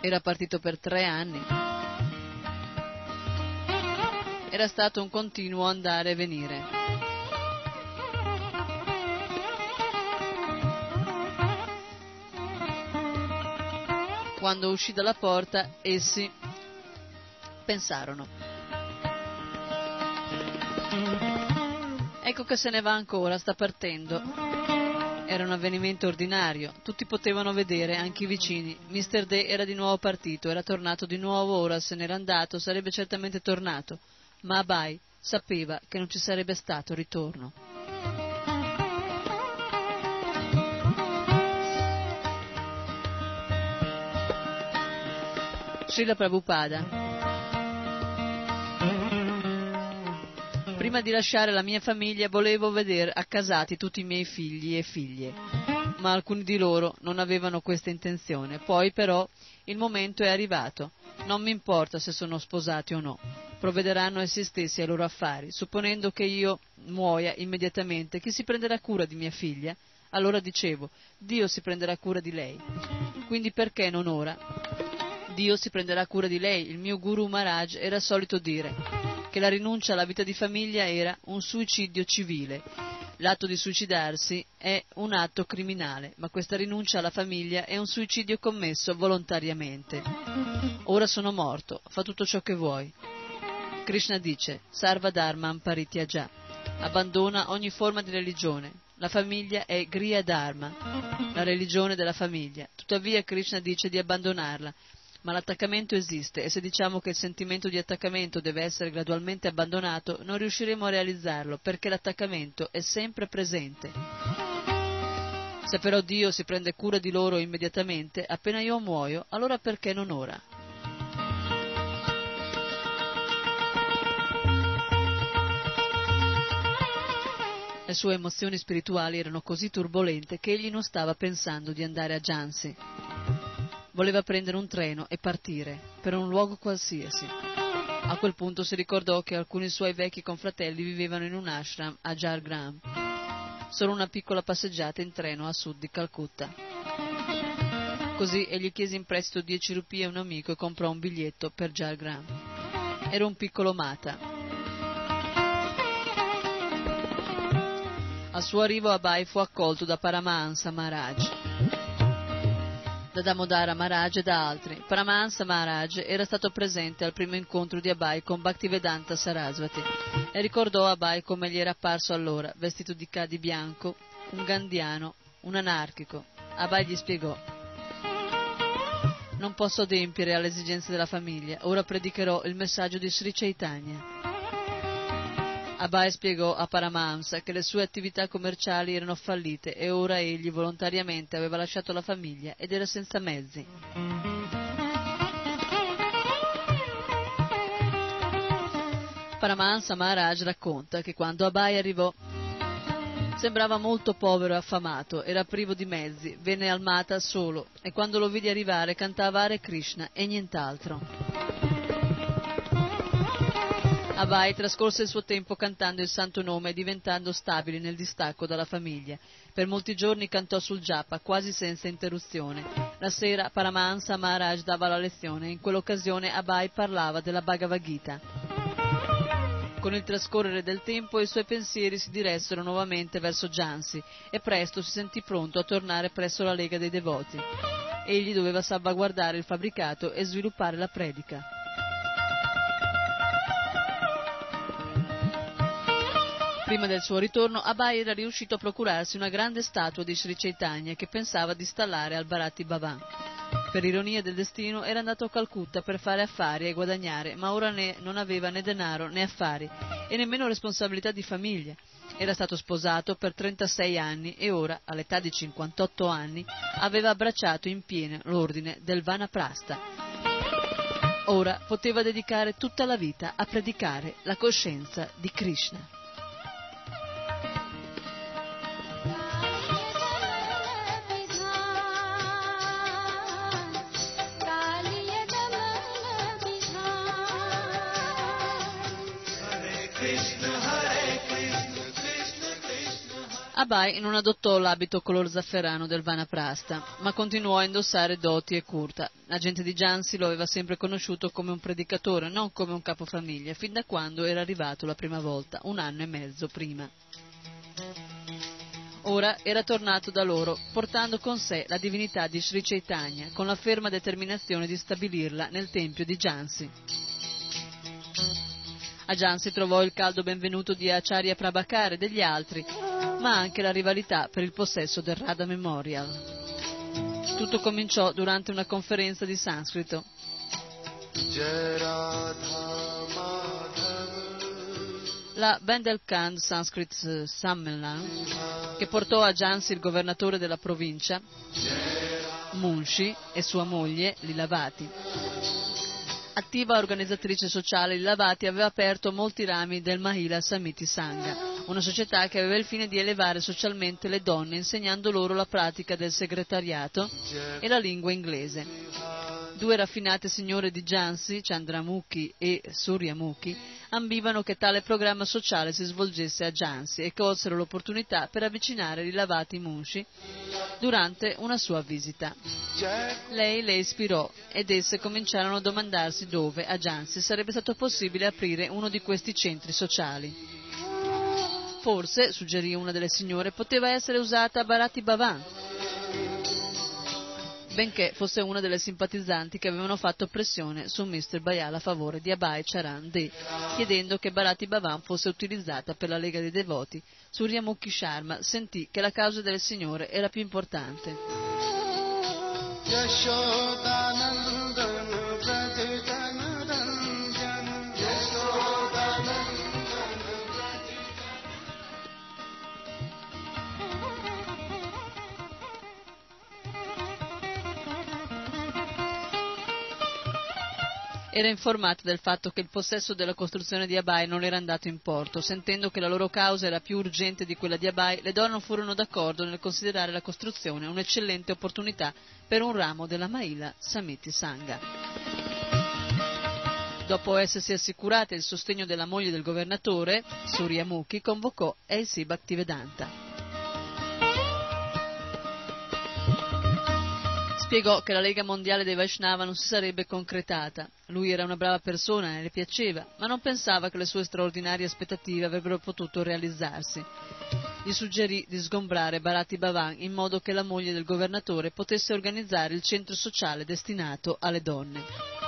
Era partito per tre anni. Era stato un continuo andare e venire. Quando uscì dalla porta, essi pensarono. Ecco che se ne va ancora, sta partendo. Era un avvenimento ordinario, tutti potevano vedere, anche i vicini. Mr. D era di nuovo partito, era tornato di nuovo, ora se n'era andato, sarebbe certamente tornato. Ma Abai sapeva che non ci sarebbe stato ritorno. Srila Prabhupada Prima di lasciare la mia famiglia volevo vedere accasati tutti i miei figli e figlie, ma alcuni di loro non avevano questa intenzione. Poi però il momento è arrivato. Non mi importa se sono sposati o no. Provvederanno essi stessi ai loro affari. Supponendo che io muoia immediatamente, chi si prenderà cura di mia figlia? Allora dicevo, Dio si prenderà cura di lei. Quindi perché non ora? Dio si prenderà cura di lei. Il mio guru Maharaj era solito dire che la rinuncia alla vita di famiglia era un suicidio civile. L'atto di suicidarsi è un atto criminale, ma questa rinuncia alla famiglia è un suicidio commesso volontariamente. Ora sono morto, fa tutto ciò che vuoi. Krishna dice Sarva Dharmam Parityaja, abbandona ogni forma di religione. La famiglia è Griya Dharma, la religione della famiglia. Tuttavia Krishna dice di abbandonarla, ma l'attaccamento esiste e se diciamo che il sentimento di attaccamento deve essere gradualmente abbandonato, non riusciremo a realizzarlo perché l'attaccamento è sempre presente. Se però Dio si prende cura di loro immediatamente, appena io muoio, allora perché non ora? Le sue emozioni spirituali erano così turbolente che egli non stava pensando di andare a Jansi. Voleva prendere un treno e partire, per un luogo qualsiasi. A quel punto si ricordò che alcuni suoi vecchi confratelli vivevano in un ashram a Jargram. Solo una piccola passeggiata in treno a sud di Calcutta. Così egli chiese in prestito dieci rupie a un amico e comprò un biglietto per Jargram. Era un piccolo mata, Al suo arrivo Abai fu accolto da Paramahansa Maharaj, da Damodara Maharaj e da altri. Paramahansa Maharaj era stato presente al primo incontro di Abai con Bhaktivedanta Sarasvati e ricordò Abai come gli era apparso allora, vestito di cadi bianco, un gandiano, un anarchico. Abai gli spiegò non posso adempiere alle esigenze della famiglia, ora predicherò il messaggio di Sri Chaitanya. Abai spiegò a Paramahamsa che le sue attività commerciali erano fallite e ora egli volontariamente aveva lasciato la famiglia ed era senza mezzi. Paramahansa Maharaj racconta che quando Abai arrivò sembrava molto povero e affamato, era privo di mezzi, venne al Mata solo e quando lo vidi arrivare cantava Hare Krishna e nient'altro. Abai trascorse il suo tempo cantando il santo nome e diventando stabile nel distacco dalla famiglia. Per molti giorni cantò sul japa, quasi senza interruzione. La sera Paramahansa Maharaj dava la lezione e in quell'occasione Abai parlava della Bhagavad Gita. Con il trascorrere del tempo i suoi pensieri si diressero nuovamente verso Jansi e presto si sentì pronto a tornare presso la Lega dei Devoti. Egli doveva salvaguardare il fabbricato e sviluppare la predica. Prima del suo ritorno, Abai era riuscito a procurarsi una grande statua di Sri Chaitanya che pensava di installare al Bharati Bhavan. Per ironia del destino era andato a Calcutta per fare affari e guadagnare, ma ora né, non aveva né denaro né affari e nemmeno responsabilità di famiglia. Era stato sposato per 36 anni e ora, all'età di 58 anni, aveva abbracciato in pieno l'ordine del Vanaprastha. Ora poteva dedicare tutta la vita a predicare la coscienza di Krishna. Abai non adottò l'abito color zafferano del Vanaprastha, ma continuò a indossare doti e kurta. La gente di Jansi lo aveva sempre conosciuto come un predicatore, non come un capofamiglia, fin da quando era arrivato la prima volta, un anno e mezzo prima. Ora era tornato da loro, portando con sé la divinità di Sri Chaitanya, con la ferma determinazione di stabilirla nel tempio di Jansi. A Jansi trovò il caldo benvenuto di Acharya Prabhakar e degli altri, ma anche la rivalità per il possesso del Radha Memorial. Tutto cominciò durante una conferenza di sanscrito. La Bendelkand Sanskrit Sammelan, che portò a Jansi il governatore della provincia, Munshi, e sua moglie, Lilavati. Attiva organizzatrice sociale, Lilavati aveva aperto molti rami del Mahila Samiti Sangha, una società che aveva il fine di elevare socialmente le donne insegnando loro la pratica del segretariato e la lingua inglese. Due raffinate signore di Jansi, Chandramukhi e Suryamukhi, ambivano che tale programma sociale si svolgesse a Jansi e colsero l'opportunità per avvicinare Rilavati Munshi durante una sua visita. Lei le ispirò ed esse cominciarono a domandarsi dove, a Jansi, sarebbe stato possibile aprire uno di questi centri sociali. Forse, suggerì una delle signore, poteva essere usata Barati Bavan, benché fosse una delle simpatizzanti che avevano fatto pressione su Mr. Bayal a favore di Abai Charan De, chiedendo che Barati Bavan fosse utilizzata per la Lega dei Devoti. Suryamuki Sharma sentì che la causa del signore era più importante. Yashodanand Era informata del fatto che il possesso della costruzione di Abai non era andato in porto. Sentendo che la loro causa era più urgente di quella di Abai, le donne furono d'accordo nel considerare la costruzione un'eccellente opportunità per un ramo della Maila Samiti Sangha. Dopo essersi assicurate il sostegno della moglie del governatore, Suryamukhi convocò A.C. Bhaktivedanta. Spiegò che la Lega Mondiale dei Vaishnava non si sarebbe concretata. Lui era una brava persona e le piaceva, ma non pensava che le sue straordinarie aspettative avrebbero potuto realizzarsi. Gli suggerì di sgombrare Bharati Bhavan in modo che la moglie del governatore potesse organizzare il centro sociale destinato alle donne.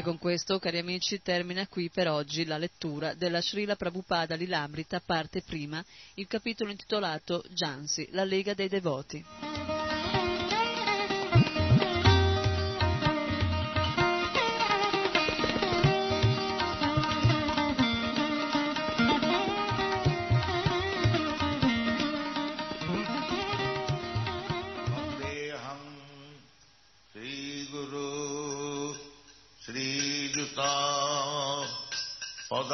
E con questo, cari amici, termina qui per oggi la lettura della Srila Prabhupada Lilamrita, parte prima, il capitolo intitolato Jansi, la Lega dei Devoti.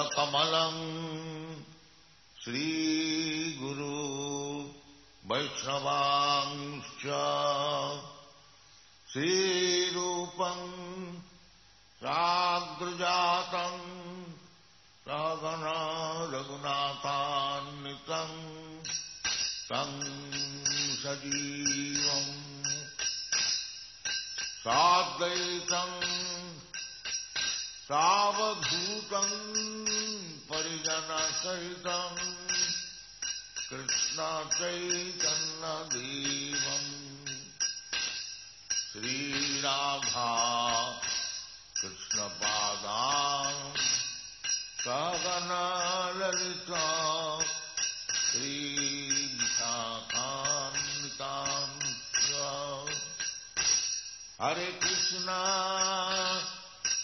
पदकमलम् श्रीगुरु वैष्णवांश्च। श्रीरूपम् साग्रजातम् सहगना रघुनाथान्वितम्। तं सजीवम्। साद्वैतम्। सावधूतम् परिजनसहितम् कृष्णचैतन्यदेवम् श्रीराधा कृष्णपादाम् सगनललिता श्रीविशाखान्विताम् च हरे कृष्णा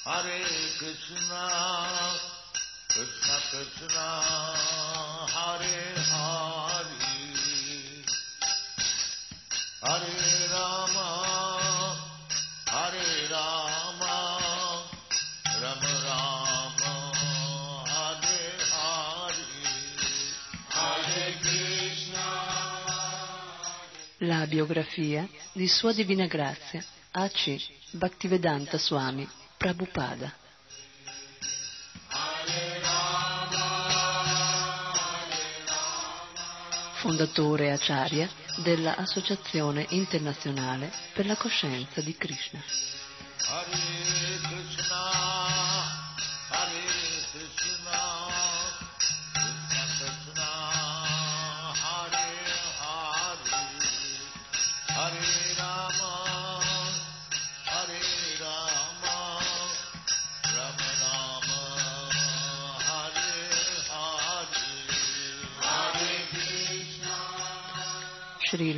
हरे Krishna Krishna Krishna Hare Hare Hare Rama Hare Rama Rama Rama Hare Hare Hare Krishna La biografia di Sua Divina Grazia A.C. Bhaktivedanta Swami Prabhupada. Fondatore acharya della Associazione Internazionale per la Coscienza di Krishna,